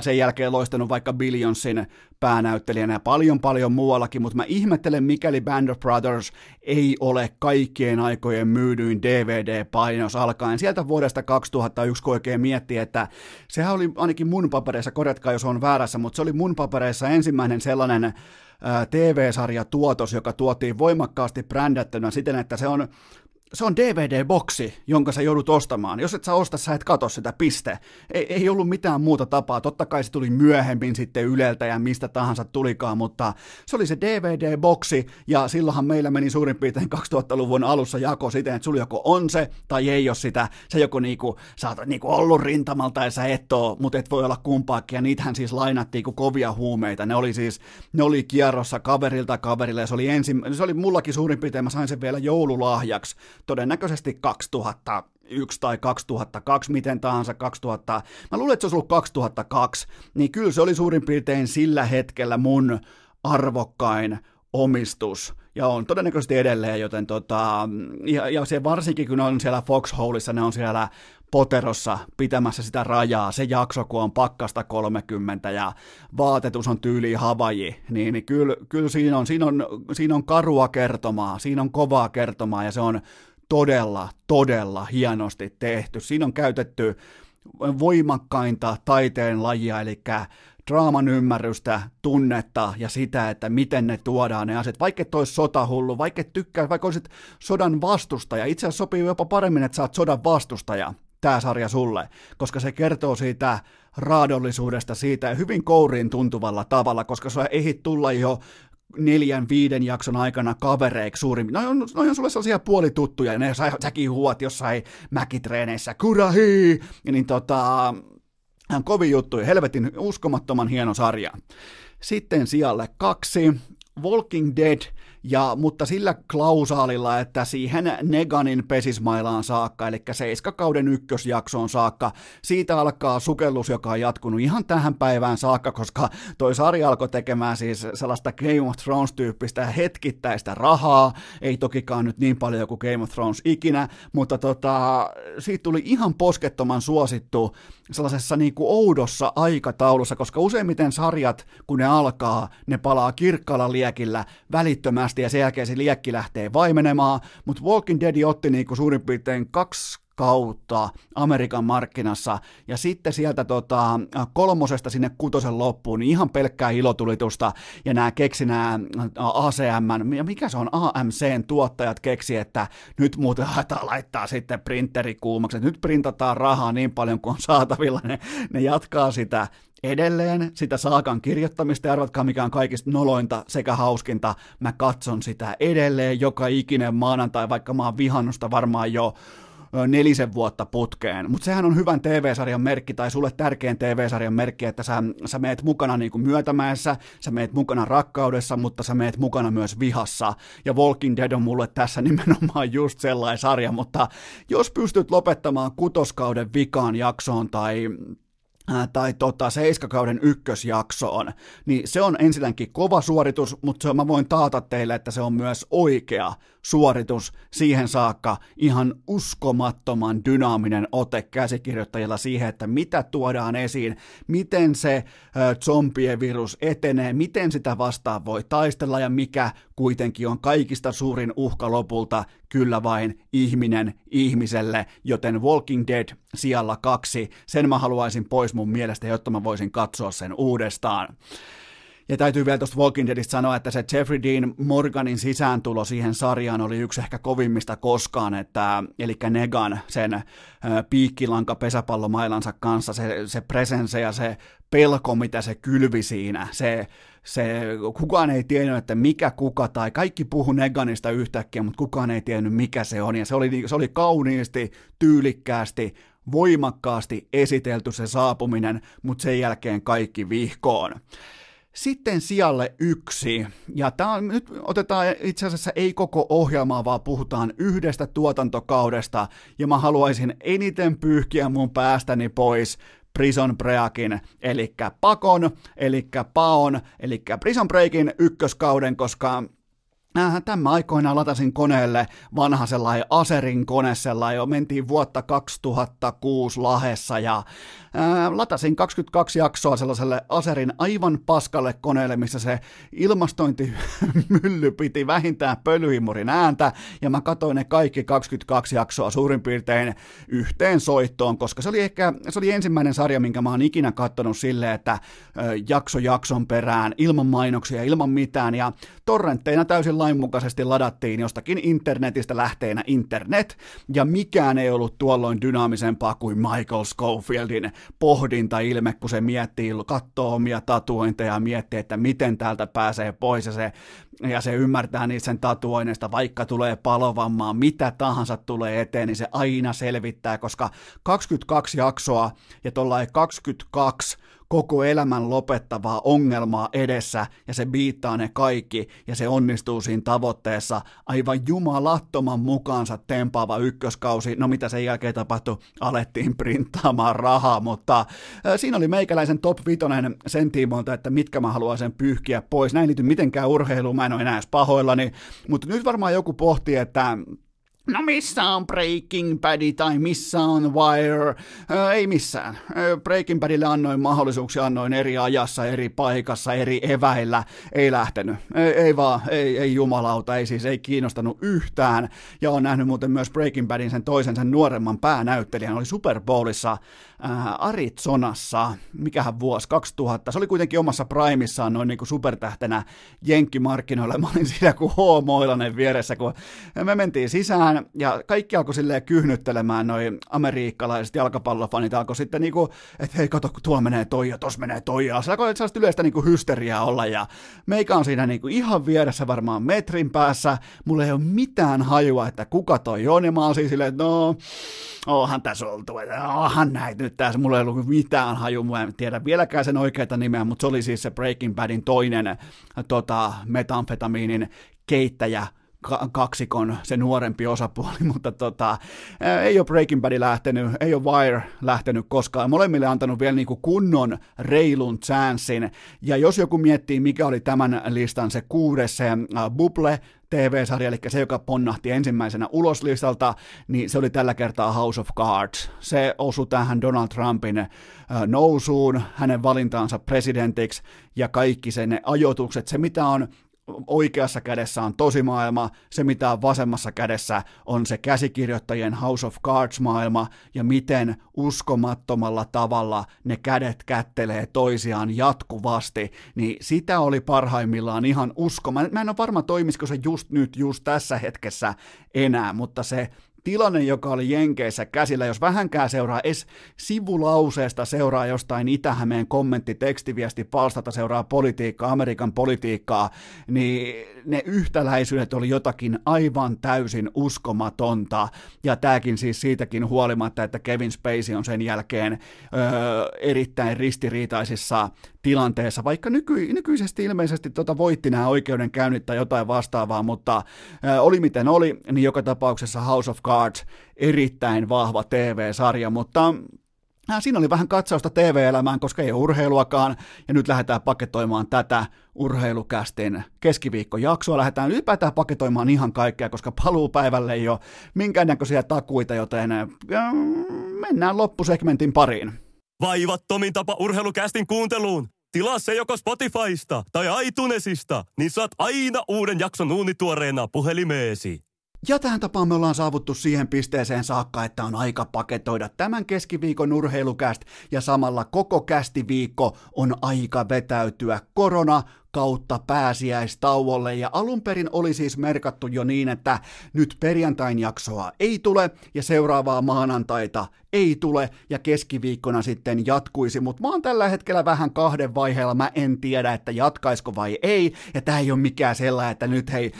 sen jälkeen loistanut vaikka Billionsin päänäyttelijänä ja paljon paljon muuallakin, mutta mä ihmettelen, mikäli Band of Brothers ei ole kaikkien aikojen myydyin DVD-painos alkaen. Sieltä vuodesta 2001, kun oikein miettii, että sehän oli ainakin mun papereissa, korjatkaa jos on väärässä, mutta se oli mun papereissa ensimmäinen sellainen TV-sarja tuotos, joka tuotiin voimakkaasti brändättynä siten, että se on se on DVD-boksi, jonka sä joudut ostamaan. Jos et sä osta, sä et katso sitä, piste. Ei, ei ollut mitään muuta tapaa. Totta kai se tuli myöhemmin sitten Yleltä ja mistä tahansa tulikaan, mutta se oli se DVD-boksi, ja silloinhan meillä meni suurin piirtein 2000-luvun alussa jako siten, että sulla joko on se tai ei ole sitä. Se joko niinku, sä oot niinku ollut rintamalta ja sä et oo, mutta et voi olla kumpaakin, ja niitähän siis lainattiin kuin kovia huumeita. Ne oli siis, ne oli kierrossa kaverilta kaverille, ja se oli ensin, se oli mullakin suurin piirtein, mä sain sen vielä joululahjaksi todennäköisesti 2000 2001 tai 2002, miten tahansa 2000, mä luulen, että se olisi ollut 2002, niin kyllä se oli suurin piirtein sillä hetkellä mun arvokkain omistus, ja on todennäköisesti edelleen, joten tota, ja, ja se varsinkin kun on siellä Foxholeissa, ne on siellä poterossa pitämässä sitä rajaa, se jakso, kun on pakkasta 30 ja vaatetus on tyyli havaji, niin, niin kyllä, kyllä siinä, on, siinä, on, siinä on karua kertomaa, siinä on kovaa kertomaa ja se on todella, todella hienosti tehty. Siinä on käytetty voimakkainta taiteen lajia, eli draaman ymmärrystä, tunnetta ja sitä, että miten ne tuodaan ne asiat. Vaikka olisi sotahullu, vaikka tykkää, vaikka olisit sodan vastustaja. Itse asiassa sopii jopa paremmin, että sä oot sodan vastustaja, tämä sarja sulle, koska se kertoo siitä raadollisuudesta, siitä hyvin kouriin tuntuvalla tavalla, koska sä ehdit tulla jo neljän, viiden jakson aikana kavereiksi suurin. No on, no on sulle sellaisia puolituttuja, ja ne sä, säkin huot jossain mäkitreeneissä, kurahi! Ja niin tota, kovin juttu, helvetin uskomattoman hieno sarja. Sitten sijalle kaksi, Walking Dead – ja, mutta sillä klausaalilla, että siihen Neganin pesismailaan saakka, eli seiskakauden ykkösjaksoon saakka, siitä alkaa sukellus, joka on jatkunut ihan tähän päivään saakka, koska toi sarja alkoi tekemään siis sellaista Game of Thrones-tyyppistä hetkittäistä rahaa, ei tokikaan nyt niin paljon kuin Game of Thrones ikinä, mutta tota, siitä tuli ihan poskettoman suosittu sellaisessa niin kuin oudossa aikataulussa, koska useimmiten sarjat, kun ne alkaa, ne palaa kirkkaalla liekillä välittömästi ja sen jälkeen se liekki lähtee vaimenemaan, mutta Walking Dead otti niin kuin suurin piirtein kaksi kautta Amerikan markkinassa, ja sitten sieltä tota, kolmosesta sinne kutosen loppuun, niin ihan pelkkää ilotulitusta, ja nämä keksi nämä ACM, ja mikä se on? AMCn tuottajat keksi, että nyt muuten haetaan laittaa sitten printeri kuumaksi, nyt printataan rahaa niin paljon kuin on saatavilla, ne, ne jatkaa sitä edelleen sitä saakan kirjoittamista, ja arvatkaa mikä on kaikista nolointa sekä hauskinta, mä katson sitä edelleen joka ikinen maanantai, vaikka mä oon vihannusta varmaan jo nelisen vuotta putkeen. Mutta sehän on hyvän TV-sarjan merkki, tai sulle tärkein TV-sarjan merkki, että sä, sä meet mukana niin myötämäessä, sä meet mukana rakkaudessa, mutta sä meet mukana myös vihassa. Ja Walking Dead on mulle tässä [laughs] nimenomaan just sellainen sarja, mutta jos pystyt lopettamaan kutoskauden vikaan jaksoon tai tai tota, seiskakauden ykkösjaksoon, niin se on ensinnäkin kova suoritus, mutta mä voin taata teille, että se on myös oikea suoritus siihen saakka. Ihan uskomattoman dynaaminen ote käsikirjoittajilla siihen, että mitä tuodaan esiin, miten se äh, zombien virus etenee, miten sitä vastaan voi taistella ja mikä kuitenkin on kaikista suurin uhka lopulta kyllä vain ihminen ihmiselle, joten Walking Dead sijalla kaksi, sen mä haluaisin pois mun mielestä, jotta mä voisin katsoa sen uudestaan. Ja täytyy vielä tuosta Walking Deadistä sanoa, että se Jeffrey Dean Morganin sisääntulo siihen sarjaan oli yksi ehkä kovimmista koskaan, että, eli Negan sen piikkilanka pesäpallomailansa kanssa, se, se presence ja se pelko, mitä se kylvi siinä, se, se, kukaan ei tiennyt, että mikä kuka, tai kaikki puhu Neganista yhtäkkiä, mutta kukaan ei tiennyt, mikä se on, ja se oli, se oli kauniisti, tyylikkäästi, voimakkaasti esitelty se saapuminen, mutta sen jälkeen kaikki vihkoon. Sitten sijalle yksi, ja tämä on, nyt otetaan itse asiassa ei koko ohjelmaa, vaan puhutaan yhdestä tuotantokaudesta, ja mä haluaisin eniten pyyhkiä mun päästäni pois Prison Breakin, eli Pakon, eli Paon, eli Prison Breakin ykköskauden, koska tämä aikoinaan latasin koneelle vanha sellainen Aserin kone, sellainen. Jo mentiin vuotta 2006 Lahessa ja ää, latasin 22 jaksoa sellaiselle Aserin aivan paskalle koneelle, missä se ilmastointimylly piti vähintään pölyhimurin ääntä, ja mä katsoin ne kaikki 22 jaksoa suurin piirtein yhteen soittoon, koska se oli ehkä se oli ensimmäinen sarja, minkä mä oon ikinä katsonut silleen, että jakso jakson perään, ilman mainoksia, ilman mitään, ja torrentteina täysin lainmukaisesti ladattiin jostakin internetistä lähteenä internet, ja mikään ei ollut tuolloin dynaamisempaa kuin Michael Schofieldin pohdintailme, kun se miettii, katsoo omia tatuointeja ja miettii, että miten täältä pääsee pois. Ja se ja se ymmärtää niistä sen tatuoineista, vaikka tulee palovammaa, mitä tahansa tulee eteen, niin se aina selvittää, koska 22 jaksoa ja tuollainen 22 koko elämän lopettavaa ongelmaa edessä ja se biittaa ne kaikki ja se onnistuu siinä tavoitteessa. Aivan jumalattoman mukaansa tempaava ykköskausi. No mitä sen jälkeen tapahtui? Alettiin printtaamaan rahaa, mutta siinä oli meikäläisen top vitonen sen tiimoilta, että mitkä mä haluaisin pyyhkiä pois. Näin liity mitenkään urheiluun, mä en ole enää edes pahoillani, mutta nyt varmaan joku pohtii, että No missä on Breaking Bad tai missä on Wire? Ö, ei missään. Ö, Breaking Badille annoin mahdollisuuksia, annoin eri ajassa, eri paikassa, eri eväillä. Ei lähtenyt. Ei, ei vaan, ei, ei jumalauta, ei siis, ei kiinnostanut yhtään. Ja on nähnyt muuten myös Breaking Badin sen toisen, sen nuoremman päänäyttelijän. Oli Super Bowlissa äh, Arizonassa, mikähän vuosi, 2000. Se oli kuitenkin omassa primissaan noin niin kuin supertähtenä jenkkimarkkinoilla. Mä olin siinä kuin H. Moilanen vieressä, kun me mentiin sisään sisään, ja kaikki alkoi silleen kyhnyttelemään, noin amerikkalaiset jalkapallofanit. Alkoi sitten niinku, että hei kato, tuolla menee toi ja tossa menee toi, ja se alkoi sellaista yleistä niinku hysteriaa olla, ja meikä on siinä niinku ihan vieressä varmaan metrin päässä, mulla ei ole mitään hajua, että kuka toi on, ja mä oon siis silleen, että no, onhan tässä oltu, että onhan näitä nyt tässä, mulla ei ollut mitään haju, mä en tiedä vieläkään sen oikeita nimeä, mutta se oli siis se Breaking Badin toinen tota, metamfetamiinin keittäjä, kaksikon se nuorempi osapuoli, [laughs] mutta tota, ei ole Breaking Bad lähtenyt, ei ole Wire lähtenyt koskaan. Molemmille antanut vielä niin kuin kunnon reilun chanssin. Ja jos joku miettii, mikä oli tämän listan se kuudes, se Buble, TV-sarja, eli se, joka ponnahti ensimmäisenä ulos listalta, niin se oli tällä kertaa House of Cards. Se osui tähän Donald Trumpin nousuun, hänen valintaansa presidentiksi ja kaikki sen ajoitukset, se mitä on oikeassa kädessä on tosimaailma, se mitä on vasemmassa kädessä on se käsikirjoittajien House of Cards-maailma, ja miten uskomattomalla tavalla ne kädet kättelee toisiaan jatkuvasti, niin sitä oli parhaimmillaan ihan usko. Mä, mä en ole varma toimisiko se just nyt, just tässä hetkessä enää, mutta se tilanne, joka oli Jenkeissä käsillä, jos vähänkään seuraa edes sivulauseesta, seuraa jostain Itä-Hämeen kommentti, tekstiviesti, palstata, seuraa politiikkaa, Amerikan politiikkaa, niin ne yhtäläisyydet oli jotakin aivan täysin uskomatonta. Ja tämäkin siis siitäkin huolimatta, että Kevin Spacey on sen jälkeen öö, erittäin ristiriitaisissa tilanteessa, vaikka nyky, nykyisesti ilmeisesti tota voitti nämä oikeudenkäynnit tai jotain vastaavaa, mutta ää, oli miten oli, niin joka tapauksessa House of Cards erittäin vahva TV-sarja, mutta ää, siinä oli vähän katsausta TV-elämään, koska ei ole urheiluakaan, ja nyt lähdetään paketoimaan tätä urheilukästin keskiviikkojaksoa. Lähdetään ylipäätään paketoimaan ihan kaikkea, koska paluupäivälle ei ole minkäännäköisiä takuita, joten ää, mennään loppusegmentin pariin. Vaivattomin tapa urheilukästin kuunteluun. Tilaa se joko Spotifysta tai iTunesista, niin saat aina uuden jakson uunituoreena puhelimeesi. Ja tähän tapaan me ollaan saavuttu siihen pisteeseen saakka, että on aika paketoida tämän keskiviikon urheilukäst ja samalla koko kästiviikko on aika vetäytyä korona kautta pääsiäistauolle. Ja alun perin oli siis merkattu jo niin, että nyt perjantain jaksoa ei tule ja seuraavaa maanantaita ei tule ja keskiviikkona sitten jatkuisi, mutta mä oon tällä hetkellä vähän kahden vaiheella, mä en tiedä, että jatkaisiko vai ei, ja tää ei ole mikään sellainen, että nyt hei,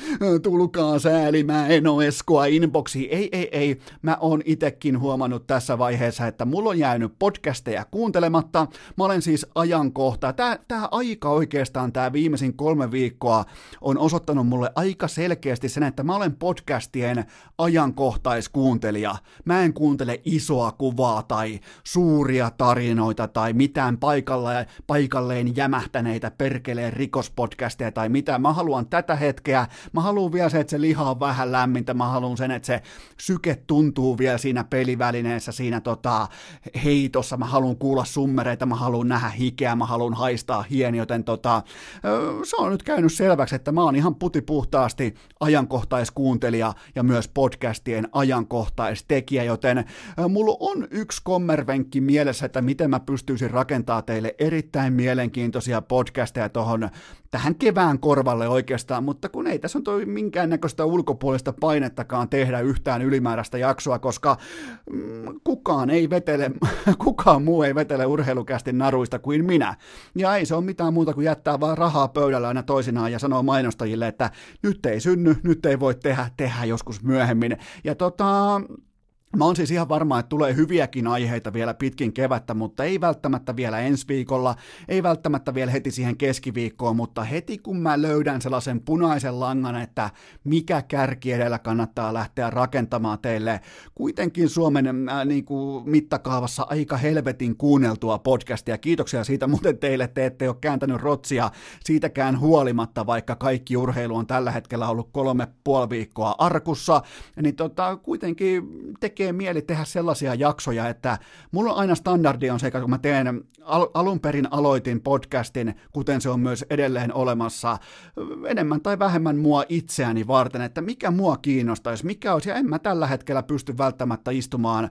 tulkaa sääli, mä en oo eskoa inboxi, ei, ei, ei, mä oon itekin huomannut tässä vaiheessa, että mulla on jäänyt podcasteja kuuntelematta, mä olen siis ajankohta, tää, tää aika oikeastaan, tää viimeisin kolme viikkoa on osoittanut mulle aika selkeästi sen, että mä olen podcastien ajankohtaiskuuntelija, mä en kuuntele isoa kuvaa tai suuria tarinoita tai mitään paikalle, paikalleen jämähtäneitä perkeleen rikospodcasteja tai mitä. Mä haluan tätä hetkeä, mä haluan vielä se, että se liha on vähän lämmintä, mä haluan sen, että se syke tuntuu vielä siinä pelivälineessä, siinä tota, heitossa, mä haluan kuulla summereita, mä haluan nähdä hikeä, mä haluan haistaa hieni, joten tota, se on nyt käynyt selväksi, että mä oon ihan putipuhtaasti ajankohtaiskuuntelija ja myös podcastien ajankohtaistekijä, joten mulla on yksi kommervenkki mielessä, että miten mä pystyisin rakentaa teille erittäin mielenkiintoisia podcasteja tuohon tähän kevään korvalle oikeastaan, mutta kun ei tässä on toi minkäännäköistä ulkopuolista painettakaan tehdä yhtään ylimääräistä jaksoa, koska mm, kukaan ei vetele, [laughs] kukaan muu ei vetele urheilukästi naruista kuin minä. Ja ei se ole mitään muuta kuin jättää vaan rahaa tappaa pöydällä aina toisinaan ja sanoo mainostajille, että nyt ei synny, nyt ei voi tehdä, tehdä joskus myöhemmin. Ja tota, Mä oon siis ihan varma, että tulee hyviäkin aiheita vielä pitkin kevättä, mutta ei välttämättä vielä ensi viikolla, ei välttämättä vielä heti siihen keskiviikkoon, mutta heti kun mä löydän sellaisen punaisen langan, että mikä kärki edellä kannattaa lähteä rakentamaan teille kuitenkin Suomen äh, niin kuin mittakaavassa aika helvetin kuunneltua podcastia. Kiitoksia siitä muuten teille, te ette ole kääntänyt rotsia siitäkään huolimatta, vaikka kaikki urheilu on tällä hetkellä ollut kolme puoli viikkoa arkussa, niin tota, kuitenkin tekee tekee mieli tehdä sellaisia jaksoja, että mulla on aina standardi on se, kun mä teen, al- alun perin aloitin podcastin, kuten se on myös edelleen olemassa, enemmän tai vähemmän mua itseäni varten, että mikä mua kiinnostaisi, mikä olisi, ja en mä tällä hetkellä pysty välttämättä istumaan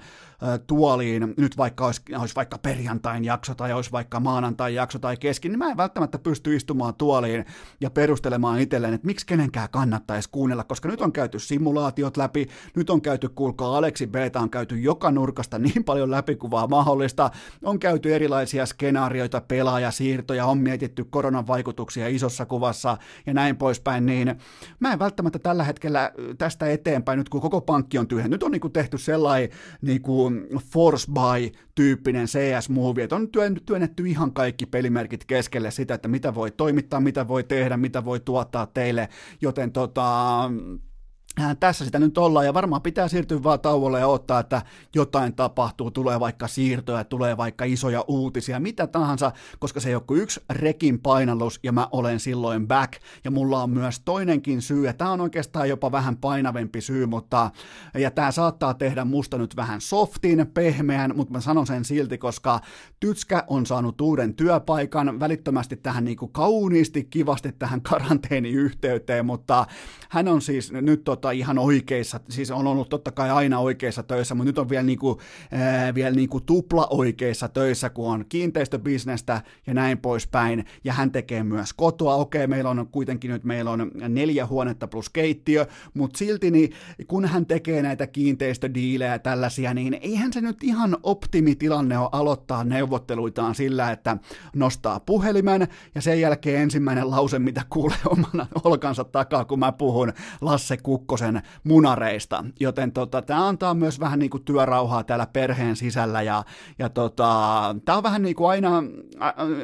tuoliin, nyt vaikka olisi, olisi vaikka perjantain jakso tai olisi vaikka maanantain jakso tai kesken, niin mä en välttämättä pysty istumaan tuoliin ja perustelemaan itselleen, että miksi kenenkään kannattaisi kuunnella, koska nyt on käyty simulaatiot läpi, nyt on käyty, kuulkaa Aleksi B Beta on käyty joka nurkasta niin paljon läpikuvaa mahdollista, on käyty erilaisia skenaarioita, pelaajasiirtoja, on mietitty koronan vaikutuksia isossa kuvassa ja näin poispäin, niin mä en välttämättä tällä hetkellä tästä eteenpäin, nyt kun koko pankki on tyhjä, nyt on niinku tehty sellainen niinku force buy tyyppinen CS-movie, että on työnnetty ihan kaikki pelimerkit keskelle sitä, että mitä voi toimittaa, mitä voi tehdä, mitä voi tuottaa teille, joten tota, tässä sitä nyt ollaan ja varmaan pitää siirtyä vaan tauolle ja ottaa, että jotain tapahtuu, tulee vaikka siirtoja, tulee vaikka isoja uutisia, mitä tahansa, koska se ei ole kuin yksi rekin painallus ja mä olen silloin back. Ja mulla on myös toinenkin syy ja tämä on oikeastaan jopa vähän painavempi syy, mutta ja tämä saattaa tehdä musta nyt vähän softin, pehmeän, mutta mä sanon sen silti, koska Tytskä on saanut uuden työpaikan välittömästi tähän niin kuin kauniisti, kivasti tähän karanteeniyhteyteen, mutta hän on siis nyt tota, ihan oikeissa, siis on ollut totta kai aina oikeissa töissä, mutta nyt on vielä, niinku, ää, vielä niinku tupla oikeissa töissä, kun on kiinteistöbisnestä ja näin poispäin, ja hän tekee myös kotoa, okei, meillä on kuitenkin nyt, meillä on neljä huonetta plus keittiö, mutta silti niin, kun hän tekee näitä kiinteistödiilejä tällaisia, niin eihän se nyt ihan optimitilanne ole aloittaa neuvotteluitaan sillä, että nostaa puhelimen, ja sen jälkeen ensimmäinen lause, mitä kuulee omana olkansa takaa, kun mä puhun Lasse Kukko Kukkosen munareista, joten tota, tämä antaa myös vähän niin kuin työrauhaa täällä perheen sisällä ja, ja tota, tämä on vähän niin kuin aina,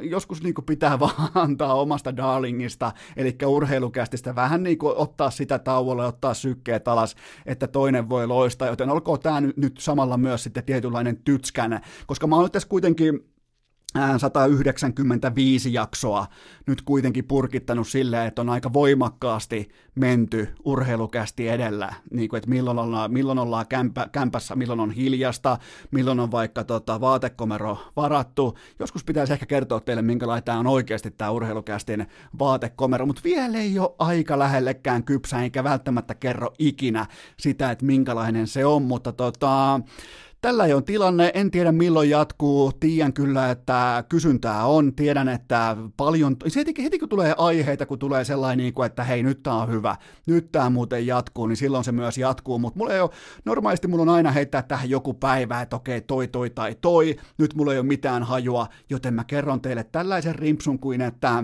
joskus niin kuin pitää [laughs] vaan antaa omasta darlingista, eli urheilukästistä vähän niin kuin ottaa sitä tauolle, ottaa sykkeet alas, että toinen voi loistaa, joten olkoon tämä nyt, nyt samalla myös sitten tietynlainen tytskän, koska mä oon nyt tässä kuitenkin 195 jaksoa nyt kuitenkin purkittanut silleen, että on aika voimakkaasti menty urheilukästi edellä, niin kuin, että milloin ollaan, milloin ollaan kämpä, kämpässä, milloin on hiljasta, milloin on vaikka tota, vaatekomero varattu. Joskus pitäisi ehkä kertoa teille, minkälainen tämä on oikeasti tämä urheilukästin vaatekomero, mutta vielä ei ole aika lähellekään kypsä, eikä välttämättä kerro ikinä sitä, että minkälainen se on, mutta tota, Tällä ei on tilanne, en tiedä milloin jatkuu, tiedän kyllä, että kysyntää on, tiedän, että paljon, heti, heti kun tulee aiheita, kun tulee sellainen, niin että hei nyt tämä on hyvä, nyt tämä muuten jatkuu, niin silloin se myös jatkuu, mutta mulla ei ole, normaalisti mulla on aina heittää tähän joku päivä, että okei toi toi tai toi, nyt mulla ei ole mitään hajua, joten mä kerron teille tällaisen rimpsun kuin, että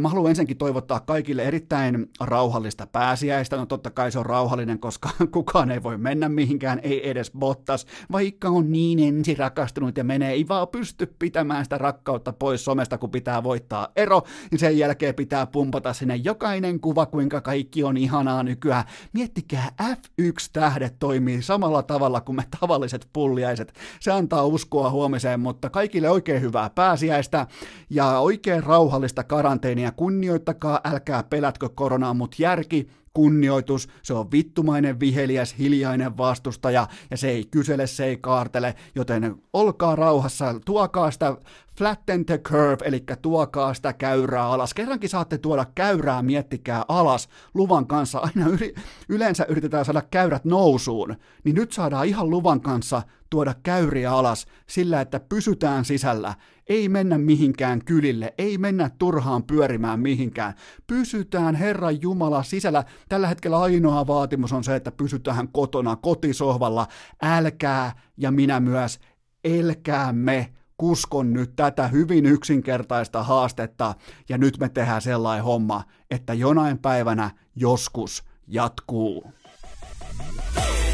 mä haluan ensinnäkin toivottaa kaikille erittäin rauhallista pääsiäistä, no totta kai se on rauhallinen, koska [laughs] kukaan ei voi mennä mihinkään, ei edes Bottas, vai vaikka on niin ensi rakastunut ja menee, ei vaan pysty pitämään sitä rakkautta pois somesta, kun pitää voittaa ero, niin sen jälkeen pitää pumpata sinne jokainen kuva, kuinka kaikki on ihanaa nykyään. Miettikää, F1-tähdet toimii samalla tavalla kuin me tavalliset pulliaiset. Se antaa uskoa huomiseen, mutta kaikille oikein hyvää pääsiäistä ja oikein rauhallista karanteenia. Kunnioittakaa, älkää pelätkö koronaa, mutta järki kunnioitus, se on vittumainen viheliäs, hiljainen vastustaja, ja se ei kysele, se ei kaartele, joten olkaa rauhassa, tuokaa sitä flatten the curve, eli tuokaa sitä käyrää alas. Kerrankin saatte tuoda käyrää, miettikää alas luvan kanssa. Aina yli, yleensä yritetään saada käyrät nousuun, niin nyt saadaan ihan luvan kanssa tuoda käyriä alas sillä, että pysytään sisällä. Ei mennä mihinkään kylille, ei mennä turhaan pyörimään mihinkään. Pysytään Herran Jumala sisällä. Tällä hetkellä ainoa vaatimus on se, että pysytään kotona, kotisohvalla. Älkää ja minä myös, elkäämme kuskon nyt tätä hyvin yksinkertaista haastetta, ja nyt me tehdään sellainen homma, että jonain päivänä joskus jatkuu. Ei